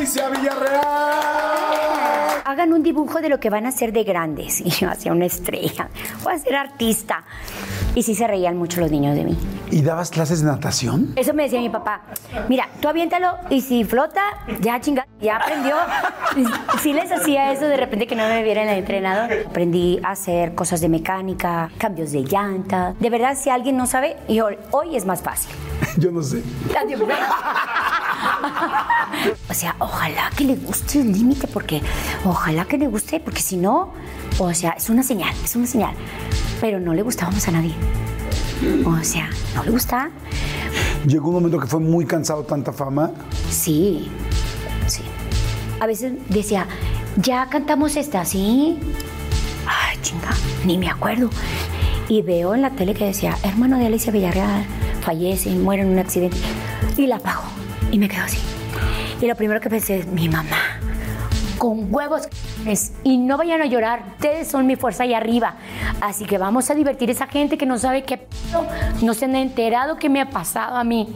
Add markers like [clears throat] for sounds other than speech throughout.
Alicia Villarreal. Hagan un dibujo de lo que van a ser de grandes. [laughs] Y yo hacía una estrella. Voy a ser artista. Y sí se reían mucho los niños de mí. ¿Y dabas clases de natación? Eso me decía mi papá. Mira, tú aviéntalo y si flota, ya chinga, ya aprendió. Si les hacía eso de repente que no me vieran el entrenador. Aprendí a hacer cosas de mecánica, cambios de llanta. De verdad, si alguien no sabe, y hoy, hoy es más fácil. [laughs] Yo no sé. [laughs] O sea, ojalá que le guste el límite, porque ojalá que le guste, porque si no, o sea, es una señal, es una señal. Pero no le gustábamos a nadie. O sea, no le gusta. Llegó un momento que fue muy cansado tanta fama. Sí, sí. A veces decía, ya cantamos esta, ¿sí? Ay, chinga, ni me acuerdo. Y veo en la tele que decía, hermano de Alicia Villarreal, fallece, muere en un accidente. Y la apago. Y me quedo así. Y lo primero que pensé es, mi mamá, con huevos y no vayan a llorar, ustedes son mi fuerza ahí arriba. Así que vamos a divertir a esa gente que no sabe qué no se han enterado qué me ha pasado a mí.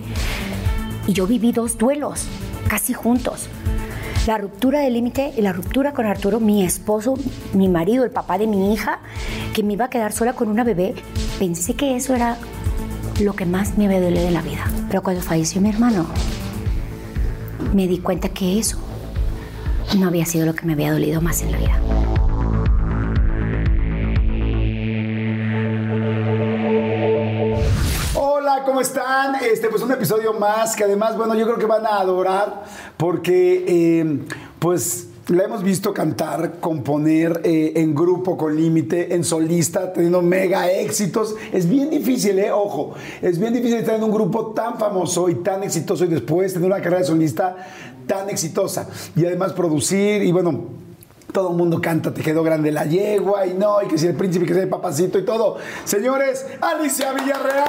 Y yo viví dos duelos, casi juntos. La ruptura del límite y la ruptura con Arturo, mi esposo, mi marido, el papá de mi hija, que me iba a quedar sola con una bebé. Pensé que eso era lo que más me dolido en la vida. Pero cuando falleció mi hermano, me di cuenta que eso no había sido lo que me había dolido más en la vida. Hola, ¿cómo están? Este, pues un episodio más que además, bueno, yo creo que van a adorar porque, eh, pues, la hemos visto cantar, componer eh, en grupo con límite, en solista, teniendo mega éxitos. Es bien difícil, ¿eh? Ojo, es bien difícil estar en un grupo tan famoso y tan exitoso y después tener una carrera de solista tan exitosa. Y además producir y bueno, todo el mundo canta, te quedó grande la yegua y no, y que si el príncipe, que si el papacito y todo. Señores, Alicia Villarreal.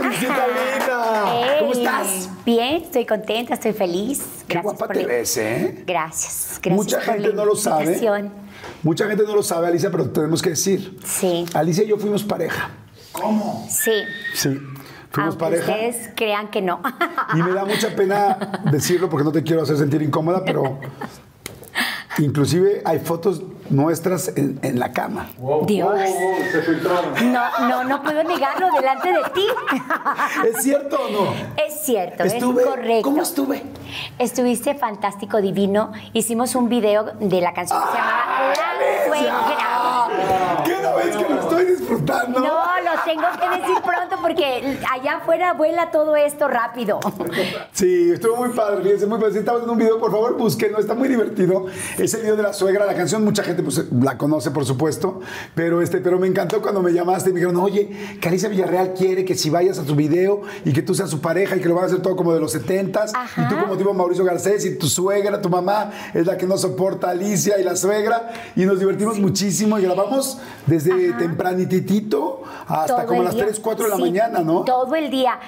Alicia linda. ¿Cómo estás? Bien, estoy contenta, estoy feliz. Qué Gracias guapa por te ves, ¿eh? Gracias, gracias. Mucha por la gente no lo sabe. Mucha gente no lo sabe, Alicia, pero tenemos que decir. Sí, Alicia y yo fuimos pareja. ¿Cómo? sí. Sí, Aunque pareja. ustedes crean que no. Y me da mucha pena decirlo porque no te quiero hacer sentir incómoda, pero [laughs] inclusive hay fotos nuestras en, en la cama. Dios. No, no, no puedo negarlo delante de ti. [laughs] ¿Es cierto o no? Es cierto, Estuve- es correcto. ¿cómo estuve? Estuviste fantástico, divino. Hicimos un video de la canción que se llamaba La Suegra. ¿Qué no ves que lo estoy disfrutando? No, lo tengo que decir pronto porque allá afuera vuela todo esto rápido. Sí, estuvo muy padre, fíjense, muy padre. Si estamos en un video, por favor, búsquenlo, está muy divertido. Es el video de la suegra, la canción, mucha gente pues, la conoce, por supuesto, pero, este, pero me encantó cuando me llamaste y me dijeron, oye, que Alicia Villarreal quiere que si vayas a su video y que tú seas su pareja y que lo van a hacer todo como de los setentas, Ajá. y tú como tipo Mauricio Garcés y tu suegra, tu mamá, es la que no soporta a Alicia y la suegra, y nos divertimos muchísimo y grabamos desde tempranititito hasta Todo como las día. 3, 4 de la Sí, mañana, ¿no? Todo el día.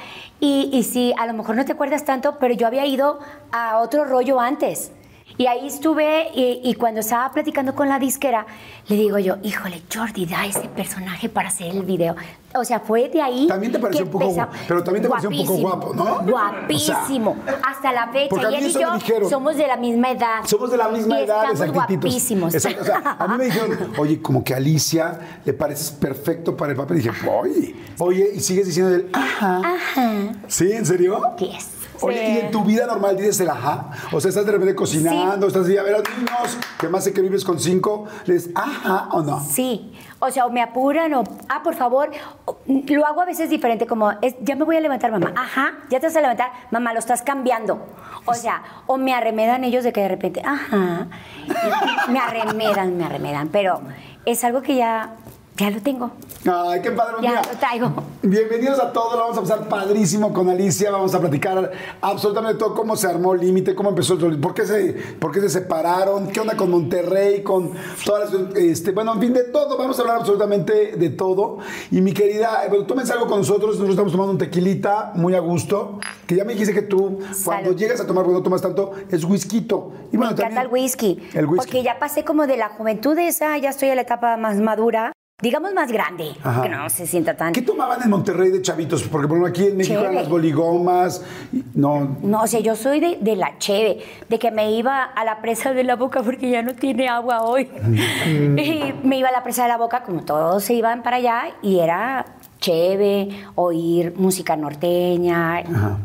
Y, y sí, a lo mejor no te acuerdas tanto, pero yo había ido a otro rollo antes. Y ahí estuve y, y cuando estaba platicando con la disquera, le digo yo, híjole, Jordi, da ese personaje para hacer el video. O sea, fue de ahí. También te pareció que un poco guapo, pero también te pareció un poco guapo, ¿no? Guapísimo. Hasta la fecha. Y él y yo dijeron. somos de la misma edad. Somos de la misma Y edad, estamos guapísimos. Exacto, o sea, a mí me dijeron, oye, como que Alicia le pareces perfecto para el papel. Y dije, oye, oye, y sigues diciendo el ajá. ¿Sí? ¿En serio? Yes. Oye. ¿y en tu vida normal dices el ajá? O sea, estás de repente cocinando, estás así, a ver a los niños, que más sé que vives con cinco, les ajá o no. Sí, o sea, o me apuran o, ah, por favor, o- lo hago a veces diferente, como, es, ya me voy a levantar, mamá, ajá, ya te vas a levantar, mamá, lo estás cambiando. O sea, o me arremedan ellos de que de repente, ajá, y me arremedan, me arremedan, pero es algo que ya, ya lo tengo, Ay, qué padre. ya lo traigo. Bienvenidos a todos, lo vamos a pasar padrísimo con Alicia, vamos a platicar absolutamente todo, cómo se armó el límite, cómo empezó el por qué se, por qué se separaron, qué onda con Monterrey, con todas las, este, bueno, en fin, de todo, vamos a hablar absolutamente de todo. Y mi querida, eh, bueno, tómense algo con nosotros, nosotros estamos tomando un tequilita muy a gusto, que ya me dijiste que tú, cuando llegas a tomar, cuando no tomas tanto, es whisky. Y Me bueno, encanta también- el whisky, El whisky. porque ya pasé como de la juventud esa, ya estoy en la etapa más madura, digamos más grande, Ajá. que no se sienta tan... ¿Qué tomaban en Monterrey de chavitos? Porque por ejemplo aquí en México eran las boligomas, no, No, o sea, yo soy de, de la cheve, de que me iba a la presa de la boca porque ya no tiene agua hoy. [laughs] y me iba a la presa de la boca, como todos se iban para allá, y era cheve, oír música norteña,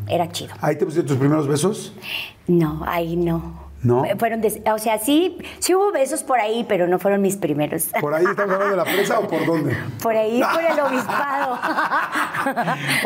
era chido. ahí te pusiste tus primeros besos. No, ahí no. ¿No? Fueron des- o sea, sí, sí hubo besos por ahí, pero no fueron mis primeros. ¿Por ahí estamos hablando de la presa o por dónde? Por ahí, [laughs] por el obispado.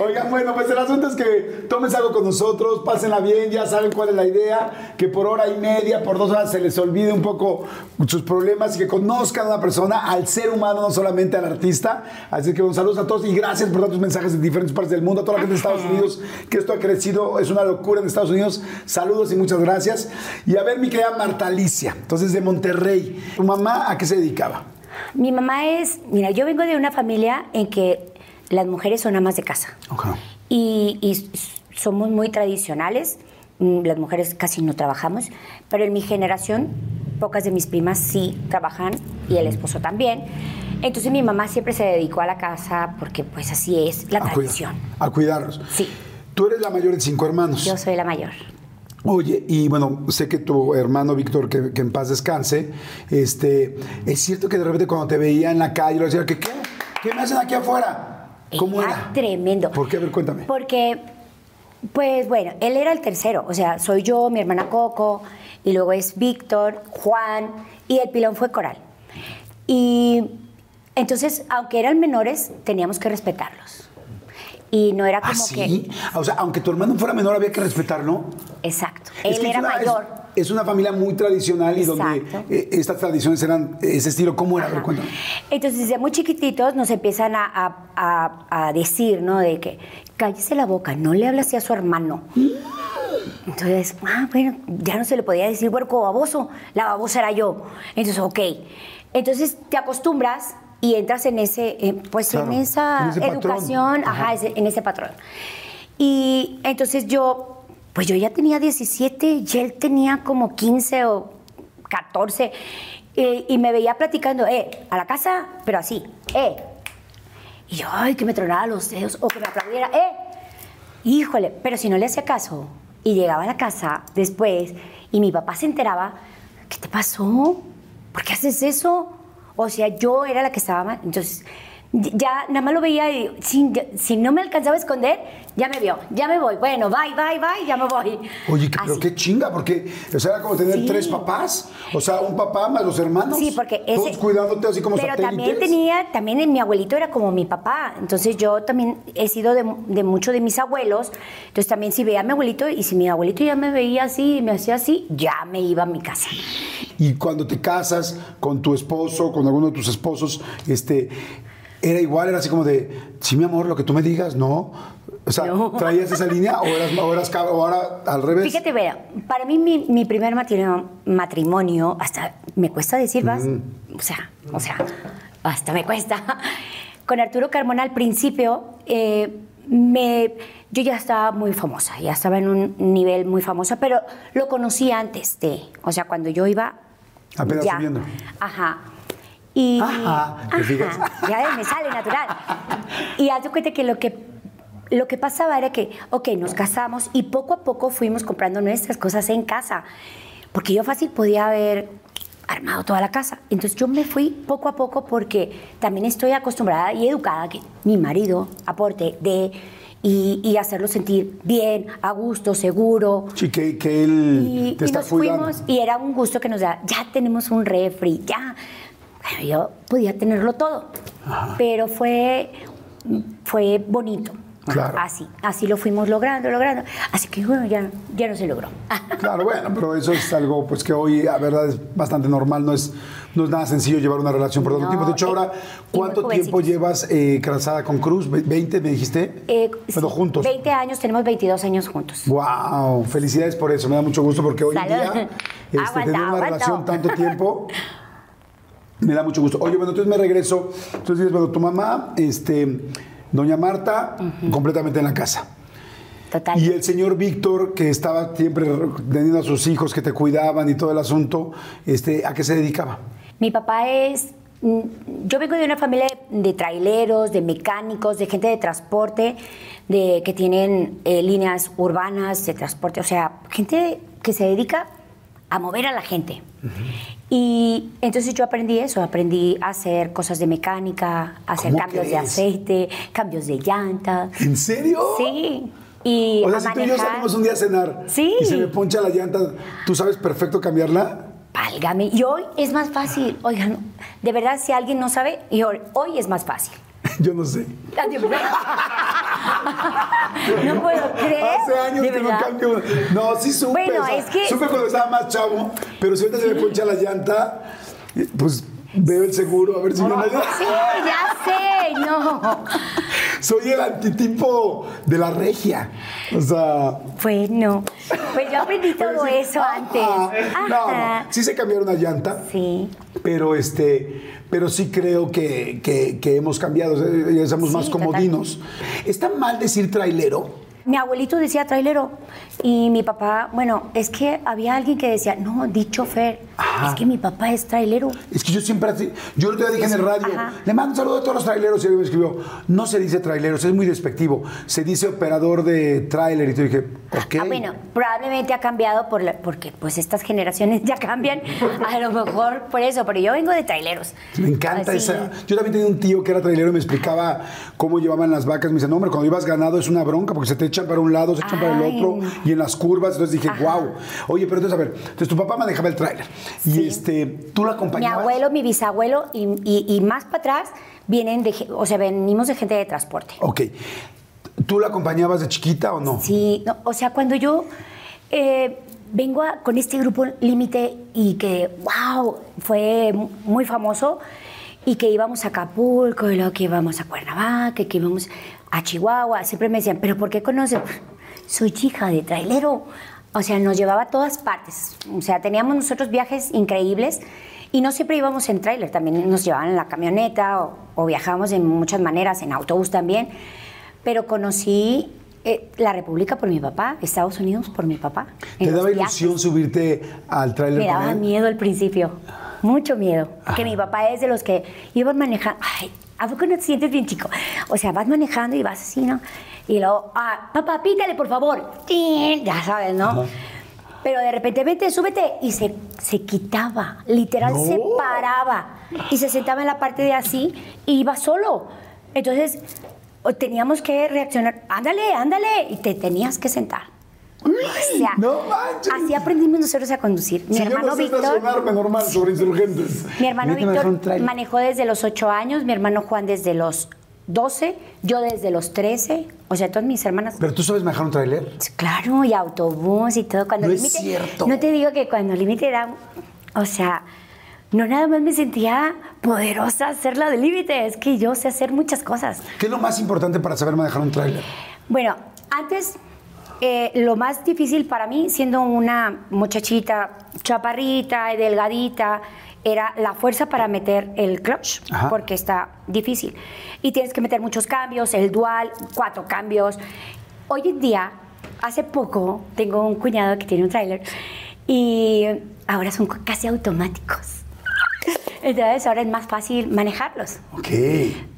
Oigan, bueno, pues el asunto es que tomen algo con nosotros, pásenla bien, ya saben cuál es la idea, que por hora y media, por dos horas se les olvide un poco sus problemas y que conozcan a una persona, al ser humano, no solamente al artista. Así que un saludos a todos y gracias por tantos mensajes de diferentes partes del mundo, a toda la gente de Estados Unidos, que esto ha crecido, es una locura en Estados Unidos. Saludos y muchas gracias. Y a ver, mi querida Marta Alicia, entonces de Monterrey, ¿tu mamá a qué se dedicaba? Mi mamá es, mira, yo vengo de una familia en que las mujeres son amas de casa. Ok. Y, somos muy tradicionales, mm, las mujeres casi no trabajamos, pero en mi generación pocas de mis primas sí trabajan y el esposo también. Entonces mi mamá siempre se dedicó a la casa porque pues así es la A cuidar- tradición. a cuidarlos. Sí. Tú eres la mayor de cinco hermanos. Yo soy la mayor. Oye, y bueno, sé que tu hermano Víctor, que, que en paz descanse, este, es cierto que de repente cuando te veía en la calle, lo decía, ¿qué, qué? ¿Qué me hacen aquí afuera? ¿Cómo era? tremendo. ¿Por qué? A ver, cuéntame. Porque, pues bueno, él era el tercero. O sea, soy yo, mi hermana Coco, y luego es Víctor, Juan, y el pilón fue Coral. Y entonces, aunque eran menores, teníamos que respetarlos. Y no era ¿Ah, como sí? que. O sea, aunque tu hermano fuera menor, había que respetarlo. Exacto. Es Él era una- mayor. Es, una familia muy tradicional y donde eh, estas tradiciones eran ese estilo. ¿Cómo era? Ver. Entonces, desde muy chiquititos nos empiezan a, a- a- a decir, ¿no? De que cállese la boca, no le hable así a su hermano. Entonces, ah, bueno, ya no se le podía decir huerco baboso, la babosa era yo. Entonces, ok. Entonces te acostumbras y entras en ese, eh, pues Claro, en esa en educación, ajá, en ese patrón. Y entonces yo, pues yo ya tenía 17 y él tenía como 15 o 14. eh, y me veía platicando, eh, a la casa, pero así, eh. Y yo, ay, que me tronara los dedos o que me aplaudiera, eh. Híjole, pero si no le hacía caso y llegaba a la casa después y mi papá se enteraba, ¿qué te pasó? ¿Por qué haces eso? O sea, yo era la que estaba mal. Entonces, ya nada más lo veía y si, si no me alcanzaba a esconder, ya me vio, ya me voy. Bueno, bye, bye, bye, ya me voy. Oye, que- pero qué chinga, porque o sea, era como tener Sí. tres papás. O sea, un papá más los hermanos. Sí, porque ese, Todos cuidándote así como Pero satélites. también tenía, también mi abuelito era como mi papá. Entonces yo también he sido de, de mucho de mis abuelos. Entonces también si veía a mi abuelito y si mi abuelito ya me veía así y me hacía así, ya me iba a mi casa. Y cuando te casas con tu esposo, con alguno de tus esposos, este, era igual, era así como de, sí, mi amor, lo que tú me digas, no. O sea, No. ¿traías esa línea o eras, o eras o ahora al revés? Fíjate, vea, para mí mi, mi primer matrimonio, matrimonio, hasta me cuesta decir más, o sea, o sea, hasta me cuesta. Con Arturo Carmona al principio, eh, me, yo ya estaba muy famosa, ya estaba en un nivel muy famosa, pero lo conocí antes de, o sea, cuando yo iba... Apenas ya. subiendo. Ajá. Y, Ajá, ¿te fijas? ya ves, me sale natural. Y haz de cuenta que lo que lo que pasaba era que, ok, nos casamos y poco a poco fuimos comprando nuestras cosas en casa. Porque yo fácil podía haber armado toda la casa. Entonces yo me fui poco a poco porque también estoy acostumbrada y educada a que mi marido aporte de y, y hacerlo sentir bien, a gusto, seguro. Sí, que, que él Y, te y está nos cuidando. fuimos y era un gusto que nos da, ya tenemos un refri, ya. Yo podía tenerlo todo, pero fue, fue bonito. Claro. Así, así lo fuimos logrando, logrando. Así que bueno, ya, ya no se logró. [laughs] Claro, bueno, pero eso es algo pues que hoy, a verdad, es bastante normal. No es, no es nada sencillo llevar una relación por tanto No, tiempo. De hecho, eh, ahora, ¿cuánto tiempo llevas eh, casada con Cruz? ¿Ve- ¿20 me dijiste? Eh, Pero sí, juntos. 20 años, tenemos 22 años juntos. Wow, felicidades por eso. Me da mucho gusto porque hoy en día [laughs] este, Aguanta, tener una aguanta. relación tanto tiempo [laughs] me da mucho gusto. Oye, bueno, entonces me regreso. Entonces dices, bueno, tu mamá, este, doña Marta, completamente en la casa. Total. Y el señor Víctor, que estaba siempre teniendo a sus hijos que te cuidaban y todo el asunto, este, ¿a qué se dedicaba? Mi papá es. mm, Yo vengo de una familia de, de traileros, de mecánicos, de gente de transporte, de que tienen eh, líneas urbanas de transporte, o sea, gente que se dedica a mover a la gente. Y entonces yo aprendí eso, aprendí a hacer cosas de mecánica, a hacer ¿Cómo cambios de aceite, cambios de llantas. ¿En serio? Sí. Y O sea, a si tú y yo manejar. salimos un día a cenar Sí. y se me poncha la llanta, ¿tú sabes perfecto cambiarla? Válgame. Y hoy es más fácil. Oigan, de verdad, si alguien no sabe, y hoy, hoy es más fácil. [laughs] Yo no sé. Adiós. [laughs] no puedo creer. Hace años ¿De que no cambio. No, sí supe. Bueno, o sea, es que- Supe cuando estaba más chavo, pero si ahorita se me poncha la llanta, pues veo el seguro, a ver si no me ayuda. Sí, ya sé, no. Soy el antitipo de la regia. O sea. Bueno, pues yo aprendí todo sí. eso antes. Ajá. No, sí sé cambiar una llanta. Sí. Pero este, pero sí creo que, que- que hemos cambiado, ya somos Sí, más comodinos. ¿Está mal decir trailero? Mi abuelito decía trailero y mi papá, bueno, es que había alguien que decía, no, di chofer. Ajá. Es que mi papá es trailero. Es que yo siempre así, yo día dije en el radio, Ajá. le mando un saludo a todos los traileros y alguien me escribió, no se dice traileros, es muy despectivo, se dice operador de trailer y tú dije, ok. Ah, bueno, probablemente ha cambiado por la- porque pues estas generaciones ya cambian, a lo mejor por eso, pero yo vengo de traileros. Me encanta Así. esa. Yo también tenía un tío que era trailero y me explicaba cómo llevaban las vacas. Me dice, no, hombre, cuando ibas ganado es una bronca porque se te echan para un lado, se echan para el otro y en las curvas. Entonces dije, Ajá. wow. Oye, pero entonces, a ver, entonces tu papá manejaba el tráiler y Sí. este, tú la Mi acompañabas. abuelo, mi bisabuelo y, y- y más para atrás vienen de, o sea, venimos de gente de transporte. Ok. ¿Tú la acompañabas de chiquita o no? Sí, no, o sea, cuando yo eh, vengo a- con este grupo Límite y que, wow, fue mu- muy famoso y que íbamos a Acapulco y luego que íbamos a Cuernavaca y que íbamos a Chihuahua, siempre me decían, ¿pero por qué conoces? Soy hija de trailero. O sea, nos llevaba a todas partes. O sea, teníamos nosotros viajes increíbles y no siempre íbamos en trailer, también nos llevaban en la camioneta o, o viajábamos de muchas maneras, en autobús también. Pero conocí eh, la República por mi papá, Estados Unidos por mi papá. ¿Te en daba viajes. ilusión subirte al tráiler Me daba miedo al principio, mucho miedo. Que mi papá es de los que iban manejando. Ay, ¿a poco no te sientes bien chico? O sea, vas manejando y vas así, ¿no? Y luego, ah, papá, pítale, por favor. Ya sabes, ¿no? Pero de repente, vete, súbete. Y se, se quitaba, literal, se paraba. Y se sentaba en la parte de así y iba solo. Entonces, teníamos que reaccionar. Ándale, ándale. Y te tenías que sentar. O sea, no manches. Así aprendimos nosotros a conducir. Mi Si yo hermano no sé Víctor. normal sobre insurgentes. Mi hermano Víctor manejó desde los 8 años, mi hermano Juan desde los 12, yo desde los 13, o sea, todas mis hermanas. ¿Pero tú sabes manejar un tráiler? Claro, y autobús y todo. Cuando No es Límite- cierto. No te digo que cuando Límite era. O sea, no nada más me sentía poderosa hacer la de Límite, es que yo sé hacer muchas cosas. ¿Qué es lo más importante para saber manejar un tráiler? Bueno, antes eh, lo más difícil para mí, siendo una muchachita chaparrita y delgadita, era la fuerza para meter el clutch, Ajá. porque está difícil. Y tienes que meter muchos cambios, el dual, cuatro cambios. hoy en día, hace poco, tengo un cuñado que tiene un tráiler y ahora son casi automáticos. Entonces ahora es más fácil manejarlos. Ok.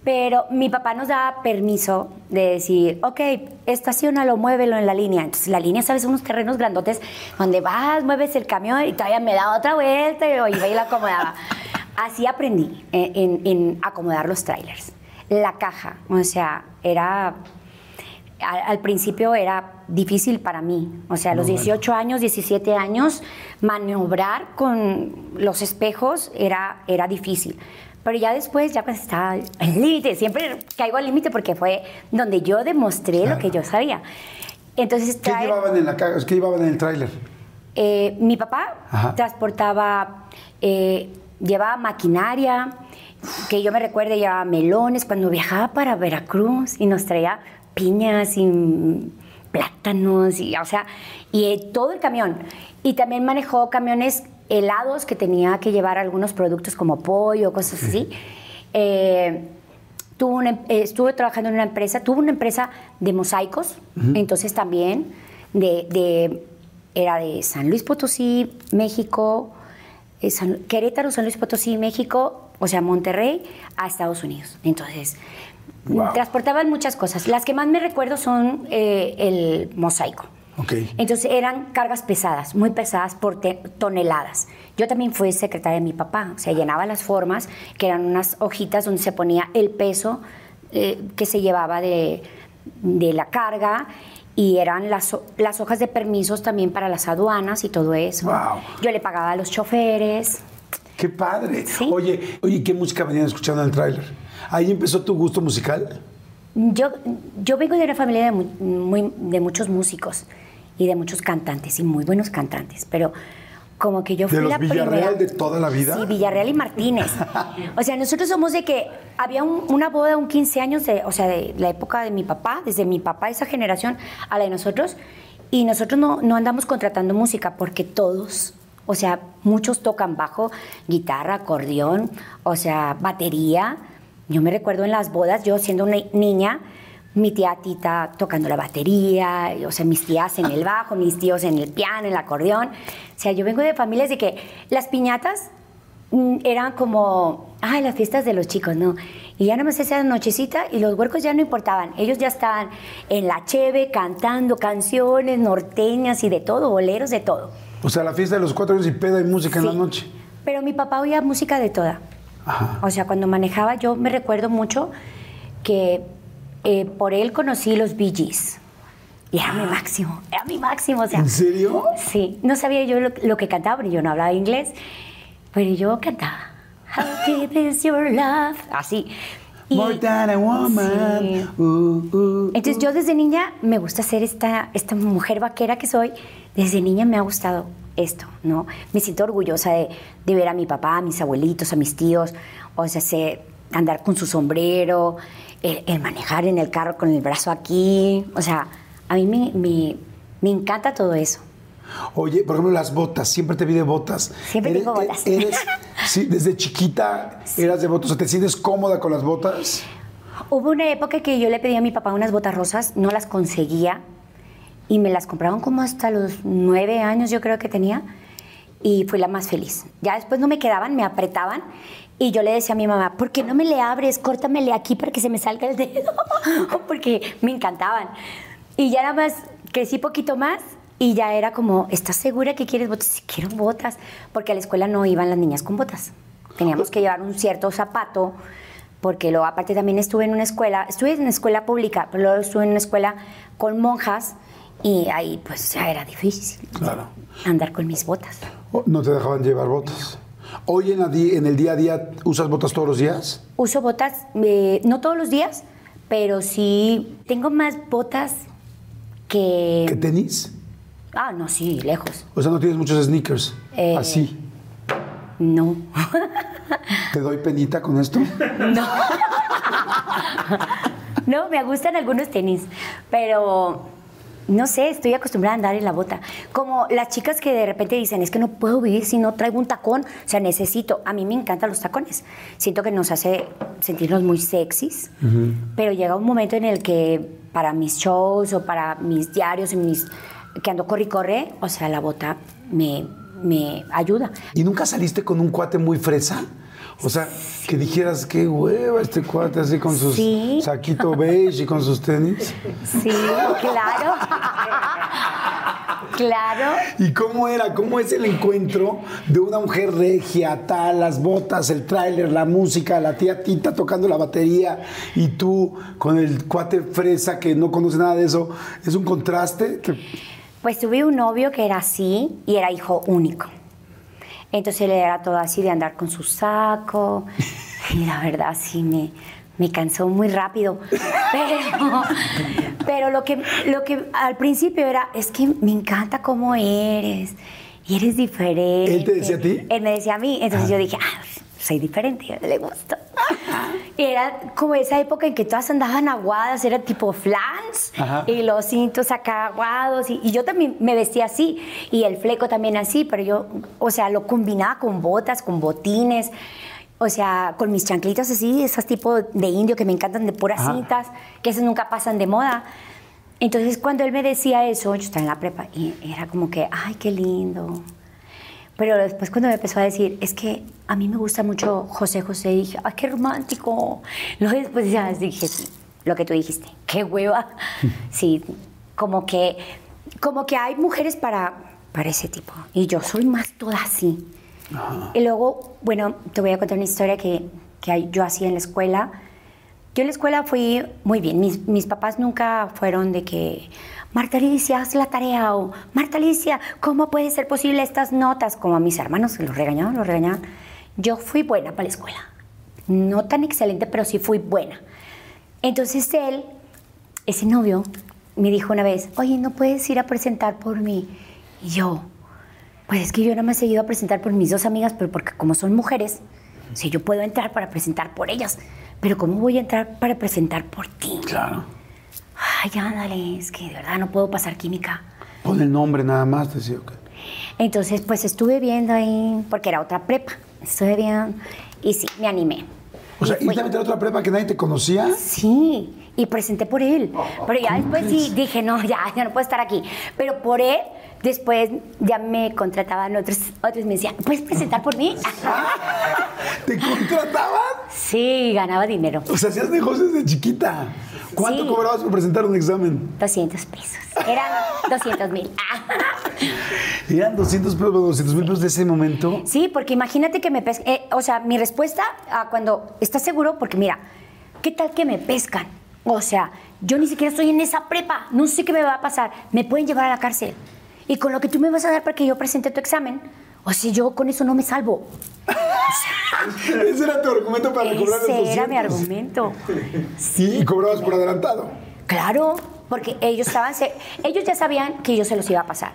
Pero mi papá nos da permiso de decir, ok, estacionalo, muévelo en la línea. Entonces la línea, sabes, unos terrenos grandotes donde vas, mueves el camión y todavía me da otra vuelta y iba y la acomodaba. Así aprendí en, en- en acomodar los trailers. La caja, o sea, era al, al principio era difícil para mí. O sea, a los 18 años, 17 años, maniobrar con los espejos era, era difícil. Pero ya después, ya pues estaba al límite. Siempre caigo al límite porque fue donde yo demostré lo que yo sabía. Entonces, ¿Qué traer- llevaban en la? ¿Qué llevaban en el tráiler? eh, mi papá Ajá. transportaba, eh, llevaba maquinaria, que yo me recuerdo llevaba melones cuando viajaba para Veracruz y nos traía piñas y plátanos, y, o sea, y eh, todo el camión. Y también manejó camiones helados que tenía que llevar algunos productos como pollo, cosas así. Eh, tuvo una em- eh, estuve trabajando en una empresa, tuvo una empresa de mosaicos, entonces también de, de- era de San Luis Potosí, México, eh, San- Querétaro, San Luis Potosí, México, o sea, Monterrey, a Estados Unidos. Entonces, Wow. transportaban muchas cosas. Las que más me recuerdo son eh, el mosaico. Ok. Entonces eran cargas pesadas, muy pesadas por toneladas. Yo también fui secretaria de mi papá, o sea, llenaba las formas, que eran unas hojitas donde se ponía el peso eh, que se llevaba de, de la carga y eran las, las hojas de permisos también para las aduanas y todo eso. Wow. Yo le pagaba a los choferes. ¡Qué padre! Sí. Oye, oye, ¿qué música venían escuchando en el tráiler? ¿Ahí empezó tu gusto musical? Yo, yo vengo de una familia de, muy- de muchos músicos y de muchos cantantes y muy buenos cantantes, pero como que yo ¿De fui los la Villarreal primera. de toda la vida? Sí, Villarreal y Martínez. [laughs] o sea, nosotros somos de que había un- una boda, un 15 años, de, o sea, de la época de mi papá, desde mi papá, esa generación, a la de nosotros, y nosotros no, no andamos contratando música porque todos, o sea, muchos tocan bajo, guitarra, acordeón, o sea, batería. Yo me recuerdo en las bodas, yo siendo una niña, mi tía Tita tocando la batería, o sea, mis tías en el bajo, mis tíos en el piano, en el acordeón. O sea, yo vengo de familias de que las piñatas mm, eran como, ay, las fiestas de los chicos, ¿no? Y ya nada más esa nochecita y los huercos ya no importaban. Ellos ya estaban en la cheve cantando canciones norteñas y de todo, boleros, de todo. O sea, la fiesta de los cuatro años y peda y música en la noche. Pero mi papá oía música de toda. Ajá. O sea, cuando manejaba yo me recuerdo mucho que eh, por él conocí los Bee Gees. Y era mi máximo, era mi máximo. O sea, ¿En serio? Sí, no sabía yo lo, lo que cantaba, porque yo no hablaba inglés, pero yo cantaba. How deep is your love? Así. Y- More than a woman. Sí. Uh, uh, Entonces yo desde niña me gusta ser esta, esta mujer vaquera que soy. Desde niña me ha gustado esto, ¿no? Me siento orgullosa de, de ver a mi papá, a mis abuelitos, a mis tíos, o sea, sé andar con su sombrero, el, el manejar en el carro con el brazo aquí, o sea, a mí me, me, me encanta todo eso. Oye, por ejemplo, las botas. Siempre te vi de botas. Siempre Eres- tengo botas. Eres, [laughs] sí, desde chiquita eras de botas. O sea, ¿te sientes cómoda con las botas? Hubo una época que yo le pedí a mi papá unas botas rosas, no las conseguía y me las compraron como hasta los nueve años yo creo que tenía y fui la más feliz. Ya después no me quedaban, me apretaban y yo le decía a mi mamá, ¿por qué no me le abres? Córtamele aquí para que se me salga el dedo, [laughs] porque me encantaban. Y ya nada más crecí poquito más y ya era como, ¿estás segura que quieres botas? Sí, quiero botas, porque a la escuela no iban las niñas con botas. Teníamos que llevar un cierto zapato porque luego aparte también estuve en una escuela, estuve en una escuela pública, pero luego estuve en una escuela con monjas y ahí pues ya era difícil Claro. andar con mis botas. O No te dejaban llevar botas. Hoy en, en el día a día, ¿usas botas todos los días? Uso botas, eh, no todos los días, pero sí tengo más botas que... ¿Qué tenis? Ah, no, sí, lejos. O sea, no tienes muchos sneakers. Eh. Así. No. [laughs] ¿Te doy penita con esto? No, [laughs] me gustan algunos tenis, pero no sé, estoy acostumbrada a andar en la bota. Como las chicas que de repente dicen, es que no puedo vivir si no traigo un tacón, o sea, necesito. A mí me encantan los tacones. Siento que nos hace sentirnos muy sexys, pero llega un momento en el que para mis shows o para mis diarios y mis que ando corre y corre, o sea, la bota me, me ayuda. ¿Y nunca saliste con un cuate muy fresa? O sea, que dijeras, qué hueva este cuate así con sus Sí. saquito beige y con sus tenis. Sí, claro. claro. ¿Y cómo era? ¿Cómo es el encuentro de una mujer regia, tal, las botas, el tráiler, la música, la tía Tita tocando la batería y tú con el cuate fresa que no conoce nada de eso? ¿Es un contraste? Pues tuve un novio que era así y era hijo único. Entonces él era todo así de andar con su saco. [laughs] Y la verdad sí me, me cansó muy rápido. Pero, pero lo, que, lo que al principio era, es que me encanta cómo eres. Y eres diferente. ¿Él te decía a ti? Él me decía a mí. Entonces yo dije, ah, soy diferente, yo le gusto. Era como esa época en que todas andaban aguadas, era tipo flans Ajá. y los cintos acá aguados. Y, y yo también me vestía así, y el fleco también así, pero yo, o sea, lo combinaba con botas, con botines, o sea, con mis chanclitas así, esas tipo de indio que me encantan de puras Ajá. cintas, que esas nunca pasan de moda. Entonces, cuando él me decía eso, yo estaba en la prepa, y era como que, ay, qué lindo. Pero después cuando me empezó a decir, es que a mí me gusta mucho José José, dije, ay, qué romántico. Luego después ya dije, sí, lo que tú dijiste, qué hueva. [laughs] Sí, como que, como que hay mujeres para, para ese tipo. Y yo soy más toda así. Y luego, bueno, te voy a contar una historia que, que yo hacía en la escuela. Yo en la escuela fui muy bien. Mis, mis papás nunca fueron de que, Marta Alicia, haz la tarea o Marta Alicia, ¿cómo puede ser posible estas notas? Como a mis hermanos, que los regañaban, los regañaban. Yo fui buena para la escuela. No tan excelente, pero sí fui buena. Entonces él, ese novio, me dijo una vez, oye, ¿no puedes ir a presentar por mí? Y yo, pues es que yo no me he seguido a presentar por mis dos amigas, pero porque como son mujeres, si yo puedo entrar para presentar por ellas, pero ¿cómo voy a entrar para presentar por ti? Claro. Ay, ándale, es que de verdad no puedo pasar química. Pon el nombre nada más, te decía. Entonces, pues estuve viendo ahí, porque era otra prepa, estuve viendo y sí, me animé. O sea, Y fui. ¿irte a meter otra prepa que nadie te conocía? Sí, y presenté por él. Pero ya después sí dije, no, ya, ya no puedo estar aquí. Pero por él, después ya me contrataban otros, otros me decían, ¿puedes presentar por mí? ¿Te contrataban? Sí, ganaba dinero. O sea, hacías negocios de chiquita. ¿Cuánto Sí. cobrabas por presentar un examen? 200 pesos. Eran 200 mil. Eran 200 pesos, 200 mil pesos de ese momento. Sí, porque imagínate que me pescan. o sea, mi respuesta a cuando estás seguro, porque mira, ¿qué tal que me pescan? O sea, yo ni siquiera estoy en esa prepa, no sé qué me va a pasar, me pueden llevar a la cárcel. Y con lo que tú me vas a dar para que yo presente tu examen, o sea, yo con eso no me salvo. Ese era tu argumento para cobrar los 200. Ese era mi argumento. Y, y cobrabas por adelantado. Claro, porque ellos estaban, se- ellos ya sabían que yo se los iba a pasar.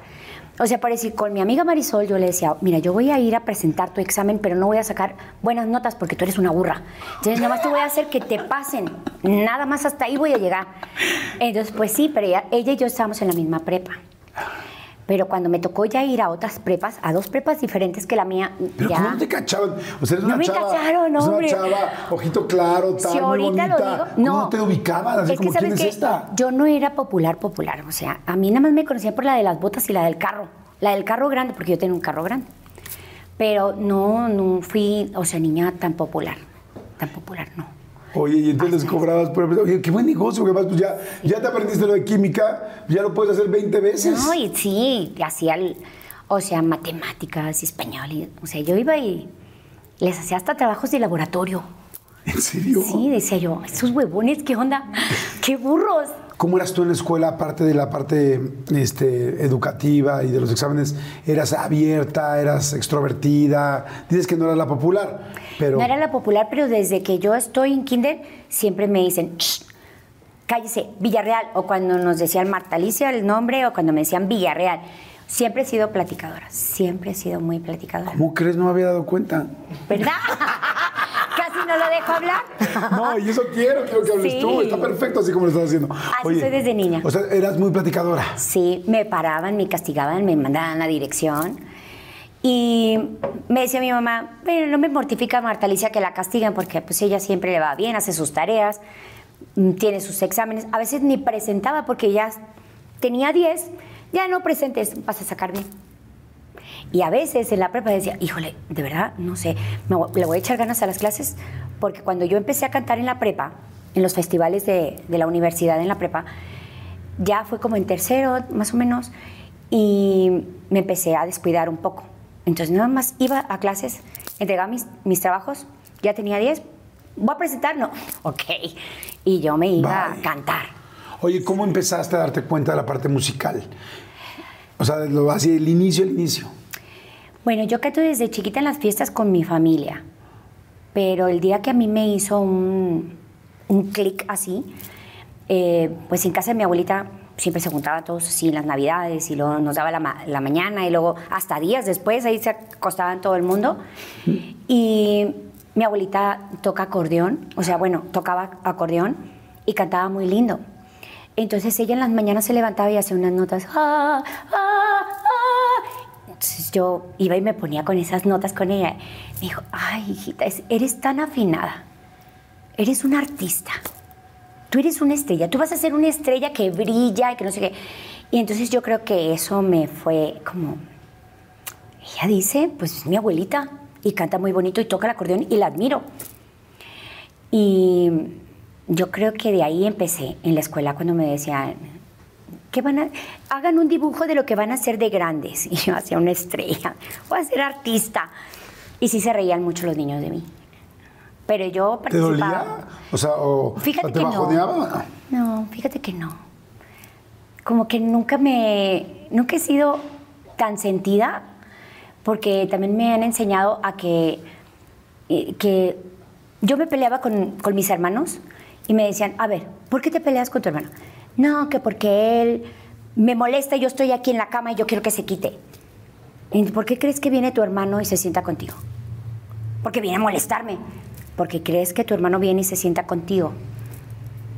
O sea, para decir, con mi amiga Marisol yo le decía, mira, yo voy a ir a presentar tu examen, pero no voy a sacar buenas notas porque tú eres una burra. Entonces, nada más te voy a hacer que te pasen. Nada más hasta ahí voy a llegar. Entonces, pues sí, pero ella, ella y yo estábamos en la misma prepa. Pero cuando me tocó ya ir a otras prepas, a dos prepas diferentes que la mía, Pero ya... ¿cómo no te cachaban? O sea, eres No una me chava. cacharon, hombre. una chava, ojito claro, tal, Si muy ahorita lo digo, ¿Cómo no. no te ubicaban? Así es que ¿quién sabes es que esta? yo no era popular, popular. O sea, a mí nada más me conocían por la de las botas y la del carro. La del carro grande, porque yo tenía un carro grande. Pero no, no fui, o sea, niña tan popular. Tan popular, no. Oye, y entonces les cobrabas por... Oye, qué buen negocio, que más, pues ya, ya te aprendiste lo de química, ya lo puedes hacer 20 veces. No, y sí, hacía, o sea, matemáticas, español. y- o sea, yo iba y les hacía hasta trabajos de laboratorio. ¿En serio? Sí, decía yo, esos huevones, ¿qué onda? [laughs] ¡Qué burros! ¿Cómo eras tú en la escuela, aparte de la parte este, educativa y de los exámenes? ¿Eras abierta, eras extrovertida? Dices que no eras la popular, pero... No era la popular, pero desde que yo estoy en kinder, siempre me dicen, "Shh, cállese, Villarreal. O cuando nos decían Marta Alicia el nombre, o cuando me decían Villarreal. Siempre he sido platicadora, siempre he sido muy platicadora. ¿Cómo crees? No me había dado cuenta. ¿Verdad? [laughs] No lo dejo hablar. No, y eso quiero, quiero que hables Sí. tú. Está perfecto así como lo estás haciendo. Así soy desde niña. O sea, eras muy platicadora. Sí, me paraban, me castigaban, me mandaban la dirección. Y me decía mi mamá, pero no me mortifica Marta Alicia que la castiguen porque pues ella siempre le va bien, hace sus tareas, mm, tiene sus exámenes. A veces ni presentaba porque ya tenía 10, ya no presentes, vas a sacar bien. Y a veces en la prepa decía, híjole, de verdad, no sé, me voy- le voy a echar ganas a las clases, porque cuando yo empecé a cantar en la prepa, en los festivales de, de la universidad en la prepa, ya fue como en tercero, más o menos, y me empecé a descuidar un poco. Entonces nada más iba a clases, entregaba mis, mis trabajos, ya tenía 10, voy a presentar, no, [laughs] ok. Y yo me iba a cantar. Oye, ¿cómo empezaste a darte cuenta de la parte musical? O sea, lo, así el inicio, el inicio. Bueno, yo canto desde chiquita en las fiestas con mi familia, pero el día que a mí me hizo un, un clic así, eh, pues en casa de mi abuelita siempre se juntaban todos así en las navidades y luego nos daba la, ma- la mañana y luego hasta días después ahí se acostaban todo el mundo. Y mi abuelita toca acordeón, o sea, bueno, tocaba acordeón y cantaba muy lindo. Entonces ella en las mañanas se levantaba y hacía unas notas. "Ah, ah, ah". Entonces yo iba y me ponía con esas notas con ella. Me dijo, ay, hijita, es- eres tan afinada. Eres una artista. Tú eres una estrella. Tú vas a ser una estrella que brilla y que no sé qué. Y entonces yo creo que eso me fue como... Ella dice, pues es mi abuelita y canta muy bonito y toca el acordeón y la admiro. Y yo creo que de ahí empecé en la escuela cuando me decían, que van a, hagan un dibujo de lo que van a ser de grandes. [laughs] Y yo hacía una estrella, voy a ser artista. Y sí se reían mucho los niños de mí. Pero yo ¿Te participaba. dolía? O sea, o, Fíjate o te que no. bajoneaba o no? No, fíjate que no. Como que nunca me. Nunca he sido tan sentida, porque también me han enseñado a que. eh, que yo me peleaba con, con mis hermanos y me decían, a ver, ¿por qué te peleas con tu hermano? No, que porque él me molesta, yo estoy aquí en la cama y yo quiero que se quite. ¿Y ¿Por qué crees que viene tu hermano y se sienta contigo? Porque viene a molestarme. Porque crees que tu hermano viene y se sienta contigo.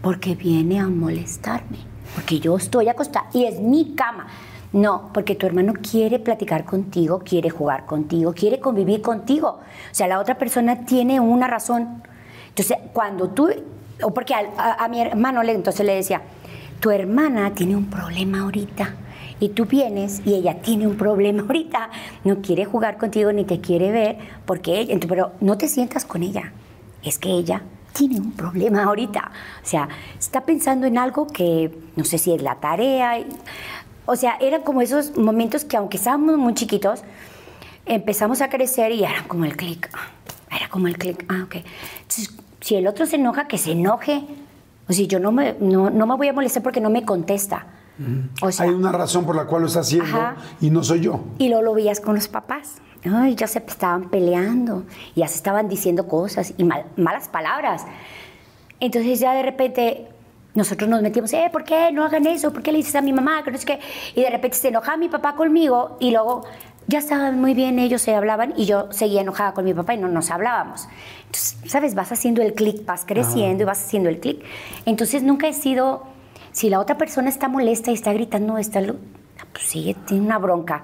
Porque viene a molestarme. Porque yo estoy acostada y es mi cama. No, porque tu hermano quiere platicar contigo, quiere jugar contigo, quiere convivir contigo. O sea, la otra persona tiene una razón. Entonces, cuando tú, o porque a mi hermano le, entonces le decía, tu hermana tiene un problema ahorita y tú vienes y ella tiene un problema [laughs] ahorita, no quiere jugar contigo ni te quiere ver, porque ella, pero no te sientas con ella, es que ella tiene un problema ahorita, o sea, está pensando en algo que no sé si es la tarea, o sea, eran como esos momentos que aunque estábamos muy chiquitos, empezamos a crecer y era como el clic, era como el clic, ah, ok. Entonces, si el otro se enoja, que se enoje. O sea, yo no me, no, no me voy a molestar porque no me contesta. O sea, Hay una razón por la cual lo está haciendo Ajá. y no soy yo. y luego lo veías con los papás. Ay, ya se estaban peleando, ya se estaban diciendo cosas y mal- malas palabras. Entonces ya de repente nosotros nos metíamos, eh, ¿por qué no hagan eso? ¿Por qué le dices a mi mamá? Que no sé qué. Y de repente se enojaba mi papá conmigo y luego ya estaban muy bien, ellos se hablaban y yo seguía enojada con mi papá y no nos hablábamos. Entonces, ¿sabes? Vas haciendo el clic, vas creciendo y vas haciendo el clic. Entonces nunca he sido, si la otra persona está molesta y está gritando, está, pues sí, tiene una bronca.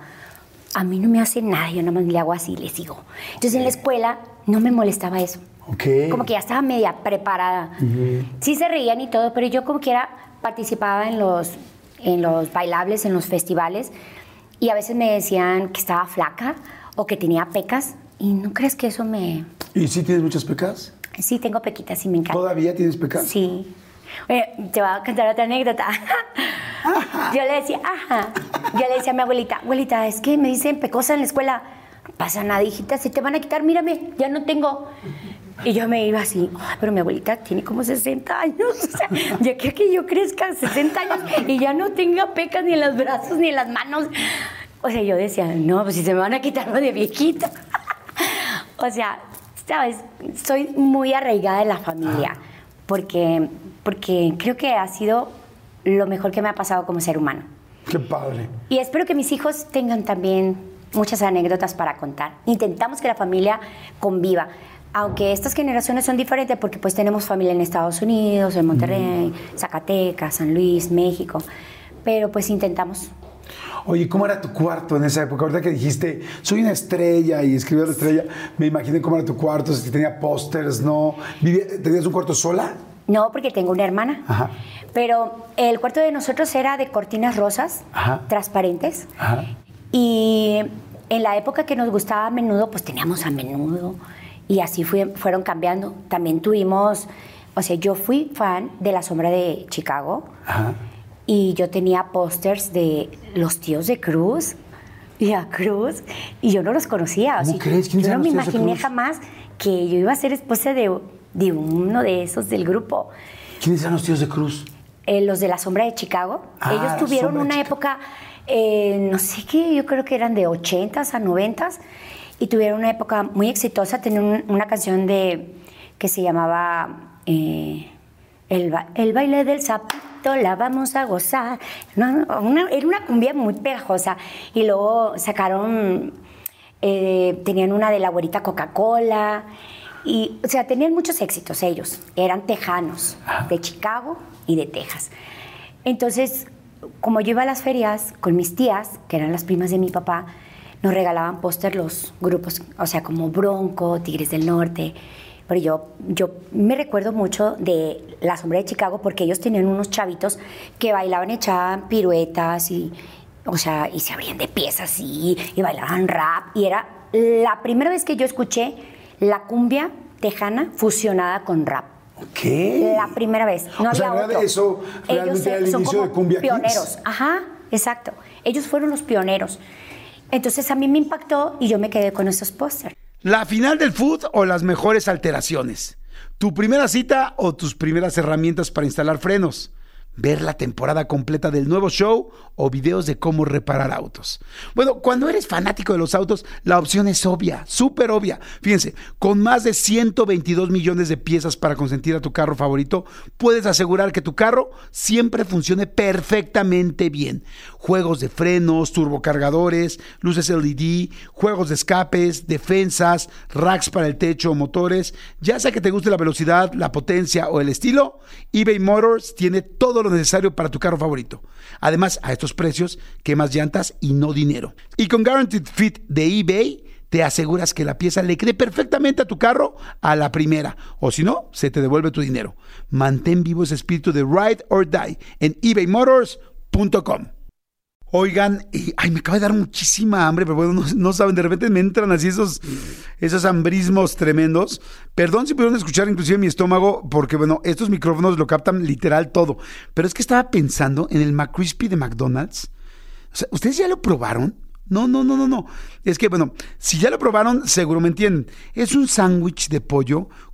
A mí no me hace nada, yo nada más le hago así le sigo. Entonces en la escuela no me molestaba eso. Ok. Como que ya estaba media preparada. Sí se reían y todo, pero yo como quiera participaba en los, en los bailables, en los festivales, y a veces me decían que estaba flaca o que tenía pecas, y no crees que eso me... ¿Y si tienes muchas pecas? Sí, tengo pequitas y me encanta. ¿Todavía tienes pecas? Sí. Oye, te voy a contar otra anécdota. Yo le decía, ajá. Yo le decía a mi abuelita, abuelita, es que me dicen pecosa en la escuela. No pasa nada, hijita, se te van a quitar, mírame, ya no tengo. Y yo me iba así, "Ay, pero mi abuelita tiene como 60 años. O sea, ya quiero que yo crezca 60 años y ya no tenga pecas ni en los brazos ni en las manos. O sea, yo decía, no, pues si se me van a quitar lo de viejita. [laughs] O sea, sabes, soy muy arraigada en la familia porque, porque creo que ha sido lo mejor que me ha pasado como ser humano. Qué padre. Y espero que mis hijos tengan también muchas anécdotas para contar. Intentamos que la familia conviva. Aunque estas generaciones son diferentes porque pues tenemos familia en Estados Unidos, en Monterrey, Zacatecas, San Luis, México, pero pues intentamos. Oye, ¿cómo era tu cuarto en esa época? Ahorita que dijiste, soy una estrella y escribí la estrella, me imaginé cómo era tu cuarto, si tenía pósters, ¿no? ¿Tenías un cuarto sola? No, porque tengo una hermana. Ajá. Pero el cuarto de nosotros era de cortinas rosas, Ajá. transparentes. Ajá. Y en la época que nos gustaba a menudo, pues teníamos a menudo. Y así fue- fueron cambiando. También tuvimos, o sea, yo fui fan de La Sombra de Chicago. Ajá. Y yo tenía pósters de los tíos de Cruz y a Cruz. Y yo no los conocía. o ¿Cómo sea, crees? ¿Quiénes yo no me imaginé jamás que yo iba a ser esposa de, de uno de esos del grupo. ¿Quiénes eran los tíos de Cruz? Eh, los de la sombra de Chicago. Ah, Ellos tuvieron una época, eh, no sé qué, yo creo que eran de 80s a 90s, y tuvieron una época muy exitosa. Tenían un- una canción de, que se llamaba eh, el, ba- el baile del sapito, la vamos a gozar. No, no, una- era una cumbia muy pegajosa. Y luego sacaron, eh, tenían una de la güerita Coca-Cola. Y, o sea, tenían muchos éxitos ellos. Eran tejanos, de Chicago y de Texas. Entonces, como yo iba a las ferias con mis tías, que eran las primas de mi papá, nos regalaban póster los grupos, o sea, como Bronco, Tigres del Norte. Pero yo, yo me recuerdo mucho de La Sombra de Chicago porque ellos tenían unos chavitos que bailaban, echaban piruetas y, o sea, y se abrían de pies así y bailaban rap. Y era la primera vez que yo escuché la cumbia tejana fusionada con rap. ¿Qué? La primera vez. No O sea, había realidad otro. eso realmente era el son inicio como de Cumbia pioneros. Ajá, exacto. Ellos fueron los pioneros. Entonces a mí me impactó y yo me quedé con esos pósters. ¿La final del food o las mejores alteraciones? ¿Tu primera cita o tus primeras herramientas para instalar frenos? ¿Ver la temporada completa del nuevo show o videos de cómo reparar autos? Bueno, cuando eres fanático de los autos, la opción es obvia, súper obvia. Fíjense, con más de 122 millones de piezas para consentir a tu carro favorito, puedes asegurar que tu carro siempre funcione perfectamente bien. Juegos de frenos, turbocargadores, luces LED, juegos de escapes, defensas, racks para el techo motores. Ya sea que te guste la velocidad, la potencia o el estilo, eBay Motors tiene todo lo necesario para tu carro favorito. Además, a estos precios, quemas llantas y no dinero. Y con Guaranteed Fit de eBay, te aseguras que la pieza le quede perfectamente a tu carro a la primera. O si no, se te devuelve tu dinero. Mantén vivo ese espíritu de Ride or Die en ebaymotors.com. Oigan, y- ay, me acaba de dar muchísima hambre, pero bueno, no, saben, de repente me entran así esos, esos hambrismos tremendos. Perdón si pudieron escuchar inclusive mi estómago, porque bueno, estos micrófonos lo captan literal todo. Pero es que estaba pensando en el McCrispy de McDonald's. O sea, ¿ustedes ya lo probaron? No, no, no, no, no. Es que, bueno, si ya lo probaron, seguro me entienden. Es un sándwich de pollo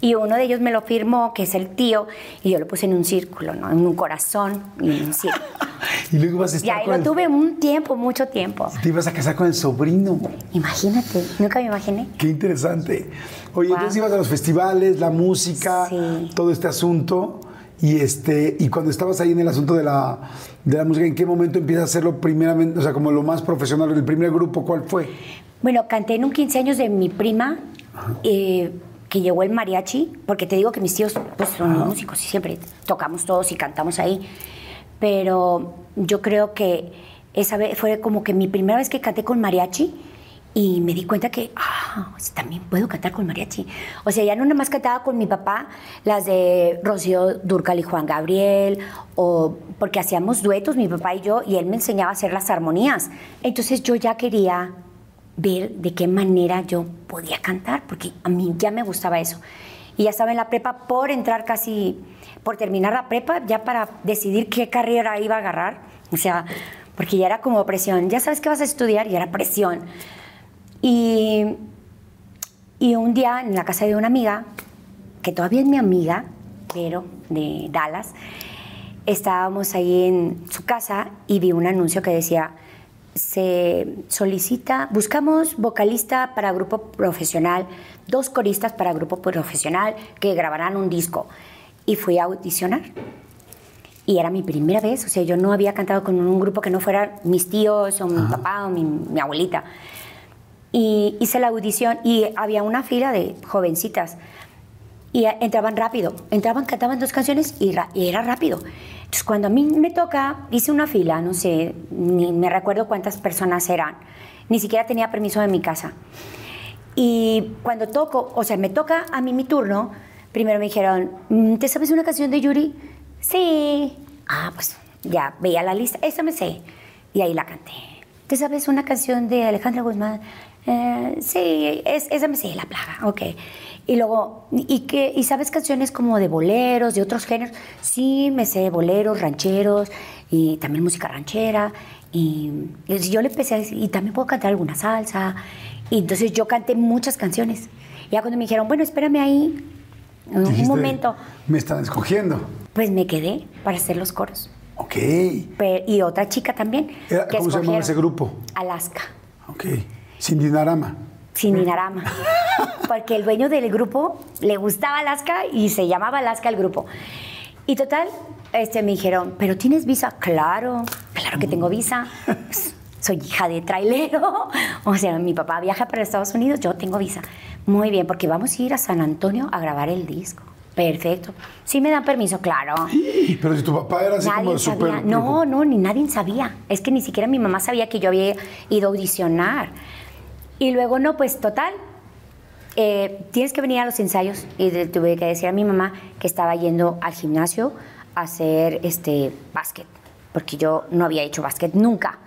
Y uno de ellos me lo firmó, que es el tío, y yo lo puse en un círculo, ¿no? En un corazón y en un círculo. [laughs] Y luego ibas a Y estar ahí con lo el- tuve un tiempo, mucho tiempo. Te ibas a casar con el sobrino. Imagínate, nunca me imaginé. Qué interesante. Oye, Wow. entonces ibas a los festivales, la música, Sí. todo este asunto. Y este, y cuando estabas ahí en el asunto de la, de la música, ¿en qué momento empiezas a hacerlo primeramente, o sea, como lo más profesional, el primer grupo, cuál fue? Bueno, canté en un 15 años de mi prima, eh, que llegó el mariachi, porque te digo que mis tíos pues, son músicos y siempre tocamos todos y cantamos ahí. Pero yo creo que esa vez fue como que mi primera vez que canté con mariachi y me di cuenta que ah, también puedo cantar con mariachi. O sea, ya no nada más cantaba con mi papá las de Rocío Durcal y Juan Gabriel, o porque hacíamos duetos mi papá y yo, y él me enseñaba a hacer las armonías. Entonces yo ya quería ver de qué manera yo podía cantar, porque a mí ya me gustaba eso. Y ya estaba en la prepa por entrar casi, por terminar la prepa, ya para decidir qué carrera iba a agarrar. O sea, porque ya era como presión. Ya sabes que vas a estudiar y era presión. Y, y un día en la casa de una amiga, que todavía es mi amiga, pero de Dallas, estábamos ahí en su casa y vi un anuncio que decía, se solicita, buscamos vocalista para grupo profesional, dos coristas para grupo profesional que grabarán un disco. Y fui a audicionar. Y era mi primera vez, o sea, yo no había cantado con un grupo que no fuera mis tíos o mi papá o mi, mi abuelita. Y hice la audición y había una fila de jovencitas y entraban rápido, entraban, cantaban dos canciones y era rápido. Entonces cuando a mí me toca, hice una fila, no sé, ni me recuerdo cuántas personas eran, ni siquiera tenía permiso de mi casa. Y cuando toco, o sea, me toca a mí mi turno, primero me dijeron, "Mm, ¿te sabes una canción de Yuri? Sí. Ah, pues ya veía la lista, esa me sé. Y ahí la canté. ¿Te sabes una canción de Alejandra Guzmán? "Eh, sí, es- esa me sé, La Plaga, ok. Y luego, ¿y, qué, ¿y sabes canciones como de boleros, de otros géneros? Sí, me sé boleros, rancheros y también música ranchera. Y, y yo le empecé a decir, y también puedo cantar alguna salsa. Y entonces yo canté muchas canciones. Ya cuando me dijeron, bueno, espérame ahí un Dijiste, momento, Me están escogiendo. pues me quedé para hacer los coros. Ok. Y otra chica también. Era- que ¿Cómo se llamaba ese grupo? Alaska, Ok. Sin Dinarama. Sin Dinarama. Porque el dueño del grupo le gustaba Alaska y se llamaba Alaska el grupo. Y total, este, me dijeron, ¿pero tienes visa? Claro, claro que tengo visa. Pues, soy hija de trailero. O sea, mi papá viaja para Estados Unidos, yo tengo visa. Muy bien, porque vamos a ir a San Antonio a grabar el disco. Perfecto. Sí me dan permiso, claro. Pero si tu papá era así como Nadie de súper... sabía. No, no, ni nadie sabía. Es que ni siquiera mi mamá sabía que yo había ido a audicionar. Y luego, no, pues total. eh, tienes que venir a los ensayos. Y le tuve que decir a mi mamá que estaba yendo al gimnasio a hacer este básquet. Porque yo no había hecho básquet nunca.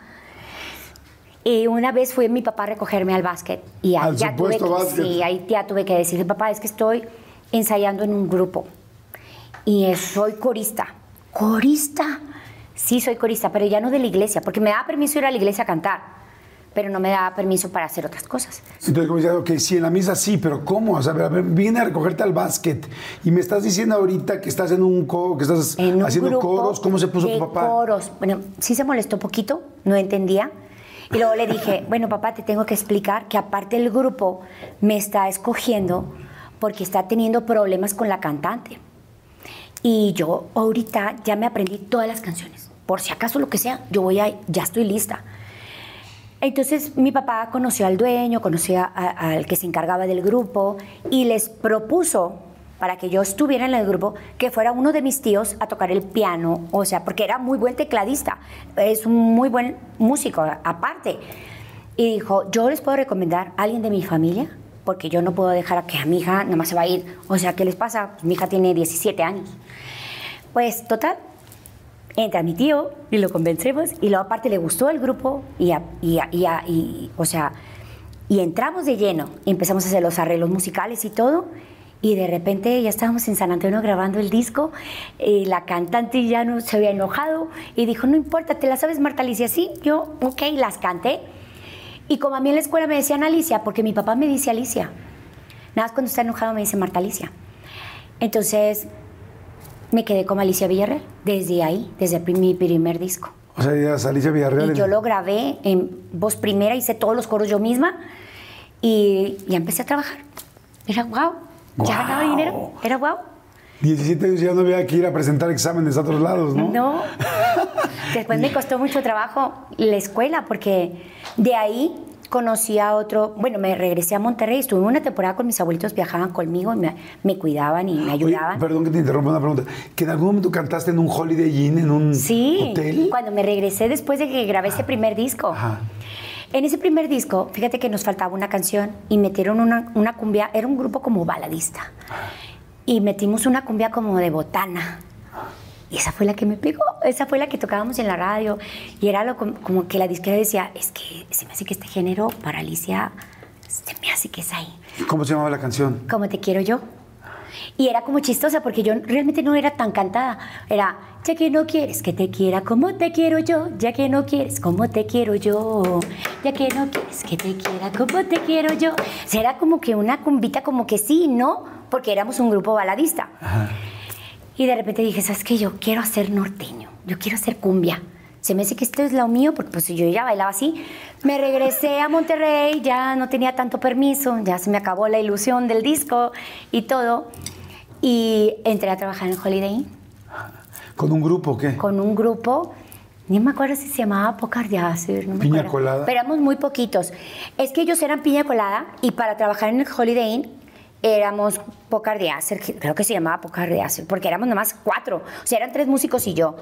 Y una vez fue mi papá a recogerme al básquet. Y ahí ya tuve que, sí, ahí ya tuve que decirle, papá, es que estoy ensayando en un grupo y soy corista. ¿Corista? Sí, soy corista, pero ya no de la iglesia, porque me daba permiso ir a la iglesia a cantar, pero no me daba permiso para hacer otras cosas. Entonces, como decía, ok, sí, en la misa sí, pero ¿cómo? O sea, vine a recogerte al básquet y me estás diciendo ahorita que estás en un coro, que estás En haciendo coros. ¿Cómo se puso de tu papá? coros. Bueno, sí se molestó poquito, no entendía. Y luego le dije, [laughs] bueno, papá, te tengo que explicar que aparte el grupo me está escogiendo porque está teniendo problemas con la cantante. Y yo ahorita ya me aprendí todas las canciones. Por si acaso lo que sea, yo voy a, ya estoy lista. Entonces mi papá conoció al dueño, conoció a- a- al que se encargaba del grupo y les propuso para que yo estuviera en el grupo que fuera uno de mis tíos a tocar el piano, o sea, porque era muy buen tecladista, es un muy buen músico aparte. Y dijo, yo les puedo recomendar a alguien de mi familia, porque yo no puedo dejar a que a mi hija nada más se va a ir. O sea, ¿qué les pasa? Pues mi hija tiene 17 años. Pues total, entra mi tío y lo convencemos y luego aparte le gustó el grupo y, a- y, a- y a- y, o sea y entramos de lleno empezamos a hacer los arreglos musicales y todo y de repente ya estábamos en San Antonio grabando el disco y la cantante ya no se había enojado y dijo no importa te la sabes Marta Alicia sí yo ok las canté. Y como a mí en la escuela me decían Alicia porque mi papá me dice Alicia. Nada más cuando está enojado me dice Marta Alicia. Entonces me quedé como Alicia Villarreal desde ahí, desde mi primer disco. O sea, ya Alicia Villarreal. Y yo lo grabé en voz primera, hice todos los coros yo misma y ya empecé a trabajar. Era guau, ya ganaba dinero, era guau. 17 años ya no había que ir a presentar exámenes a otros lados, ¿no? No. [laughs] Después me costó mucho trabajo la escuela porque de ahí conocí a otro, bueno, me regresé a Monterrey, estuve una temporada con mis abuelitos, viajaban conmigo y me, me cuidaban y me Oye, ayudaban. perdón que te interrumpa una pregunta. ¿Que en algún momento cantaste en un Holiday Inn, en un Sí, hotel? cuando me regresé después de que grabé ese primer disco. Ajá. En ese primer disco, fíjate que nos faltaba una canción y metieron una, una cumbia, era un grupo como baladista. Y metimos una cumbia como de botana. Y esa fue la que me pegó, esa fue la que tocábamos en la radio. Y era lo, como que la disquera decía, es que se me hace que este género para Alicia, se me hace que es ahí. ¿Cómo se llamaba la canción? Como te quiero yo. Y era como chistosa porque yo realmente no era tan cantada. Era, ya que no quieres que te quiera como te quiero yo, ya que no quieres como te quiero yo, ya que no quieres que te quiera como te quiero yo. O sea, era como que una cumbita como que sí, ¿no? porque éramos un grupo baladista. Y de repente dije, ¿sabes qué? Yo quiero hacer norteño, yo quiero hacer cumbia. Se me dice que esto es lo mío, porque pues yo ya bailaba así. Me regresé a Monterrey, ya no tenía tanto permiso, ya se me acabó la ilusión del disco y todo. Y entré a trabajar en Holiday Inn ¿Con un grupo o qué? con un grupo, ni me acuerdo si se llamaba Pocardiacer, no me Piña acuerdo. colada. Pero éramos muy poquitos. Es que ellos eran piña colada y para trabajar en el Holiday Inn éramos Pocardiacer, que- creo que se llamaba Pocardiacer, porque éramos nomás cuatro, o sea, eran tres músicos y yo.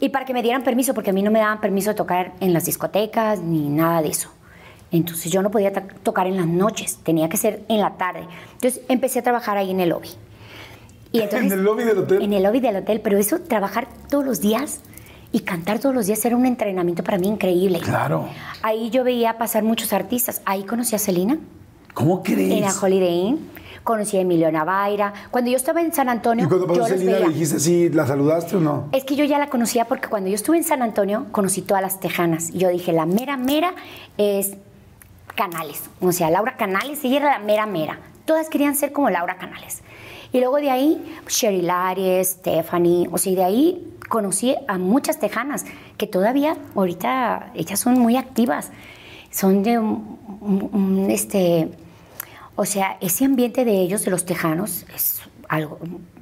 Y para que me dieran permiso, porque a mí no me daban permiso de tocar en las discotecas ni nada de eso. Entonces yo no podía tocar en las noches, tenía que ser en la tarde. Entonces empecé a trabajar ahí en el lobby. Y [laughs] entonces- ¿En el lobby del hotel? En el lobby del hotel, pero eso, trabajar todos los días y cantar todos los días era un entrenamiento para mí increíble. Claro. Ahí yo veía pasar muchos artistas. Ahí conocí a Celina, ¿Cómo crees? en la Holiday Inn. Conocí a Emilio Navaira. Cuando yo estaba en San Antonio, ¿Y cuando pasó Celina le dijiste así, la saludaste o no? Es que yo ya la conocía porque cuando yo estuve en San Antonio conocí todas las tejanas. Y yo dije, la mera mera es Canales. O sea, Laura Canales, ella era la mera mera. Todas querían ser como Laura Canales. Y luego de ahí, Sherry Lares, Stephanie, o sea, y de ahí conocí a muchas tejanas que todavía, ahorita, ellas son muy activas. Son de un- un- un, este, o sea, ese ambiente de ellos, de los tejanos, es algo,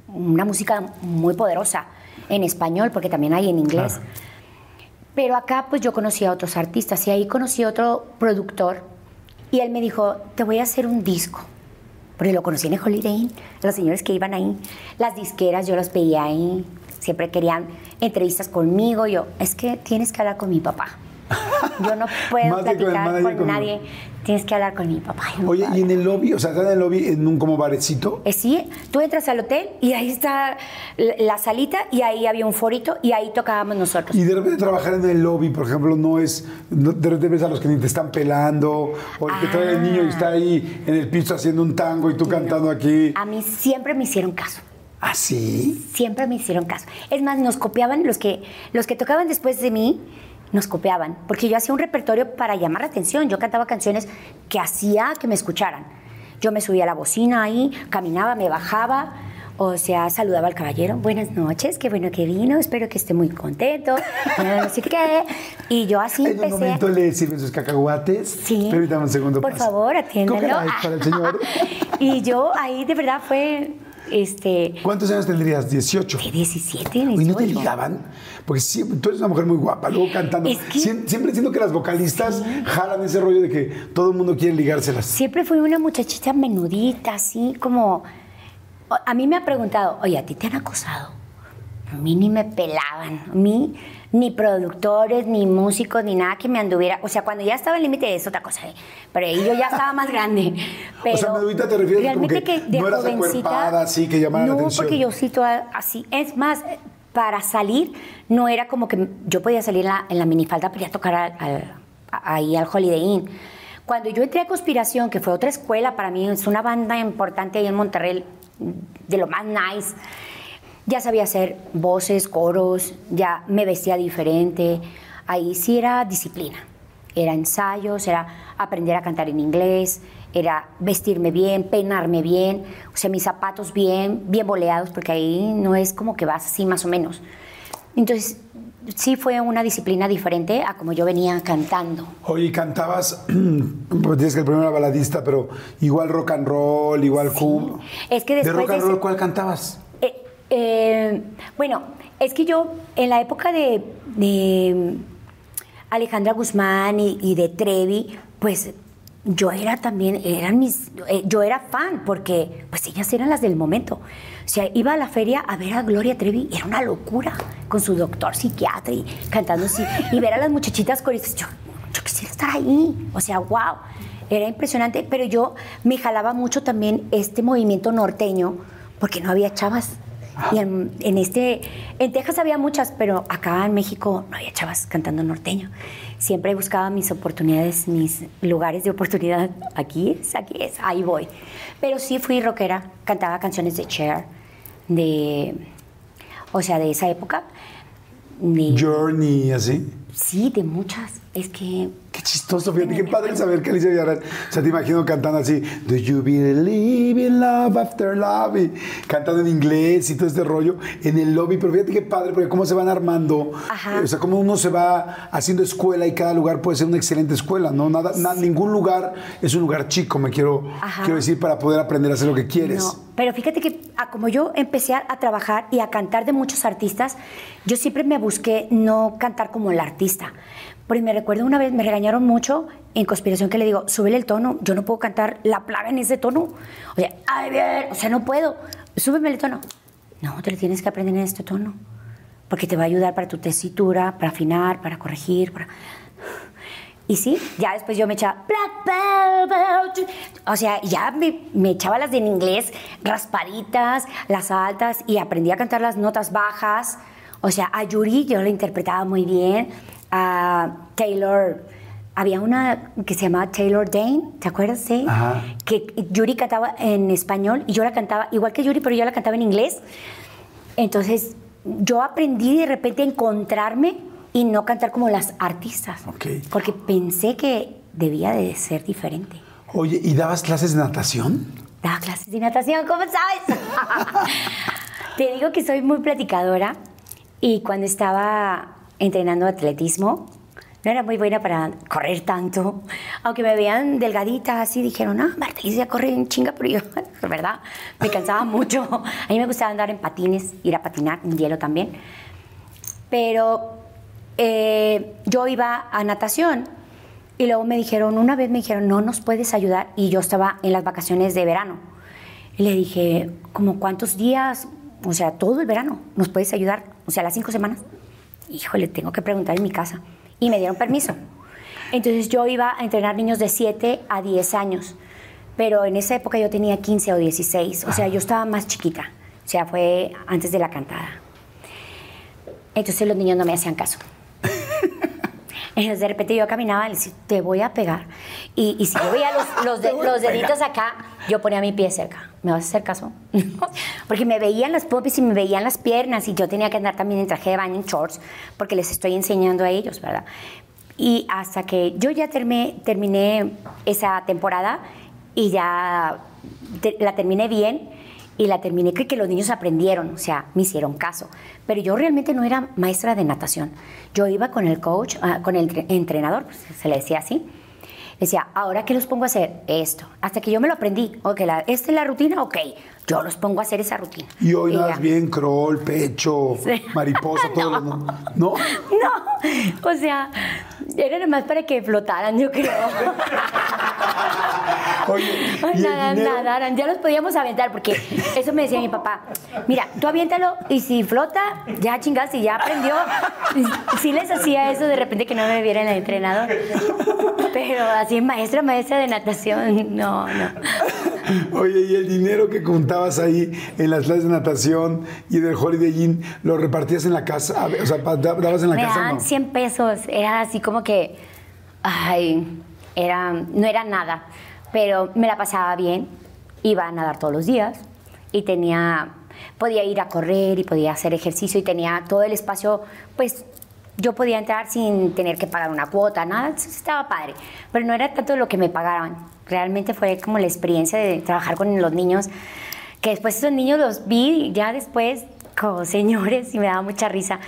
una música muy poderosa en español, porque también hay en inglés. Pero acá pues yo conocí a otros artistas y ahí conocí a otro productor y él me dijo, te voy a hacer un disco. Porque lo conocí en el Holiday Inn, los señores que iban ahí, las disqueras, yo los veía ahí, siempre querían entrevistas conmigo, yo, es que tienes que hablar con mi papá. Yo no puedo [laughs] platicar con- nadie, tienes que hablar con mi papá. Y mi Oye, ¿y en el lobby? O sea, ¿están en el lobby en un como barecito? eh, sí, tú entras al hotel y ahí está la, salita y ahí había un forito y ahí tocábamos nosotros. Y de repente trabajar en el lobby, por ejemplo, no es. no- de repente ves a los que ni te están pelando, o el que trae el niño y está ahí en el piso haciendo un tango y tú cantando aquí. A mí siempre me hicieron caso. ¿Ah, sí? Siempre me hicieron caso. Es más, nos copiaban los que, los que tocaban después de mí, nos copiaban, porque yo hacía un repertorio para llamar la atención. Yo cantaba canciones que hacía que me escucharan. Yo me subía a la bocina ahí, caminaba, me bajaba, o sea, saludaba al caballero. Buenas noches, qué bueno que vino, espero que esté muy contento. [laughs] No sé qué. Y yo así En un momento le sirven sus cacahuates. Sí. Permítame un segundo. Por pasa. favor, es para el señor. [laughs] y yo ahí de verdad fue, este, ¿Cuántos años tendrías? 18. de 17, ¿Y no te 18. ligaban? Porque sí, tú eres una mujer muy guapa, luego cantando. Es que- Siem- siempre siento que las vocalistas jalan ese rollo de que todo el mundo quiere ligárselas. Siempre fui una muchachita menudita, así como... A mí me ha preguntado, oye, ¿a ti te han acosado? A mí ni me pelaban, a mí ni productores, ni músicos, ni nada que me anduviera. O sea, cuando ya estaba el límite es otra cosa, ¿eh? pero ahí yo ya estaba más grande. Pero [laughs] O sea, menudita te refieres como realmente que de no eras acuerpada, así, que llamara la no, atención. porque yo sí toda así. Es más, para salir no era como que yo podía salir en la, en la minifalda para ir a tocar al- al- a- ahí al Holiday Inn. Cuando yo entré a Conspiración, que fue otra escuela para mí, es una banda importante ahí en Monterrey, de lo más nice, ya sabía hacer voces, coros, ya me vestía diferente. Ahí sí era disciplina. Era ensayos, era aprender a cantar en inglés, era vestirme bien, peinarme bien, o sea, mis zapatos bien, bien boleados, porque ahí no es como que vas así más o menos. Entonces, sí fue una disciplina diferente a como yo venía cantando. Oye, cantabas, [clears throat] pues tienes que el primero era baladista, pero igual rock and roll, igual cum. Es que ¿De después rock and de ese- roll cuál cantabas? Eh, bueno, es que yo en la época de, de Alejandra Guzmán y, y de Trevi, pues yo era también, eran mis, eh, yo era fan porque pues ellas eran las del momento. O sea, iba a la feria a ver a Gloria Trevi, era una locura, con su doctor psiquiatra y cantando así, y ver a las muchachitas coristas, yo, yo quisiera estar ahí, o sea, wow, era impresionante, pero yo me jalaba mucho también este movimiento norteño, porque no había chavas. Y en, en este, en Texas había muchas, pero acá en México no había chavas cantando norteño. Siempre buscaba mis oportunidades, mis lugares de oportunidad. Aquí es, aquí es, ahí voy. Pero sí fui rockera, cantaba canciones de Cher, de, o sea, de esa época. De, Journey, así. Sí, de muchas. Es que Qué chistoso, fíjate, qué padre saber que Alicia Villarreal. O sea, te imagino cantando así, Do you believe in love after love? Y cantando en inglés y todo este rollo en el lobby. Pero fíjate qué padre, porque cómo se van armando. Ajá. O sea, cómo uno se va haciendo escuela y cada lugar puede ser una excelente escuela, ¿no? Nada, na- ningún lugar es un lugar chico, me quiero, Ajá. quiero decir, para poder aprender a hacer lo que quieres. No, pero fíjate que ah, como yo empecé a, a trabajar y a cantar de muchos artistas, yo siempre me busqué no cantar como el artista. Porque me recuerdo una vez, me regañaron mucho en conspiración que le digo, súbele el tono, yo no puedo cantar la plaga en ese tono. O sea, ay, bien, o sea, no puedo, súbeme el tono. No, te lo tienes que aprender en este tono, porque te va a ayudar para tu tesitura, para afinar, para corregir, para... Y sí, ya después yo me echaba. O sea, ya me, me echaba las de en inglés, raspaditas, las altas, y aprendí a cantar las notas bajas. O sea, a Yuri yo la interpretaba muy bien. A Taylor, había una que se llamaba Taylor Dane, ¿te acuerdas? Sí. Ajá. Que Yuri cantaba en español y yo la cantaba igual que Yuri, pero yo la cantaba en inglés. Entonces, yo aprendí de repente a encontrarme y no cantar como las artistas. Porque pensé que debía de ser diferente. Oye, ¿y dabas clases de natación? Daba clases de natación, ¿cómo sabes? [laughs] Te digo que soy muy platicadora y cuando estaba entrenando atletismo, no era muy buena para correr tanto. Aunque me veían delgadita así, dijeron, ah, Marta Alicia corre en chinga, pero yo, de verdad, me cansaba mucho. A mí me gustaba andar en patines, ir a patinar, en hielo también. Pero eh, yo iba a natación y luego me dijeron, una vez me dijeron, no nos puedes ayudar. Y yo estaba en las vacaciones de verano. Y le dije, ¿como cuántos días? O sea, todo el verano, ¿nos puedes ayudar? O sea, las cinco semanas. Híjole, tengo que preguntar en mi casa. Y me dieron permiso. Entonces yo iba a entrenar niños de 7 a 10 años. Pero en esa época yo tenía 15 o 16. O sea, yo estaba más chiquita. O sea, fue antes de la cantada. Entonces los niños no me hacían caso. [laughs] Entonces de repente yo caminaba y le decía, te voy a pegar. Y, y si yo veía los, los, de- [laughs] los deditos acá, yo ponía mi pie cerca. ¿Me vas a hacer caso? [laughs] porque me veían las popis y me veían las piernas y yo tenía que andar también en traje de baño, en shorts, porque les estoy enseñando a ellos, ¿verdad? Y hasta que yo ya terminé, terminé esa temporada y ya la terminé bien y la terminé que, que los niños aprendieron, o sea, me hicieron caso. Pero yo realmente no era maestra de natación. Yo iba con el coach, ah, con el tre- entrenador, pues, se le decía así. Decía, ¿ahora qué los pongo a hacer? Esto. Hasta que yo me lo aprendí. Ok, ¿esta es la rutina? Ok, yo los pongo a hacer esa rutina. Y hoy ya. nadas bien, crawl, pecho, Sí. [laughs] mariposa, todo lo ¿no? ¿No? No, o sea, era nomás para que flotaran, yo creo. [laughs] Oye, Ay, ¿y el nada, dinero? nadaran, ya los podíamos aventar, porque eso me decía mi papá. Mira, tú aviéntalo y si flota, ya chingaste, ya aprendió. Sí les hacía eso de repente que no me viera en el entrenador. Pero así, maestra, maestra de natación, no, no. Oye, y el dinero que juntabas ahí en las clases de natación y del Holiday Inn, ¿lo repartías en la casa? O sea, ¿dabas en la me casa o daban no? 100 pesos. Era así como que, ay, era, no era nada. Pero me la pasaba bien. Iba a nadar todos los días y tenía, podía ir a correr y podía hacer ejercicio y tenía todo el espacio, pues yo podía entrar sin tener que pagar una cuota, nada, estaba padre. Pero no era tanto lo que me pagaban. Realmente fue como la experiencia de trabajar con los niños, que después esos niños los vi ya después como [laughs] señores y me daba mucha risa,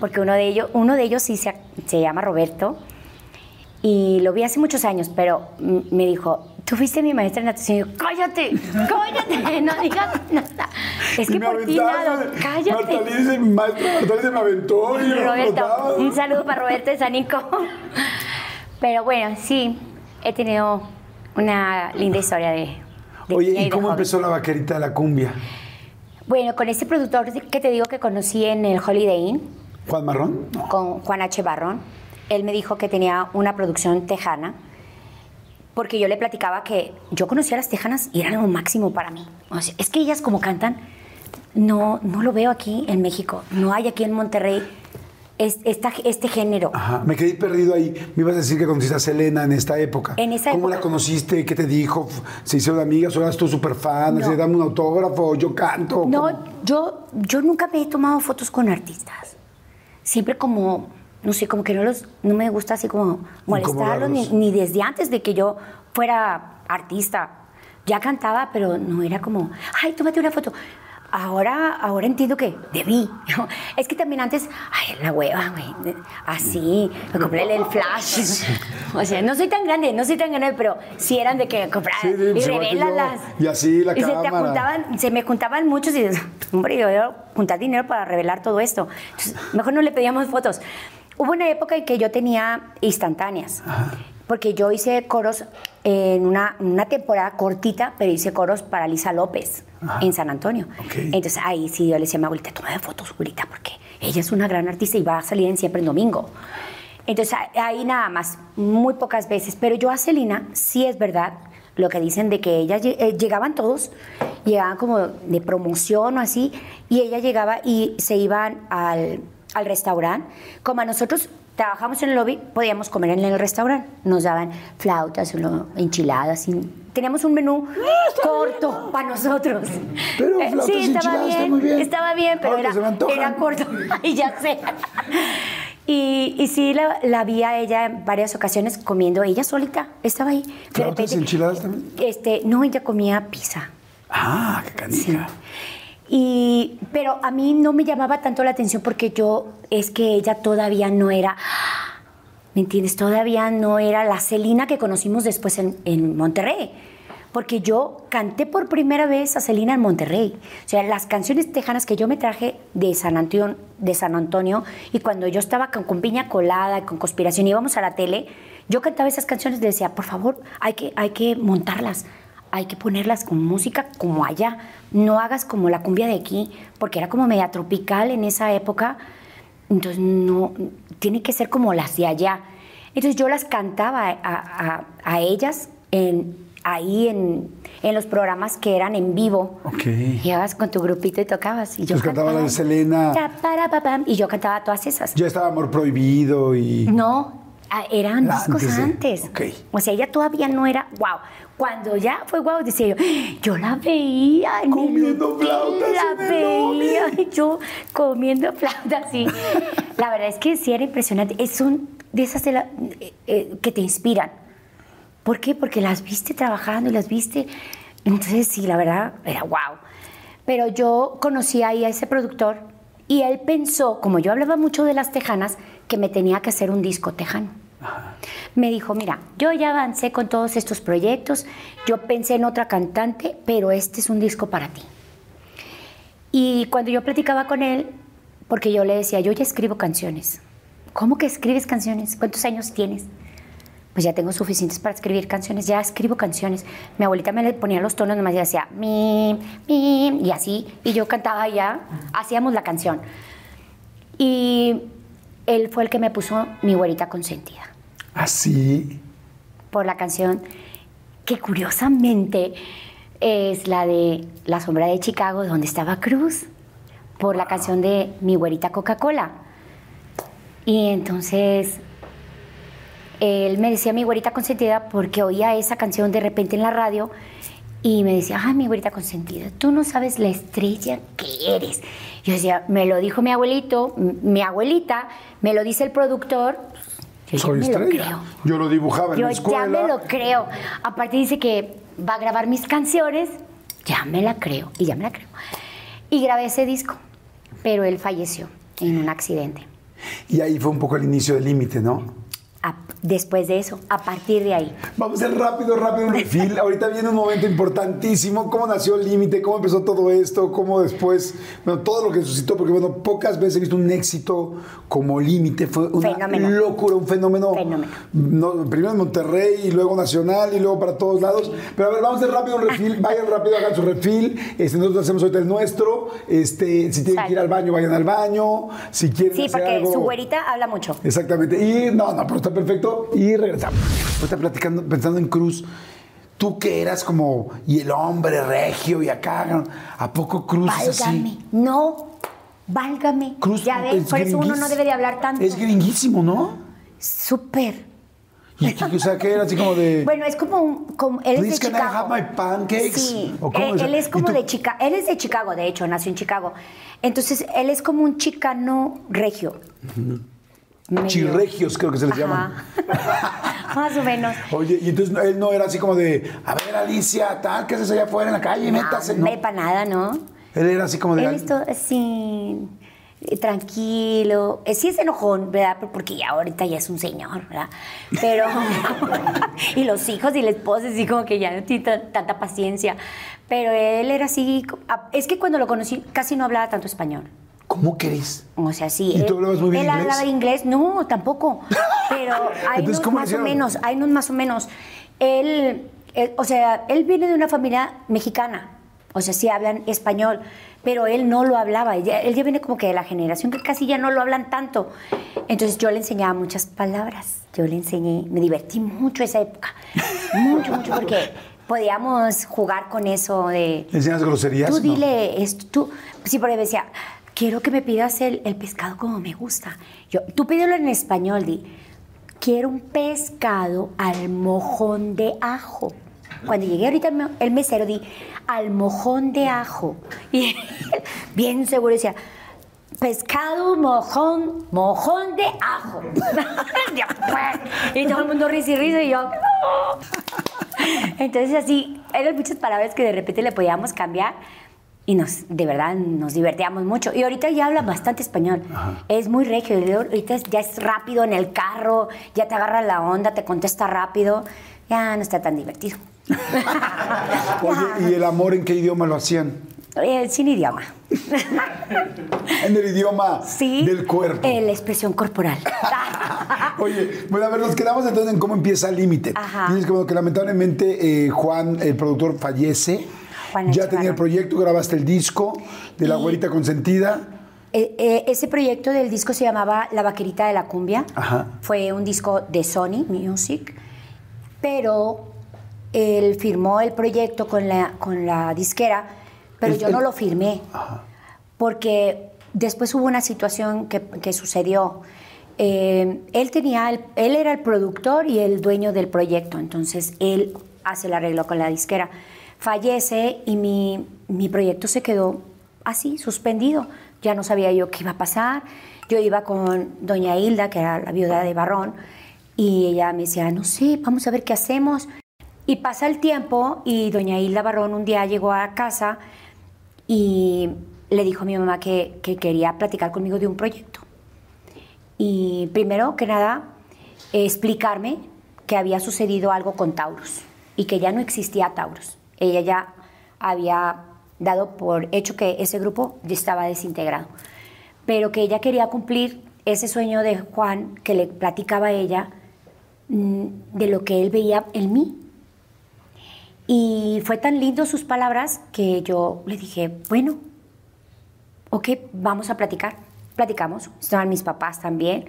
porque uno de ellos, uno de ellos sí se, se llama Roberto y lo vi hace muchos años, pero me dijo, tú fuiste mi maestra de natación. Y yo, cállate, cállate, [laughs] no digas nada. Es que por ti aventaste, nado, Marta cállate. Liz, maestra Marta me aventó y Roberto, un saludo para Roberto de Sanico. [laughs] Pero bueno, sí, he tenido una linda historia de... Oye, ¿y cómo joven. empezó la vaquerita de la cumbia? Bueno, con ese productor que te digo que conocí en el Holiday Inn, ¿Juan Marrón? No. con Juan H. Barrón. Él me dijo que tenía una producción tejana, porque yo le platicaba que yo conocía a las tejanas y eran lo máximo para mí. O sea, es que ellas como cantan, no, no lo veo aquí en México, no hay aquí en Monterrey esta- este género. Ajá, me quedé perdido ahí. Me ibas a decir que conociste a Selena en esta época. En esa ¿Cómo época. la conociste? ¿Qué te dijo? ¿Se hicieron amigas? ¿O eras tú súper fan? No. Dame un autógrafo, yo canto. ¿Cómo? No, yo, yo nunca me he tomado fotos con artistas. Siempre como no sé, como que no los, no me gusta así como molestarlos, ni, ni desde antes de que yo fuera artista. Ya cantaba, pero no era como, ay, tómate una foto. Ahora, ahora entiendo que debí. Es que también antes, ay, la hueva, güey. Así, me compré el flash. O sea, no soy tan grande, no soy tan grande, pero sí eran de que comprar Sí, sí, y revélalas. Y así la y se, te cámara. juntaban, se me juntaban muchos y hombre, yo a juntar dinero para revelar todo esto. Entonces, mejor no le pedíamos fotos. Hubo una época en que yo tenía instantáneas, porque yo hice coros en una, una temporada cortita, pero hice coros para Lisa López en San Antonio. Entonces ahí sí yo le decía a mi abuelita, toma fotos, abuelita, porque ella es una gran artista y va a salir en siempre en domingo. Entonces ahí nada más, muy pocas veces. Pero yo a Celina sí es verdad lo que dicen de que ella eh, llegaban todos, llegaban como de promoción o así, y ella llegaba y se iban al, al restaurante. Como a nosotros trabajamos en el lobby, podíamos comer en el restaurante. Nos daban flautas, enchiladas, y teníamos un menú corto para nosotros. Pero Eh, flautas y sí, estaba bien, muy bien. estaba bien, pero era, era corto. [laughs] y ya sé. Y, y sí, la, la vi a ella en varias ocasiones comiendo, ella solita, estaba ahí. ¿Flautas repente, enchiladas también? Este, no, ella comía pizza. Ah, qué canija. Y, pero a mí no me llamaba tanto la atención porque yo, es que ella todavía no era, ¿me entiendes? Todavía no era la Celina que conocimos después en, en Monterrey. Porque yo canté por primera vez a Celina en Monterrey. O sea, las canciones tejanas que yo me traje de San Antonio, de San Antonio y cuando yo estaba con, Piña Colada, con Conspiración, íbamos a la tele, yo cantaba esas canciones y decía, por favor, hay que, hay que montarlas hay que ponerlas con música como allá. No hagas como la cumbia de aquí, porque era como media tropical en esa época. Entonces, no, tiene que ser como las de allá. Entonces, yo las cantaba a, a- a ellas en, ahí en, en los programas que eran en vivo. Ok. Llegabas con tu grupito y tocabas. Y yo Pues cantaba la de Selena. Ta, para, pa, pam, y yo cantaba todas esas. Ya estaba Amor Prohibido y... No, ah, eran discos antes antes. ok. O sea, ella todavía no era wow. Cuando ya fue wow, decía yo, yo la veía en Comiendo flautas la en el lobby. [laughs] veía yo comiendo flautas, sí. la verdad es que sí era impresionante. Es un de esas de la- eh, eh, que te inspiran. ¿Por qué? Porque las viste trabajando y las viste. Entonces, sí, la verdad, era wow. Pero yo conocí ahí a ese productor y él pensó, como yo hablaba mucho de las tejanas, que me tenía que hacer un disco tejano. Me dijo, mira, yo ya avancé con todos estos proyectos, yo pensé en otra cantante, pero este es un disco para ti. Y cuando yo platicaba con él, porque yo le decía, yo ya escribo canciones. ¿Cómo que escribes canciones? ¿Cuántos años tienes? Pues ya tengo suficientes para escribir canciones, ya escribo canciones. Mi abuelita me le ponía los tonos nomás y decía, mi, mi, y así, y yo cantaba ya, hacíamos la canción. Y él fue el que me puso mi güerita consentida Así. por la canción que curiosamente es la de La sombra de Chicago, donde estaba Cruz, por la canción de Mi güerita Coca-Cola. Y entonces él me decía mi güerita consentida porque oía esa canción de repente en la radio y me decía, ay, mi güerita consentida, tú no sabes la estrella que eres. Yo decía, me lo dijo mi abuelito, mi abuelita, me lo dice el productor. Yo Soy me lo estrella. creo. Yo lo dibujaba en Yo la escuela. ya me lo creo. Aparte dice que va a grabar mis canciones, ya me la creo y ya me la creo. Y grabé ese disco, pero él falleció en un accidente. Y ahí fue un poco el inicio del límite, ¿no? Después de eso, a partir de ahí. Vamos a hacer rápido, rápido un refil. [laughs] Ahorita viene un momento importantísimo. ¿Cómo nació el límite? ¿Cómo empezó todo esto? ¿Cómo después? Bueno, todo lo que suscitó, porque bueno, pocas veces he visto un éxito como límite. Fue una Fenómeno. locura, un fenómeno. Fenómeno. No, primero en Monterrey y luego nacional y luego para todos lados. Pero a ver, vamos a hacer rápido un [laughs] refil. Vayan rápido, hagan su refil. Este, nosotros hacemos ahorita el nuestro. Este, si tienen que ir al baño, vayan al baño. Si quieren Sí, hacer porque algo- su güerita habla mucho. Exactamente. Y no, no, pero está perfecto. Y regresamos. Ahorita platicando, pensando en Cruz. Tú que eras como, y el hombre regio y acá, ¿a poco Cruz es Válgame. así? No, válgame. Cruz ya ves, es por eso uno no debe de hablar tanto. Es gringuísimo, ¿no? Súper. Y o sea, que era así como de... Bueno, es como un. Como, él Please, es de can I Chicago. have my pancakes? Sí, ¿O cómo él, es? él es ¿Y como de Chicago. Él es de Chicago, de hecho, nació en Chicago. Entonces, él es como un chicano regio. Medio- Chirregios, creo que se les llama. Ajá. [laughs] Más o menos. Oye, y entonces él no era así como de, a ver, Alicia, tal, ¿qué haces allá afuera en la calle? Métase, ¿no? No, para nada, ¿no? Él era así como de. Él así, eh, tranquilo. Eh, Sí es enojón, ¿verdad? Porque ya ahorita ya es un señor, ¿verdad? Pero... [laughs] y los hijos y la esposa, así como que ya no tiene tan- tanta paciencia. Pero él era así... Es que cuando lo conocí casi no hablaba tanto español. ¿Cómo querés? O sea, sí. ¿Y él, tú hablabas muy bien él inglés? hablaba inglés, no, tampoco. Pero [laughs] hay unos ¿cómo le más o menos, hay unos más o menos. Él, él- o sea, él viene de una familia mexicana. O sea, sí hablan español, pero él no lo hablaba. Ya- él ya viene como que de la generación que casi ya no lo hablan tanto. Entonces yo le enseñaba muchas palabras. Yo le enseñé, me divertí mucho esa época. Mucho, mucho, porque podíamos jugar con eso de... ¿Le enseñas groserías? Tú No. dile esto, tú, sí, porque decía, quiero que me pidas el, el pescado como me gusta. Yo, tú pídelo en español, di, quiero un pescado al mojón de ajo. Cuando llegué ahorita el me- el mesero, di, al mojón de ajo. Y él, [laughs] bien seguro decía, pescado, mojón, mojón de ajo. [laughs] Pues. y todo el mundo risa y risa y yo. Entonces así, eran muchas palabras que de repente le podíamos cambiar y nos, de verdad, nos divertíamos mucho. Y ahorita ya habla bastante español. Es muy regio. Ahorita ya es rápido en el carro, ya te agarra la onda, te contesta rápido. Ya no está tan divertido. [laughs] Oye, ¿y el amor en qué idioma lo hacían? Eh, sin idioma. [laughs] En el idioma Sí. del cuerpo. Eh, la expresión corporal. [laughs] Oye, bueno, a ver, nos quedamos entonces en cómo empieza Límite. Ajá. Dices que, bueno, que lamentablemente eh, Juan, el productor, fallece. Ya tenía el proyecto, grabaste el disco de La Güerita Consentida. Eh, eh, ese proyecto del disco se llamaba La Vaquerita de la Cumbia. Ajá. Fue un disco de Sony Music, pero él firmó el proyecto con la, con la disquera, pero El- yo no lo firmé, porque después hubo una situación que, que sucedió. Eh, él, tenía el- él era el productor y el dueño del proyecto, entonces él hace el arreglo con la disquera. Fallece y mi, mi proyecto se quedó así, suspendido. Ya no sabía yo qué iba a pasar. Yo iba con doña Hilda, que era la viuda de Barrón, y ella me decía, no sé, vamos a ver qué hacemos. Y pasa el tiempo y doña Hilda Barrón un día llegó a casa y le dijo a mi mamá que, que quería platicar conmigo de un proyecto. Y primero que nada, explicarme que había sucedido algo con Taurus y que ya no existía Taurus. Ella ya había dado por hecho que ese grupo ya estaba desintegrado, pero que ella quería cumplir ese sueño de Juan que le platicaba a ella mm, de lo que él veía en mí. Y fue tan lindo sus palabras que yo le dije, bueno, ok, vamos a platicar. Platicamos, estaban mis papás también.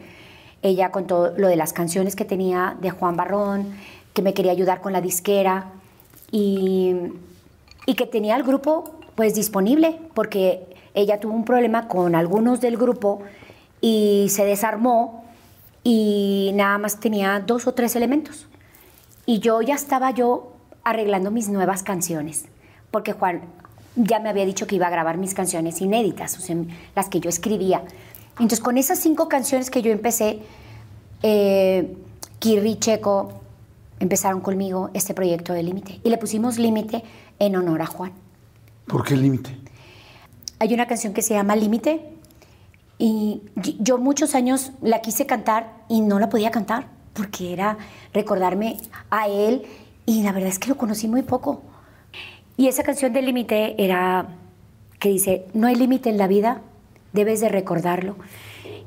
Ella contó lo de las canciones que tenía de Juan Barrón, que me quería ayudar con la disquera y, y que tenía el grupo pues disponible porque ella tuvo un problema con algunos del grupo y se desarmó y nada más tenía dos o tres elementos. Y yo ya estaba yo arreglando mis nuevas canciones, porque Juan ya me había dicho que iba a grabar mis canciones inéditas, o sea, las que yo escribía. Entonces, con esas cinco canciones que yo empecé, eh, Kirri Checo empezaron conmigo este proyecto de Límite. Y le pusimos Límite en honor a Juan. ¿Por qué Límite? Hay una canción que se llama Límite y yo muchos años la quise cantar y no la podía cantar porque era recordarme a él y la verdad es que lo conocí muy poco. Y esa canción de Límite era que dice, no hay límite en la vida, debes de recordarlo.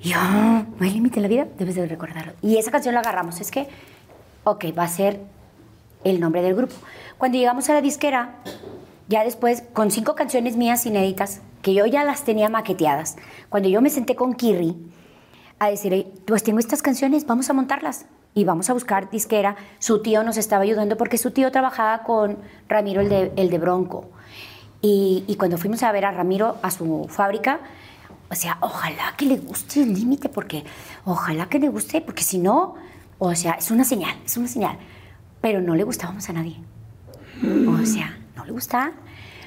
Y yo, "Ah, no hay límite en la vida, debes de recordarlo. Y esa canción la agarramos, es que, ok, va a ser el nombre del grupo. Cuando llegamos a la disquera, ya después, con cinco canciones mías inéditas, que yo ya las tenía maqueteadas, cuando yo me senté con Kirri a decir, pues tengo estas canciones, vamos a montarlas y vamos a buscar disquera. Su tío nos estaba ayudando porque su tío trabajaba con Ramiro, el de, el de Bronco. Y, y cuando fuimos a ver a Ramiro a su fábrica, o sea, ojalá que le guste el límite, porque ojalá que le guste, porque si no, o sea, es una señal, es una señal. Pero no le gustábamos a nadie. O sea, no le gustaba.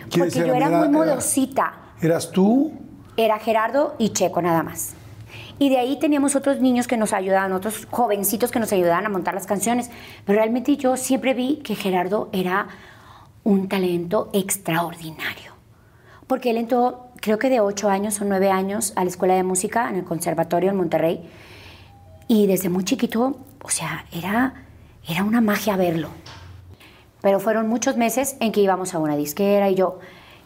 ¿Quiénes Porque yo era muy era- modosita. ¿Eras tú? Era Gerardo y Checo nada más. Y de ahí teníamos otros niños que nos ayudaban, otros jovencitos que nos ayudaban a montar las canciones. Pero realmente yo siempre vi que Gerardo era un talento extraordinario. Porque él entró, creo que de 8 años o 9 años, a la escuela de música en el conservatorio en Monterrey. Y desde muy chiquito, o sea, era, era una magia verlo. Pero fueron muchos meses en que íbamos a una disquera y yo,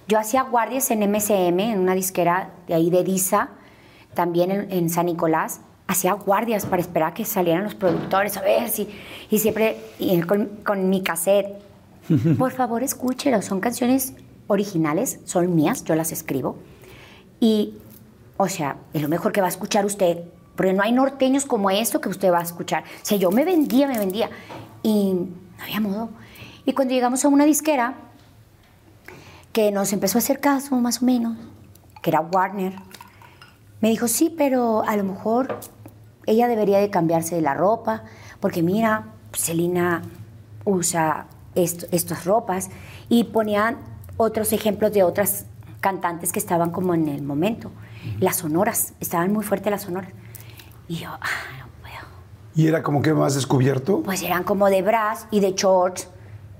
yo hacía guardias en MCM, en una disquera de ahí de Disa, también en, en San Nicolás. Hacía guardias para esperar que salieran los productores, a ver si. Y siempre y con, con mi cassette. [laughs] Por favor, escúchelo. Son canciones originales, son mías, yo las escribo. Y, o sea, es lo mejor que va a escuchar usted, porque no hay norteños como esto que usted va a escuchar. O sea, yo me vendía, me vendía. Y no había modo. Y cuando llegamos a una disquera, que nos empezó a hacer caso, más o menos, que era Warner, me dijo, sí, pero a lo mejor ella debería de cambiarse de la ropa, porque mira, Selena usa esto- estas ropas, y ponían otros ejemplos de otras cantantes que estaban como en el momento. Las sonoras, estaban muy fuertes las sonoras. Y yo, ah, no puedo. Y era como que más descubierto. Pues eran como de bras y de shorts.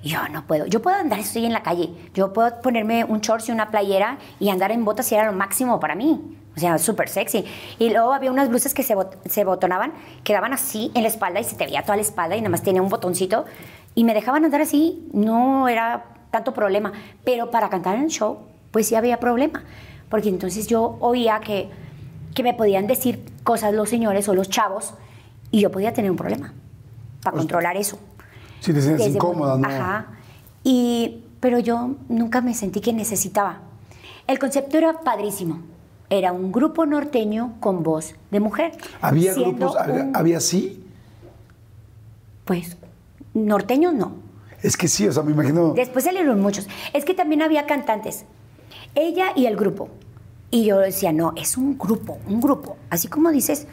Y yo no puedo. Yo puedo andar estoy en la calle. Yo puedo ponerme un shorts y una playera y andar en botas y era lo máximo para mí. O sea, súper sexy. Y luego había unas blusas que se, bot- se botonaban, quedaban así en la espalda y se te veía toda la espalda y nada más tenía un botoncito. Y me dejaban andar así. No era tanto problema. Pero para cantar en el show, pues sí había problema. Porque entonces yo oía que, que me podían decir cosas los señores o los chavos y yo podía tener un problema para controlar eso. Si te sientes incómoda, ¿no? Ajá. Y, pero yo nunca me sentí que necesitaba. El concepto era padrísimo. Era un grupo norteño con voz de mujer. Había grupos, había, un- había sí. Pues, norteños no. Es que sí, o sea, me imagino. Después salieron muchos. Es que también había cantantes. Ella y el grupo. Y yo decía, no, es un grupo, un grupo. Así como dices,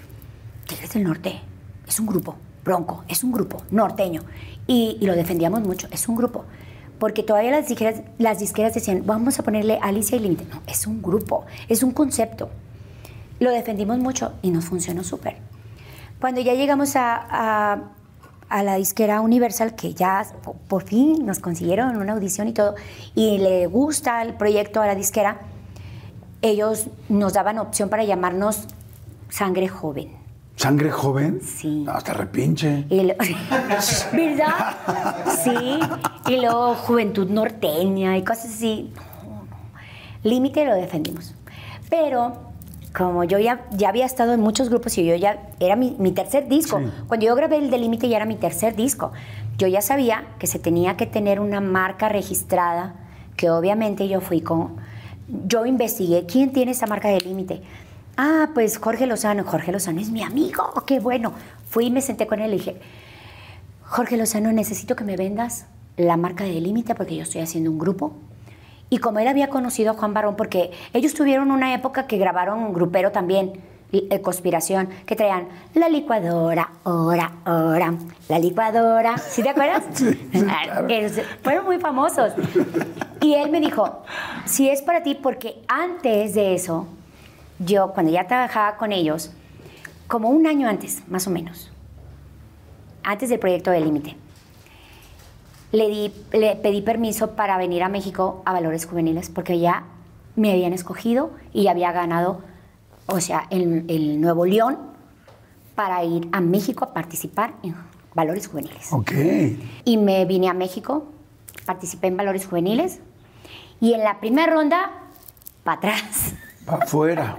Tigres del Norte, es un grupo. Bronco, es un grupo, norteño. Y, y lo defendíamos mucho, es un grupo. Porque todavía las disqueras, las disqueras decían, vamos a ponerle Alicia y Límite. No, es un grupo, es un concepto. Lo defendimos mucho y nos funcionó súper. Cuando ya llegamos a, a- a la disquera Universal, que ya po- por fin nos consiguieron una audición y todo, y le gusta el proyecto a la disquera, ellos nos daban opción para llamarnos Sangre Joven. ¿Sangre joven? Sí. Hasta repinche. Y lo- [laughs] ¿Verdad? Sí. Y luego Juventud Norteña y cosas así. No, no. Límite lo defendimos. Pero como yo ya, ya había estado en muchos grupos y yo ya era mi, mi tercer disco. Sí. Cuando yo grabé el de Límite ya era mi tercer disco. Yo ya sabía que se tenía que tener una marca registrada, que obviamente yo fui con... Yo investigué quién tiene esa marca de Límite. Ah, pues Jorge Lozano. Jorge Lozano es mi amigo, qué bueno. Fui y me senté con él y dije, Jorge Lozano, necesito que me vendas la marca de Límite porque yo estoy haciendo un grupo. Y como él había conocido a Juan Barón, porque ellos tuvieron una época que grabaron un grupero también, Conspiración, que traían la licuadora, hora, hora, la licuadora. ¿Sí te acuerdas? [laughs] Ah, que se- fueron muy famosos. Y él me dijo, si es para ti, porque antes de eso, yo cuando ya trabajaba con ellos, como un año antes, más o menos, antes del proyecto de Límite, le, di, le pedí permiso para venir a México a Valores Juveniles porque ya me habían escogido y había ganado, o sea, el, el Nuevo León para ir a México a participar en Valores Juveniles. Ok. Y me vine a México, participé en Valores Juveniles y en la primera ronda, para atrás. Para afuera.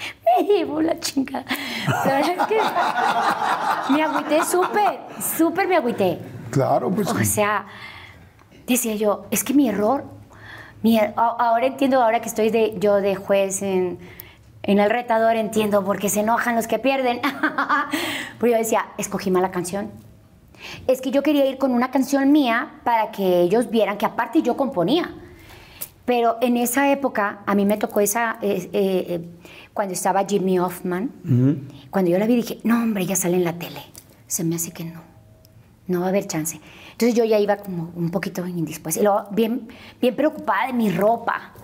[laughs] Me llevo la chingada. Es que me agüité súper, súper me agüité. Claro, pues. O sea, decía yo, es que mi error, mi er- ahora entiendo, ahora que estoy de, yo de juez en, en el retador, entiendo por qué se enojan los que pierden. [laughs] Pero yo decía, escogí mala canción. Es que yo quería ir con una canción mía para que ellos vieran que aparte yo componía. Pero en esa época, a mí me tocó esa, eh, eh, eh, cuando estaba Jimmy Hoffman, cuando yo la vi dije, no hombre, ya sale en la tele. Se me hace que no, no va a haber chance. Entonces yo ya iba como un poquito indispuesta, y luego bien, bien preocupada de mi ropa.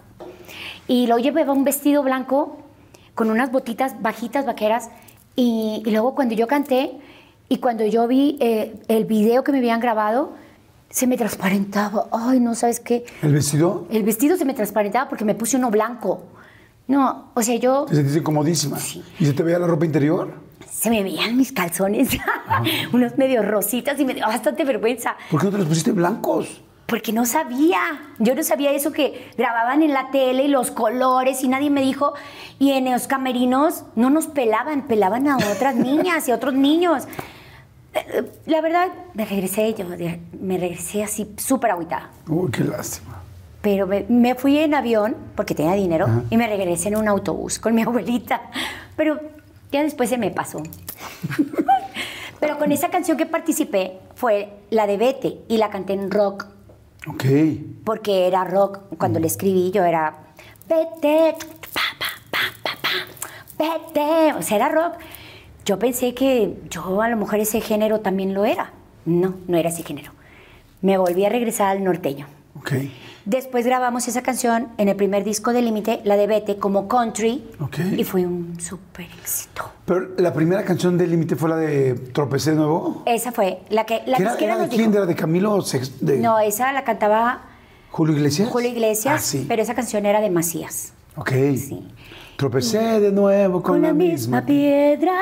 Y luego llevaba un vestido blanco con unas botitas bajitas, vaqueras, y, y luego cuando yo canté y cuando yo vi eh, el video que me habían grabado, se me transparentaba. Ay, no sabes qué. ¿El vestido? El vestido se me transparentaba porque me puse uno blanco. No, o sea, yo Te sentiste incomodísima. ¿Y se te veía la ropa interior? se me veían mis calzones, [laughs] unos medio rositas y me dio bastante vergüenza. ¿Por qué no te los pusiste blancos? Porque no sabía. Yo no sabía eso que grababan en la tele y los colores y nadie me dijo. Y en los camerinos no nos pelaban, pelaban a otras niñas y a otros niños. Eh, La verdad, me regresé yo, me regresé así súper agüitada. Uy, qué lástima. Pero me, me fui en avión porque tenía dinero y me regresé en un autobús con mi [laughs] abuelita. Pero ya después se me pasó. [laughs] Pero con esa canción que participé fue la de Vete y la canté en rock Ok. porque era rock. Cuando le escribí yo era Vete, pa, pa, pa, pa, pa, vete. O sea, era rock. Yo pensé que yo a lo mejor ese género también lo era. No, no era ese género. Me volví a regresar al norteño. Ok. Después grabamos esa canción en el primer disco de Límite, la de Vete, como country. Ok. Y fue un súper éxito. Pero la primera canción de Límite fue la de Tropecé de nuevo. Esa fue la que la ¿Que era, de quién? dijo- ¿Era de Camilo? De No, esa la cantaba ¿Julio Iglesias? Julio Iglesias, Ah, sí. pero esa canción era de Macías. Ok. Sí. Tropecé de nuevo con, Con la misma piedra.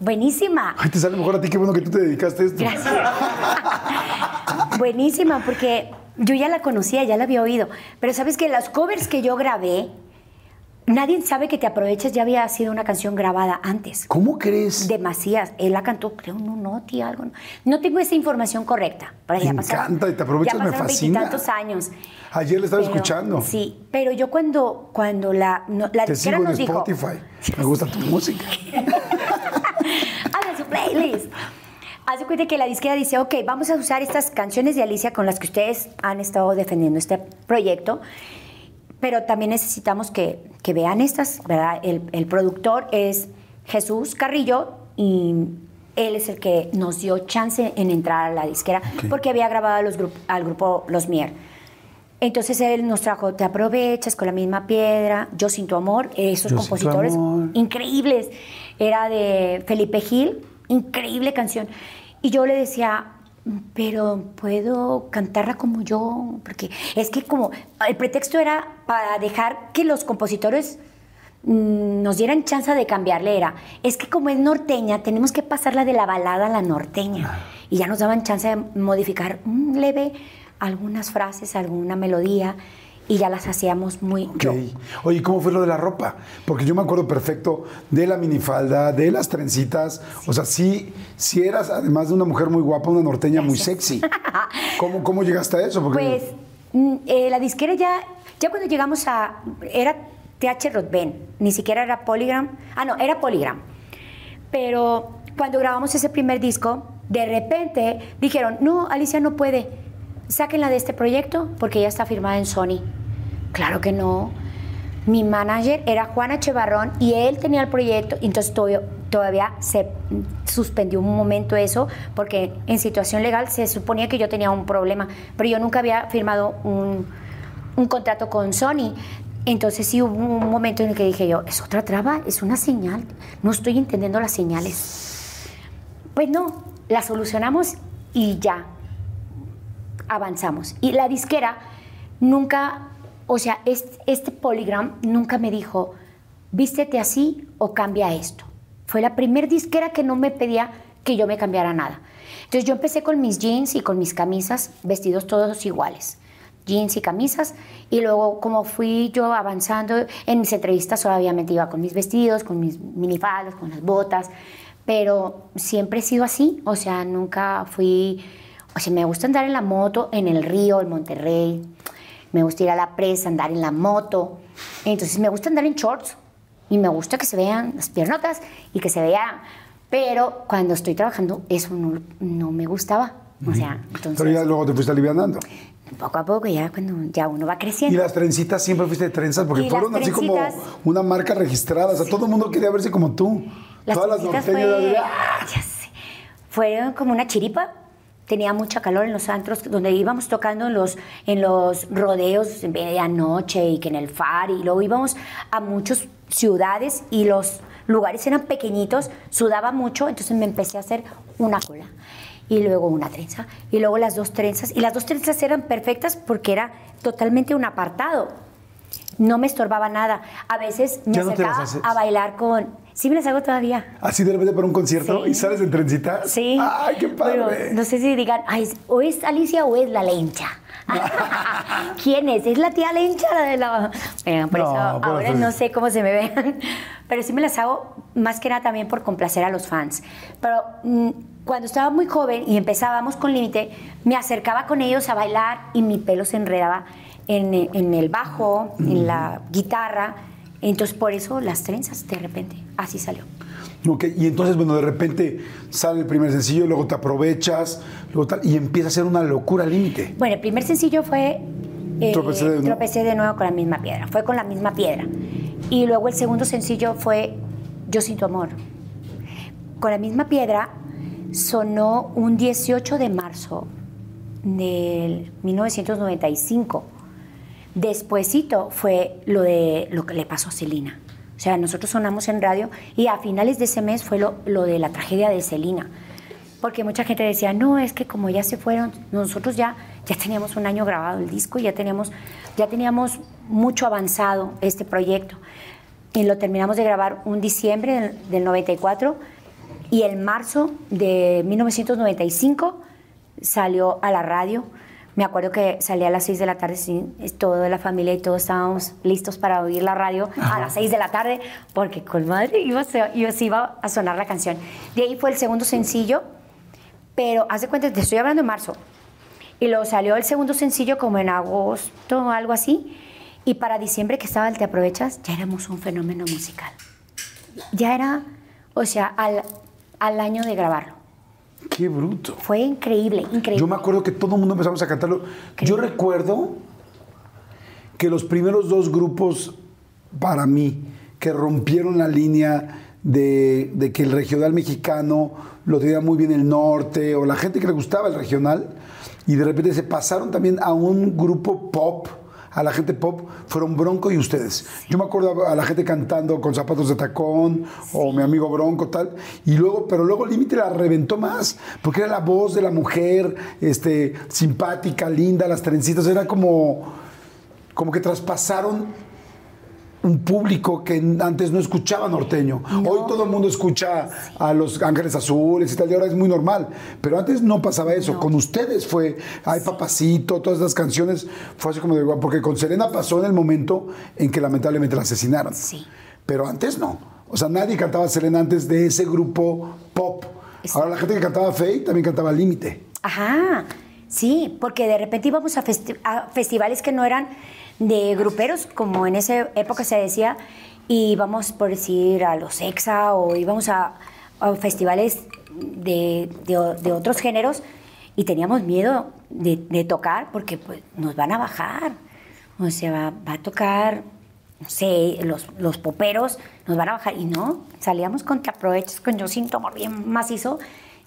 Buenísima. Ay, te sale mejor a ti, qué bueno que tú te dedicaste a esto. Gracias. [laughs] Buenísima, porque yo ya la conocía, ya la había oído. Pero sabes que las covers que yo grabé, nadie sabe que te aproveches, ya había sido una canción grabada antes. ¿Cómo crees? De Macías. Él la cantó, creo, en un noti, algo. No tengo esa información correcta. Pero Me ya pasaron- encanta y te aprovechas, ya me fascina. veintitantos años. Ayer la estaba Pero- escuchando. Sí, pero yo cuando, cuando la, no- la Te en dijo... Spotify. Me gusta tu [laughs] música. Su playlist. Hace cuenta que la disquera dice, ok, vamos a usar estas canciones de Alicia con las que ustedes han estado defendiendo este proyecto, pero también necesitamos que, que vean estas, ¿verdad? El, el productor es Jesús Carrillo y él es el que nos dio chance en entrar a la disquera porque había grabado a los grup- al grupo Los Mier. Entonces él nos trajo Te aprovechas con la misma piedra, Yo sin tu amor, esos Yo compositores amor. increíbles. Era de Felipe Gil, increíble canción. Y yo le decía, pero puedo cantarla como yo, porque es que como el pretexto era para dejar que los compositores mm, nos dieran chance de cambiarle era, es que como es norteña, tenemos que pasarla de la balada a la norteña. Y ya nos daban chance de modificar un leve algunas frases, alguna melodía, y ya las hacíamos muy Ok. yo. Oye, ¿cómo fue lo de la ropa? Porque yo me acuerdo perfecto de la minifalda, de las trencitas. O sea, sí, sí eras, además de una mujer muy guapa, una norteña muy sexy. [laughs] ¿Cómo, cómo llegaste a eso? Porque Pues mm, eh, la disquera ya, ya cuando llegamos a. Era TH Rodben, ni siquiera era Polygram. Ah, no, era Polygram. Pero cuando grabamos ese primer disco, de repente dijeron: No, Alicia no puede. Sáquenla de este proyecto porque ya está firmada en Sony. Claro que no. Mi manager era Juana Chevarrón y él tenía el proyecto, entonces todavía, se suspendió un momento eso, porque en situación legal se suponía que yo tenía un problema, pero yo nunca había firmado un, un contrato con Sony. Entonces sí hubo un momento en el que dije yo, es otra traba, es una señal, no estoy entendiendo las señales. Pues no, la solucionamos y ya, avanzamos. Y la disquera nunca, o sea, este, este Polygram nunca me dijo, vístete así o cambia esto. Fue la primer disquera que no me pedía que yo me cambiara nada. Entonces yo empecé con mis jeans y con mis camisas, vestidos todos iguales. Jeans y camisas. Y luego como fui yo avanzando en mis entrevistas obviamente iba con mis vestidos, con mis minifaldas, con las botas, pero siempre he sido así, o sea, nunca fui, o sea, me gusta andar en la moto en el río, en Monterrey, me gusta ir a la presa, andar en la moto, entonces me gusta andar en shorts y me gusta que se vean las piernotas y que se vea, pero cuando estoy trabajando eso no, no me gustaba, o sea, entonces... Pero ya luego te fuiste alivianando. Poco a poco, ya cuando ya uno va creciendo. ¿Y las trencitas siempre fuiste de trenzas? Porque fueron así como una marca registrada. O sea, todo el mundo quería verse como tú. Las Todas las norteñas. fue, ya sé, fueron como una chiripa. Tenía mucha calor en los antros donde íbamos tocando en los, en los rodeos en medianoche y que en el FAR y luego íbamos a muchas ciudades y los lugares eran pequeñitos, sudaba mucho, entonces me empecé a hacer una cola y luego una trenza y luego las dos trenzas y las dos trenzas eran perfectas porque era totalmente un apartado. No me estorbaba nada. A veces me ¿Ya no te las acercaba a bailar con... Sí me las hago todavía. Así de repente para un concierto Sí. y sales en trencitas. Sí. ¡Ay, qué padre! Pero no sé si digan, "Ay, o es Alicia o es la lencha. [laughs] ¿Quién es? ¿Es la tía lencha la de la.? Bueno, por No, eso pero ahora pues- no sé cómo se me vean. Pero sí me las hago más que nada también por complacer a los fans. Pero mm, cuando estaba muy joven y empezábamos con Límite, me acercaba con ellos a bailar y mi pelo se enredaba en, en el bajo, en la guitarra. Entonces, por eso las trenzas, de repente, así salió. Ok, y entonces, bueno, de repente sale el primer sencillo, luego te aprovechas, luego tal, y empieza a ser una locura límite. Bueno, el primer sencillo fue eh, Tropecé de nuevo. Tropecé de nuevo con la misma piedra. Fue con la misma piedra. Y luego el segundo sencillo fue Yo sin tu amor. Con la misma piedra sonó un 18 de marzo del 1995. Despuésito fue lo de lo que le pasó a Celina. O sea, nosotros sonamos en radio y a finales de ese mes fue lo, de la tragedia de Celina. Porque mucha gente decía, no, es que como ya se fueron, nosotros ya, ya teníamos un año grabado el disco, ya teníamos, ya teníamos mucho avanzado este proyecto. Y lo terminamos de grabar un diciembre del, del 94 y el marzo de 1995 salió a la radio. Me acuerdo que salía a las 6 de la tarde, sí, toda la familia y todos estábamos listos para oír la radio a las 6 de la tarde, porque con madre iba, a iba, iba a sonar la canción. De ahí fue el segundo sencillo, pero haz de cuenta, te estoy hablando en marzo. Y luego salió el segundo sencillo como en agosto o algo así. Y para diciembre que estaba el Te Aprovechas, ya éramos un fenómeno musical. Ya era, o sea, al, al año de grabarlo. ¡Qué bruto! Fue increíble, increíble. Yo me acuerdo que todo el mundo empezamos a cantarlo. Yo recuerdo que los primeros dos grupos, para mí, que rompieron la línea de, de que el regional mexicano lo tenía muy bien el norte, o la gente que le gustaba el regional, y de repente se pasaron también a un grupo pop, a la gente pop, fueron Bronco y ustedes. Yo me acuerdo a la gente cantando con zapatos de tacón, o mi amigo Bronco, tal, y luego, pero luego Límite la reventó más, porque era la voz de la mujer, este, simpática, linda, las trencitas, era como, como que traspasaron un público que antes no escuchaba norteño. Hoy todo el mundo escucha a los Ángeles Azules y tal, y ahora es muy normal. Pero antes no pasaba eso. Con ustedes fue, ay papacito, todas esas canciones, fue así como de igual, porque con Selena pasó en el momento en que lamentablemente la asesinaron. Sí. Pero antes no. O sea, nadie cantaba Selena antes de ese grupo pop. Ahora la gente que cantaba Faye también cantaba Límite. Ajá, sí, porque de repente íbamos a, festi- a festivales que no eran de gruperos, como en esa época se decía, y íbamos, por decir, a los EXA o íbamos a, festivales de, de- otros géneros y teníamos miedo de, tocar porque pues, nos van a bajar. O sea, va, a tocar, no sé, los, los poperos nos van a bajar. Y no, salíamos con Te con Yo Sin Tomar bien macizo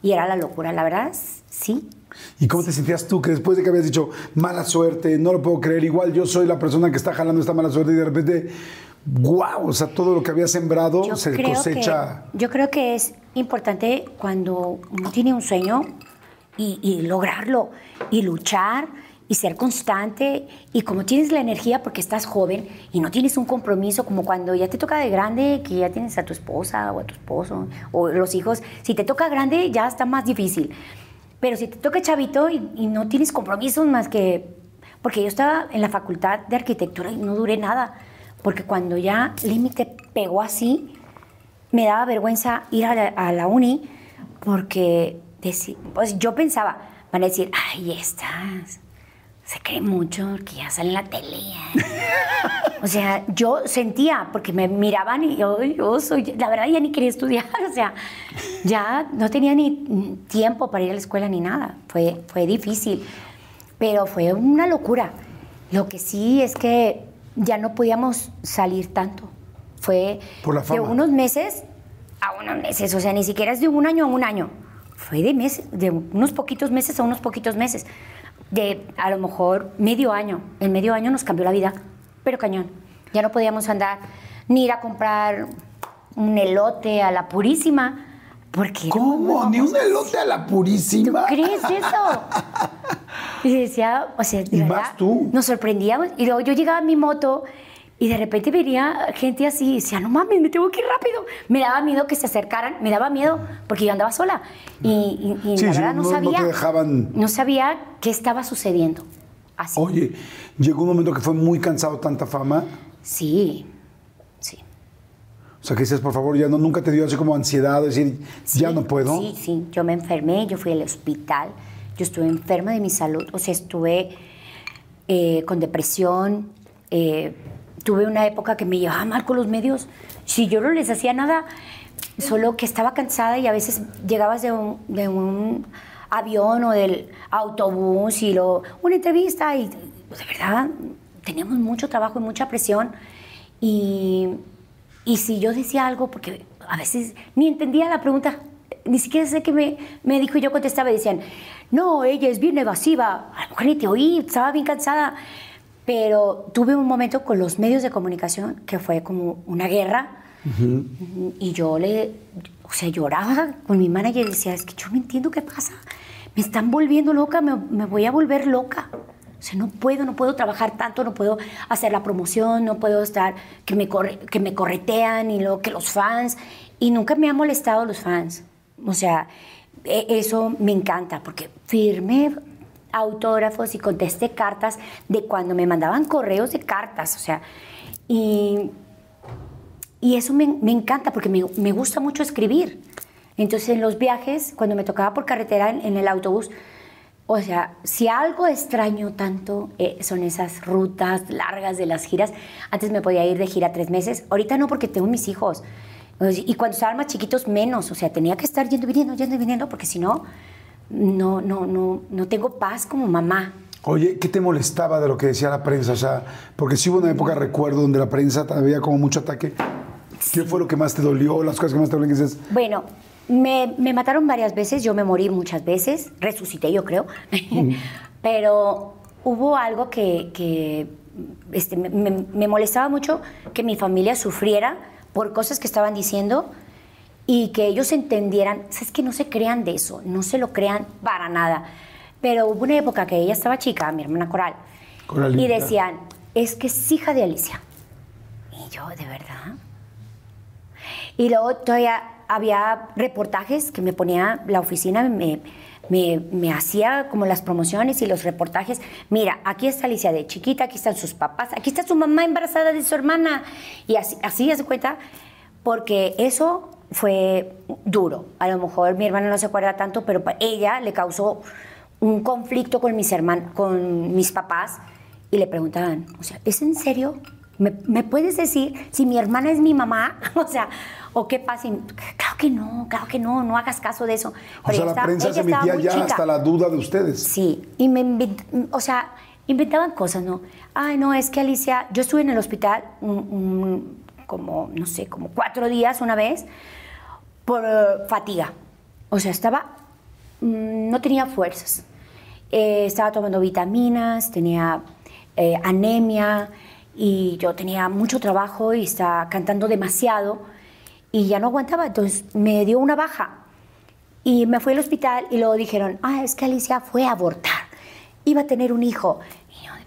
y era la locura, la verdad, sí. ¿Y cómo te sentías tú que después de que habías dicho mala suerte, no lo puedo creer, igual yo soy la persona que está jalando esta mala suerte y de repente, wow, o sea, todo lo que había sembrado Yo se cosecha? Que, yo creo que es importante cuando uno tiene un sueño y, y lograrlo y luchar y ser constante y como tienes la energía porque estás joven y no tienes un compromiso como cuando ya te toca de grande que ya tienes a tu esposa o a tu esposo o los hijos, si te toca grande ya está más difícil. Pero si te toca chavito y, no tienes compromisos más que... Porque yo estaba en la facultad de arquitectura y no duré nada. Porque cuando ya límite pegó así, me daba vergüenza ir a la, uni porque pues yo pensaba, van a decir, ay, estás, se cree mucho porque ya sale en la tele. ¿eh". [laughs] o sea, yo sentía, porque me miraban y yo, yo soy, la verdad ya ni quería estudiar, [laughs] o sea, ya no tenía ni tiempo para ir a la escuela ni nada, fue, fue difícil, pero fue una locura. Lo que sí es que ya no podíamos salir tanto. Fue Por la de unos meses a unos meses, o sea, ni siquiera es de un año a un año. Fue de meses, de unos poquitos meses a unos poquitos meses. De a lo mejor medio año. En medio año nos cambió la vida, pero cañón. Ya no podíamos andar ni ir a comprar un elote a la Purísima, porque... ¿Cómo? ¿Ni un elote a la ¿Tú purísima? crees eso? [laughs] Y decía, o sea, de ¿Y verdad, vas tú? nos sorprendíamos. Y luego yo llegaba en mi moto y de repente venía gente así y decía, no mames, me tengo que ir rápido. Me daba miedo que se acercaran, me daba miedo porque yo andaba sola. Y, y- y Sí, la verdad no, no- no sabía. dejaban- no sabía qué estaba sucediendo. Así. Oye, llegó un momento que fue muy cansado tanta fama. Sí, sí. O sea, que dices, por favor, ya no, nunca te dio así como ansiedad, decir, ya no puedo. Sí, sí, yo me enfermé, yo fui al hospital, yo estuve enferma de mi salud, o sea, estuve eh, con depresión, eh, tuve una época que me llevaba mal con los medios, si yo no les hacía nada, solo que estaba cansada y a veces llegabas de un, de un avión o del autobús y lo, una entrevista y de verdad teníamos mucho trabajo y mucha presión y, y si yo decía algo, porque a veces ni entendía la pregunta, ni siquiera sé qué me, me dijo y yo contestaba y decían, no, ella es bien evasiva, a lo mejor ni te oí, estaba bien cansada. Pero tuve un momento con los medios de comunicación que fue como una guerra y yo le, o sea, lloraba con mi manager y decía, es que yo no entiendo qué pasa, me están volviendo loca, me, me voy a volver loca. O sea, no puedo, no puedo trabajar tanto, no puedo hacer la promoción, no puedo estar, que me, corre- que me corretean y luego que los fans. Y nunca me han molestado los fans. O sea, e- eso me encanta porque firmé autógrafos y contesté cartas de cuando me mandaban correos de cartas. O sea, y, y eso me, me encanta porque me, me gusta mucho escribir. Entonces, en los viajes, cuando me tocaba por carretera en, el autobús, o sea, si algo extraño tanto eh, son esas rutas largas de las giras. Antes me podía ir de gira tres meses, ahorita no porque tengo mis hijos. Y cuando estaban más chiquitos, menos. O sea, tenía que estar yendo y viniendo, yendo y viniendo, porque si no, no, no, no, no tengo paz como mamá. Oye, ¿qué te molestaba de lo que decía la prensa? O sea, porque sí hubo una época, recuerdo, donde la prensa había como mucho ataque. ¿Qué fue lo que más te dolió? Las cosas que más te dolían dices, Bueno, me, me mataron varias veces, yo me morí muchas veces, resucité yo creo, [laughs] pero hubo algo que, que, este, me, me- me molestaba mucho que mi familia sufriera por cosas que estaban diciendo y que ellos entendieran, es que no se crean de eso, no se lo crean para nada. Pero hubo una época que ella estaba chica, mi hermana Coral, Coralita. y decían, es que es hija de Alicia. Y yo, ¿de verdad? Y luego todavía había reportajes que me ponía la oficina, me, me, me hacía como las promociones y los reportajes. Mira, aquí está Alicia de chiquita, aquí están sus papás, aquí está su mamá embarazada de su hermana. Y así, así ya se cuenta, porque eso fue duro. A lo mejor mi hermana no se acuerda tanto, pero ella le causó un conflicto con mis hermanos, con mis papás, y le preguntaban, o sea, ¿es en serio? ¿Me, me puedes decir si mi hermana es mi mamá? [laughs] o sea, ¿o qué pasa? Y, claro que no, claro que no, no hagas caso de eso. o Pero sea, ella la estaba- prensa se metía ya chica. hasta la duda de ustedes. Sí, y me invent- o sea, inventaban cosas, ¿no? Ay, no, es que Alicia, yo estuve en el hospital un- un- como, no sé, como cuatro días una vez por eh, fatiga. O sea, estaba, mm, no tenía fuerzas. Eh, estaba tomando vitaminas, tenía eh, anemia y yo tenía mucho trabajo y estaba cantando demasiado y ya no aguantaba, entonces me dio una baja. Y me fui al hospital y luego dijeron, ah, es que Alicia fue a abortar. iba a tener un hijo.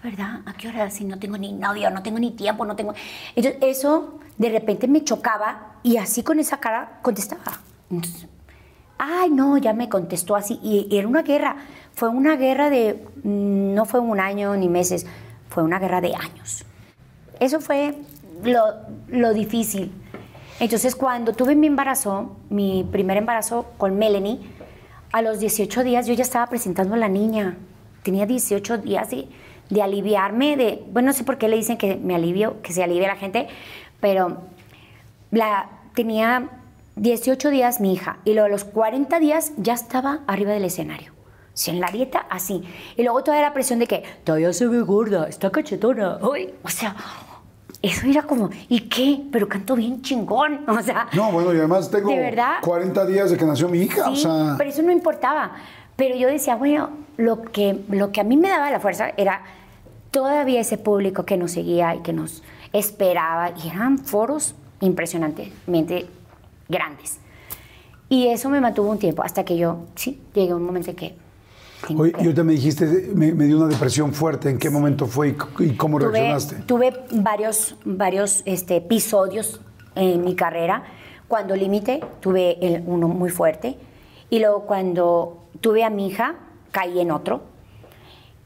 Y verdad, ¿a qué hora? Si no tengo ni novio, no tengo ni tiempo, no tengo... Eso de repente me chocaba y así con esa cara contestaba. Ay, no, ya me contestó así. Y, y era una guerra. Fue una guerra de... mm, No fue un año ni meses, fue una guerra de años. Eso fue lo, lo difícil. Entonces, cuando tuve mi embarazo, mi primer embarazo con Melanie, a los 18 días yo ya estaba presentando a la niña. Tenía 18 días de, de aliviarme, de, bueno, no sé por qué le dicen que me alivio, que se alivia la gente, pero la, tenía 18 días mi hija y luego a los 40 días ya estaba arriba del escenario. Sí, en la dieta, así. Y luego toda la presión de que todavía se ve gorda, está cachetona. Uy, o sea, eso era como, ¿y qué? Pero canto bien chingón. [laughs] O sea, No, bueno, y además tengo ¿De verdad? 40 días de que nació mi hija. Sí, o sea, pero eso no importaba. Pero yo decía, bueno, lo que, lo que a mí me daba la fuerza era todavía ese público que nos seguía y que nos esperaba. Y eran foros impresionantemente grandes. Y eso me mantuvo un tiempo hasta que yo, sí, llegué a un momento en que... Oye, que- y ahorita me dijiste, me, me dio una depresión fuerte. ¿En qué momento fue y, cómo tuve, reaccionaste? tuve varios, varios este, episodios en mi carrera. Cuando límite, tuve el- uno muy fuerte. Y luego cuando tuve a mi hija, caí en otro.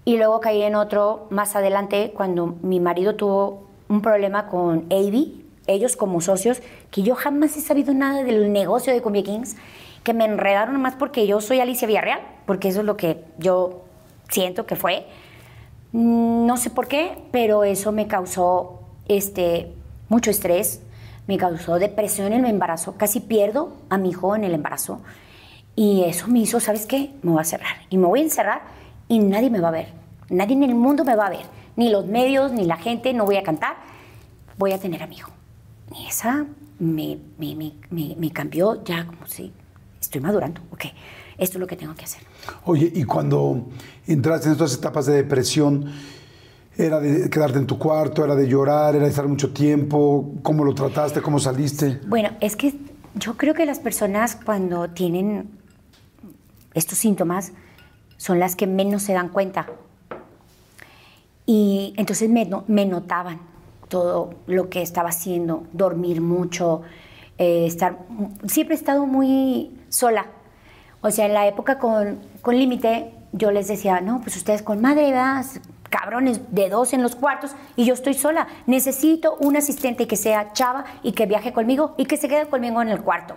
Y luego caí en otro más adelante cuando mi marido tuvo un problema con Avi, ellos como socios, que yo jamás he sabido nada del negocio de Cumbia Kings, que me enredaron más porque yo soy Alicia Villarreal, porque eso es lo que yo siento que fue. Mm, No sé por qué, pero eso me causó este, mucho estrés, me causó depresión en el embarazo, casi pierdo a mi hijo en el embarazo. Y eso me hizo, ¿sabes qué? Me voy a cerrar. Y me voy a encerrar y nadie me va a ver. Nadie en el mundo me va a ver. Ni los medios, ni la gente, no voy a cantar. Voy a tener a mi hijo. Y esa me, me, me, me- me cambió ya como si estoy madurando. Ok, esto es lo que tengo que hacer. Oye, y cuando entraste en estas etapas de depresión, ¿era de quedarte en tu cuarto? ¿Era de llorar? ¿Era de estar mucho tiempo? ¿Cómo lo trataste? ¿Cómo saliste? Bueno, es que yo creo que las personas cuando tienen estos síntomas son las que menos se dan cuenta. Y entonces me, me notaban todo lo que estaba haciendo, dormir mucho, eh, estar... Siempre he estado muy sola. O sea, en la época con, con Límite, yo les decía, no, pues ustedes con madre, cabrones de dos en los cuartos y yo estoy sola. Necesito un asistente que sea chava y que viaje conmigo y que se quede conmigo en el cuarto.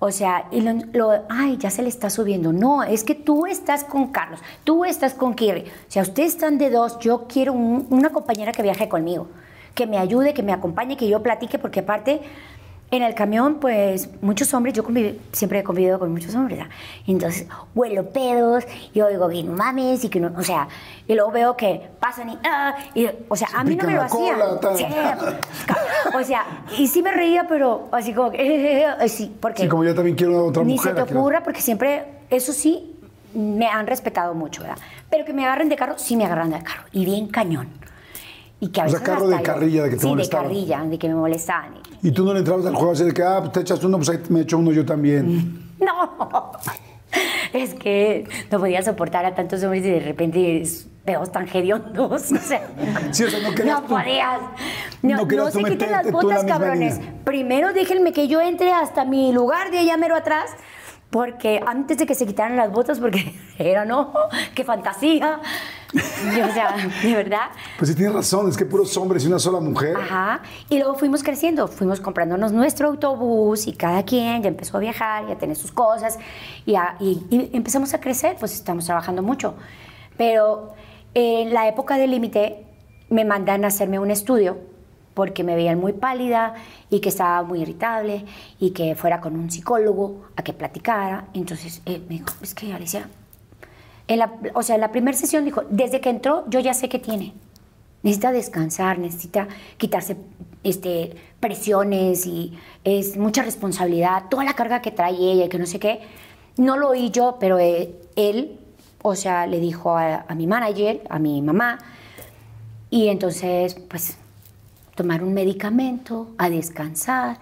O sea, y lo, lo- ay, ya se le está subiendo. No, es que tú estás con Carlos, tú estás con Kiri. O sea, ustedes están de dos, yo quiero un- una compañera que viaje conmigo, que me ayude, que me acompañe, que yo platique, porque aparte, en el camión, pues, muchos hombres, yo convivi- siempre he convivido con muchos hombres, ¿verdad? Entonces, huelo pedos, y oigo que no mames, y que no, o sea, y luego veo que pasan y, ah, y, o sea, a mí no me lo hacían. Sí, [laughs] o sea, y sí me reía, pero así como que, [laughs] sí, porque... Sí, como yo también quiero otra Ni mujer. se te ocurra, porque siempre, eso sí, me han respetado mucho, ¿verdad? Pero que me agarren de carro, sí me agarran de carro. Y bien cañón. Y que a O sea, carro de carrilla, de que te Sí, molestaban. de carrilla, de que me molestaban. Y tú no le entrabas al juego así de que, ah, pues te echas uno, pues ahí me echo uno yo también. [laughs] No, es que no podía soportar a tantos hombres y de repente peos tan hediondos. [laughs] O sea, Sí, o sea, no querías tú- podías. No, no no se quiten las la botas, cabrones. Primero déjenme que yo entre hasta mi lugar de allá mero atrás. Porque antes de que se quitaran las botas, porque [laughs] era, no, qué fantasía. [laughs] Y, o sea, de verdad. Pues sí, tienes razón, es que puros hombres y una sola mujer. Ajá. Y luego fuimos creciendo, fuimos comprándonos nuestro autobús y cada quien ya empezó a viajar y a tener sus cosas y, a- y- y empezamos a crecer, pues estamos trabajando mucho. Pero en la época del límite me mandan a hacerme un estudio porque me veían muy pálida y que estaba muy irritable y que fuera con un psicólogo a que platicara. Entonces él me dijo, es que Alicia, en la, o sea, en la primera sesión dijo, desde que entró yo ya sé qué tiene. Necesita descansar, necesita quitarse este, presiones y es mucha responsabilidad, toda la carga que trae ella y que no sé qué. No lo oí yo, pero eh, él, o sea, le dijo a, a mi manager, a mi mamá, y entonces, pues, tomar un medicamento, a descansar,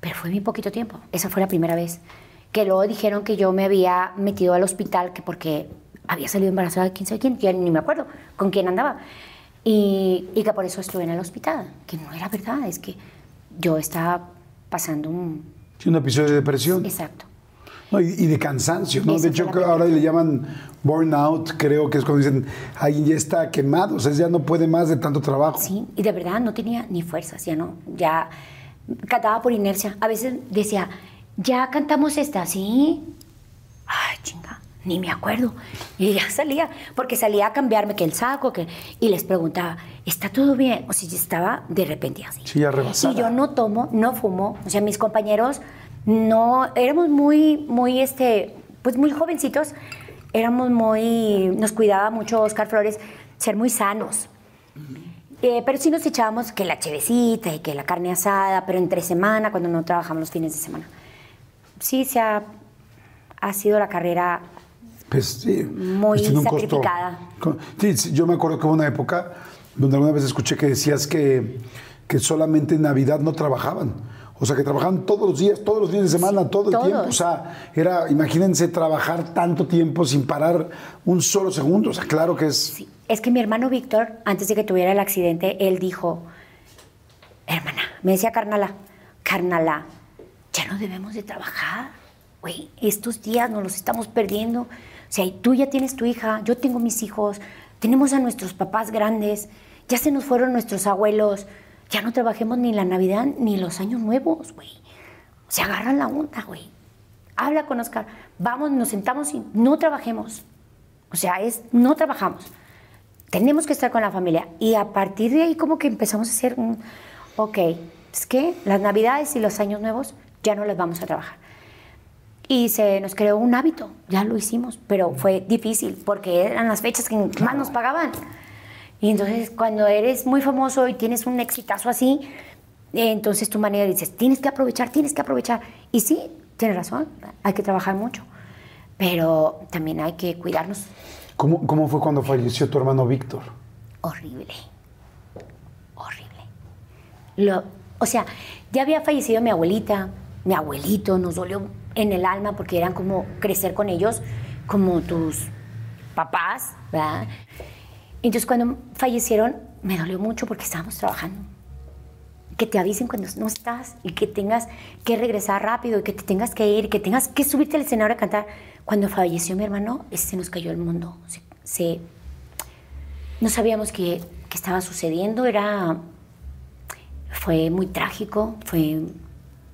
pero fue muy poquito tiempo. Esa fue la primera vez. Que luego dijeron que yo me había metido al hospital que porque había salido embarazada de quién sabe quién, ya ni me acuerdo con quién andaba. Y, y que por eso estuve en el hospital, que no era verdad, es que yo estaba pasando un... Sí, un episodio de depresión. Exacto. No, y, y de cansancio, ¿no? Esa De hecho, ahora le llaman burnout, creo que es cuando dicen, alguien ya está quemado, o sea, ya no puede más de tanto trabajo. Sí, y de verdad no tenía ni fuerzas, ya no, ya cantaba por inercia. A veces decía, ya cantamos esta, ¿sí? Ay, chinga, ni me acuerdo. Y ya salía, porque salía a cambiarme que el saco, que, y les preguntaba, ¿está todo bien? O sea, yo estaba de repente así. Sí, ya rebasada. Y yo no tomo, no fumo. O sea, mis compañeros no, éramos muy, muy, este, pues muy jovencitos. Éramos muy, nos cuidaba mucho Oscar Flores ser muy sanos. Eh, pero sí nos echábamos que la chevecita y que la carne asada, pero entre semana, cuando no trabajamos los fines de semana. Sí, se ha, ha sido la carrera Pues, sí, Muy pues tiene un costo. sacrificada. Co- Sí, yo me acuerdo que hubo una época donde alguna vez escuché que decías que, que solamente en Navidad no trabajaban. O sea, que trabajaban todos los días, todos los fines de semana, todo el todos. tiempo. O sea, era, imagínense trabajar tanto tiempo sin parar un solo segundo. O sea, claro que es. Sí, es que mi hermano Víctor, antes de que tuviera el accidente, él dijo, hermana, me decía carnala, carnala, ya no debemos de trabajar, güey, estos días nos los estamos perdiendo. Sea, y tú ya tienes tu hija, yo tengo mis hijos, tenemos a nuestros papás grandes, ya se nos fueron nuestros abuelos, ya no trabajemos ni la Navidad ni los años nuevos, güey. Se agarran la onda, güey. Habla con Oscar, vamos, nos sentamos y no trabajemos. O sea, es, no trabajamos. Tenemos que estar con la familia. Y a partir de ahí como que empezamos a hacer un, ok, es que las navidades y los años nuevos ya no las vamos a trabajar. Y se nos creó un hábito, ya lo hicimos, pero fue difícil porque eran las fechas que más nos pagaban. Y entonces cuando eres muy famoso y tienes un exitazo así, entonces tu manera dices, tienes que aprovechar, tienes que aprovechar. Y sí, tienes razón, hay que trabajar mucho, pero también hay que cuidarnos. ¿Cómo, ¿Cómo fue cuando falleció tu hermano Víctor? horrible. Horrible. Lo, o sea, ya había fallecido mi abuelita, mi abuelito, nos dolió en el alma porque eran como crecer con ellos, como tus papás, ¿verdad? Entonces cuando fallecieron me dolió mucho porque estábamos trabajando. Que te avisen cuando no estás y que tengas que regresar rápido y que te tengas que ir, que tengas que subirte al escenario a cantar. Cuando falleció mi hermano, se nos cayó el mundo. Se, se- no sabíamos qué, qué estaba sucediendo, era, fue muy trágico, fue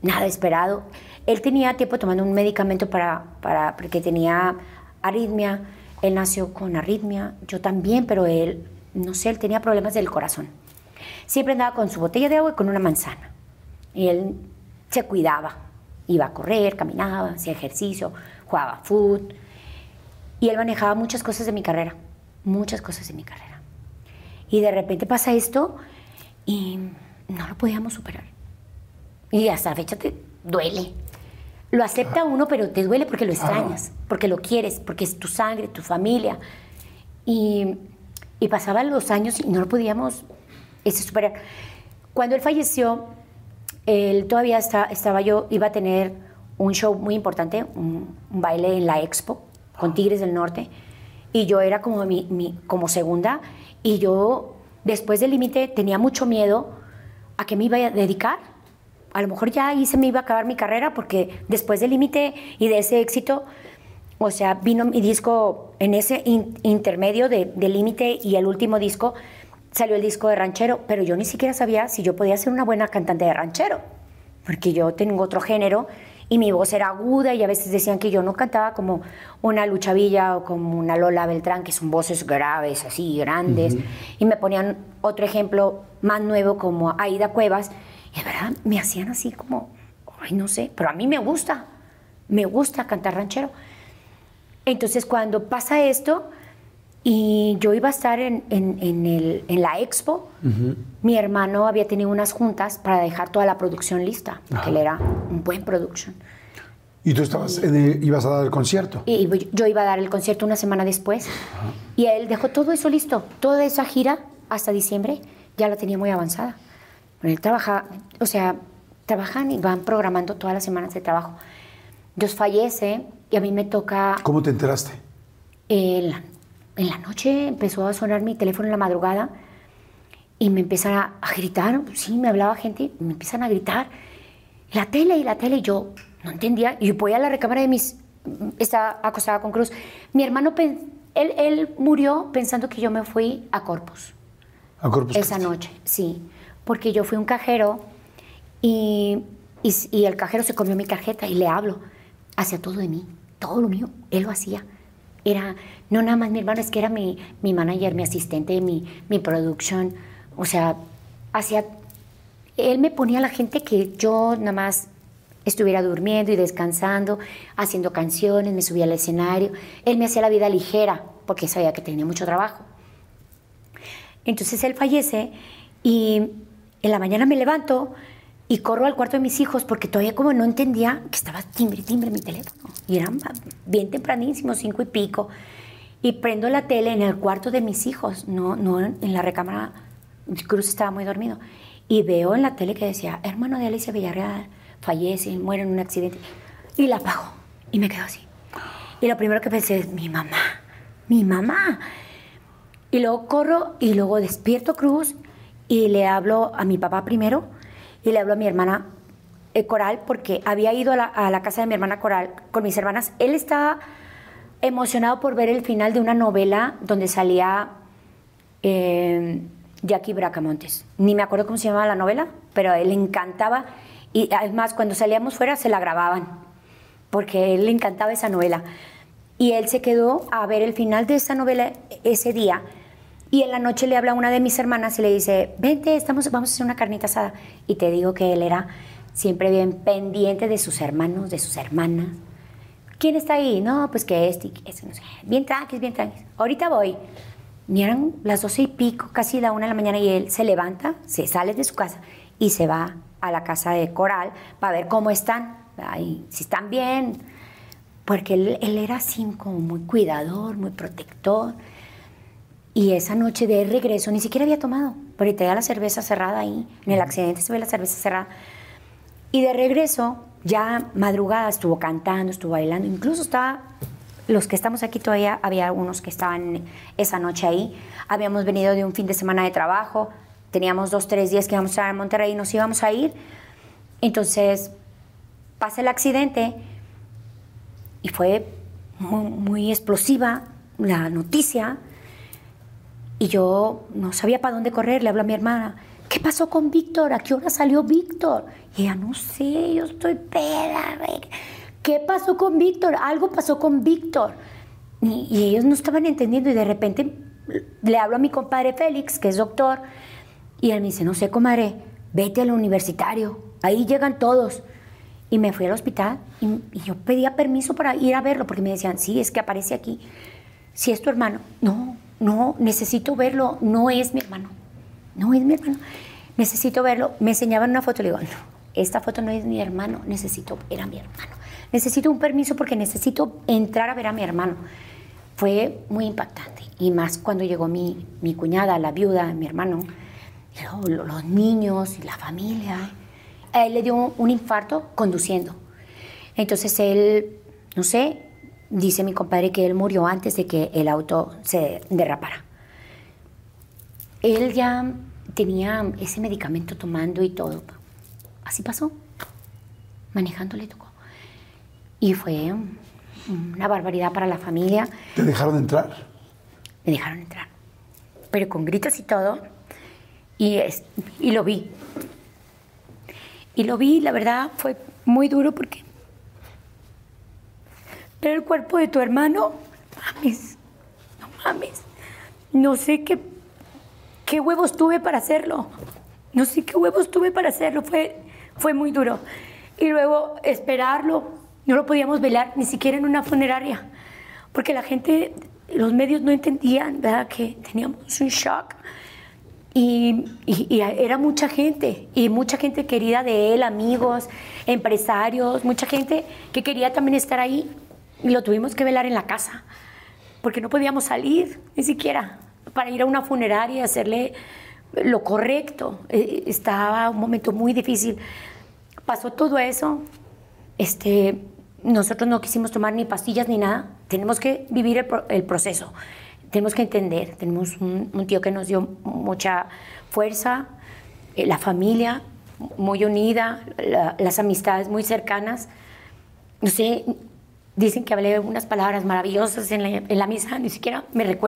nada esperado. Él tenía tiempo tomando un medicamento para, para, porque tenía arritmia, él nació con arritmia, yo también, pero él, no sé, él tenía problemas del corazón. Siempre andaba con su botella de agua y con una manzana. Y él se cuidaba, iba a correr, caminaba, hacía ejercicio, jugaba fútbol. Y él manejaba muchas cosas de mi carrera, muchas cosas de mi carrera. Y de repente pasa esto y no lo podíamos superar. Y hasta la fecha te duele. Lo acepta uno, pero te duele porque lo extrañas, porque lo quieres, porque es tu sangre, tu familia. Y, y pasaban los años y no lo podíamos este, superar. Cuando él falleció, él todavía está- estaba yo, iba a tener un show muy importante, un, un baile en la Expo con Tigres del Norte. Y yo era como, mi, mi- como segunda. Y yo, después del límite, tenía mucho miedo a que me iba a dedicar. A lo mejor ya ahí se me iba a acabar mi carrera porque después del límite y de ese éxito, o sea, vino mi disco en ese in- intermedio de, de límite y el último disco, salió el disco de ranchero, pero yo ni siquiera sabía si yo podía ser una buena cantante de ranchero, porque yo tengo otro género y mi voz era aguda y a veces decían que yo no cantaba como una Luchavilla o como una Lola Beltrán, que son voces graves, así, grandes, y me ponían otro ejemplo más nuevo como Aida Cuevas, de verdad me hacían así como, ay, no sé, pero a mí me gusta, me gusta cantar ranchero. Entonces cuando pasa esto y yo iba a estar en, en- en el- en la expo, mi hermano había tenido unas juntas para dejar toda la producción lista, porque él era un buen production. Y tú estabas en el- ibas a dar el concierto. Y yo iba a dar el concierto una semana después. Y él dejó todo eso listo. Toda esa gira hasta diciembre ya la tenía muy avanzada. Él trabaja, o sea, trabajan y van programando todas las semanas de trabajo. Dios fallece y a mí me toca ¿Cómo te enteraste? en la, en la noche empezó a sonar mi teléfono en la madrugada y me empiezan a, a gritar, sí, me hablaba gente, me empiezan a gritar, la tele y la tele, y yo no entendía, y voy a la recámara de mis, estaba acostada con Cruz, mi hermano, él, él murió pensando que yo me fui a Corpus A Corpus esa Christi. noche, sí, porque yo fui un cajero y, y, el cajero se comió mi tarjeta y le hablo, hacía todo de mí, todo lo mío, él lo hacía. Era, no nada más mi hermano, es que era mi, mi manager, mi asistente, mi, mi production, o sea, hacía, él me ponía la gente que yo nada más estuviera durmiendo y descansando, haciendo canciones, me subía al escenario, él me hacía la vida ligera, porque sabía que tenía mucho trabajo. Entonces él fallece y en la mañana me levanto y corro al cuarto de mis hijos porque todavía como no entendía que estaba timbre, timbre mi teléfono. Y eran bien tempranísimo, cinco y pico. Y prendo la tele en el cuarto de mis hijos, no, no en la recámara. Cruz estaba muy dormido. Y veo en la tele que decía, hermano de Alicia Villarreal, fallece, muere en un accidente. Y la apago. Y me quedo así. Y lo primero que pensé es, mi mamá, mi mamá. Y luego corro y luego despierto Cruz y le hablo a mi papá primero y le hablo a mi hermana eh, Coral porque había ido a la, casa de mi hermana Coral con mis hermanas. Él estaba emocionado por ver el final de una novela donde salía eh, Jackie Bracamontes. Ni me acuerdo cómo se llamaba la novela, pero él le encantaba y además cuando salíamos fuera se la grababan porque él le encantaba esa novela. Y él se quedó a ver el final de esa novela ese día. Y en la noche le habla a una de mis hermanas y le dice, vente, estamos, vamos a hacer una carnita asada. Y te digo que él era siempre bien pendiente de sus hermanos, de sus hermanas. ¿Quién está ahí? No, pues que este, y que ese, no sé. Bien tranquis, bien tranquis. Ahorita voy. Y eran las doce y pico, casi la una de la mañana, y él se levanta, se sale de su casa y se va a la casa de Coral para ver cómo están, Ay, si están bien. Porque él, él era así como muy cuidador, muy protector. Y esa noche de regreso ni siquiera había tomado, pero tenía la cerveza cerrada ahí. En el accidente se ve la cerveza cerrada. Y de regreso, ya madrugada, estuvo cantando, estuvo bailando. Incluso estaba, los que estamos aquí todavía, había algunos que estaban esa noche ahí. Habíamos venido de un fin de semana de trabajo. Teníamos dos, tres días que íbamos a estar en Monterrey y nos íbamos a ir. Entonces, pasa el accidente y fue muy, muy explosiva la noticia. Y yo no sabía para dónde correr, le hablo a mi hermana, ¿qué pasó con Víctor? ¿A qué hora salió Víctor? Y ella, no sé, yo estoy peda. ¿Qué pasó con Víctor? Algo pasó con Víctor. Y, y ellos no estaban entendiendo y de repente le hablo a mi compadre Félix, que es doctor, y él me dice, no sé, comadre, vete al universitario, ahí llegan todos. Y me fui al hospital y, y yo pedía permiso para ir a verlo porque me decían, sí, es que aparece aquí. Si es tu hermano. No, no, necesito verlo. No es mi hermano. No es mi hermano. Necesito verlo. Me enseñaban una foto. Le digo, no, esta foto no es mi hermano. Necesito ver a mi hermano. Necesito un permiso porque necesito entrar a ver a mi hermano. Fue muy impactante. Y más cuando llegó mi, mi cuñada, la viuda, mi hermano. Y luego lo- los niños y la familia. Él le dio un infarto conduciendo. Entonces él, no sé, dice mi compadre que él murió antes de que el auto se derrapara. Él ya tenía ese medicamento tomando y todo. Así pasó. Manejando le tocó. Y fue una barbaridad para la familia. ¿Te dejaron entrar? Me dejaron entrar. Pero con gritos y todo. Y, es- y lo vi. Y lo vi, la verdad, fue muy duro porque ver el cuerpo de tu hermano, mames, no mames. No sé qué, qué huevos tuve para hacerlo. No sé qué huevos tuve para hacerlo. Fue, fue muy duro. Y luego esperarlo. No lo podíamos velar ni siquiera en una funeraria. Porque la gente, los medios no entendían, ¿verdad? Que teníamos un shock. Y- y era mucha gente, y mucha gente querida de él, amigos, empresarios, mucha gente que quería también estar ahí. Y lo tuvimos que velar en la casa, porque no podíamos salir, ni siquiera, para ir a una funeraria y hacerle lo correcto. Eh, Estaba un momento muy difícil. Pasó todo eso, este, nosotros no quisimos tomar ni pastillas ni nada. Tenemos que vivir el, el proceso. Tenemos que entender. Tenemos un, un tío que nos dio mucha fuerza, eh, la familia muy unida, la- las amistades muy cercanas. No sé, dicen que hablé unas palabras maravillosas en la, en la misa, ni siquiera me recuerdo.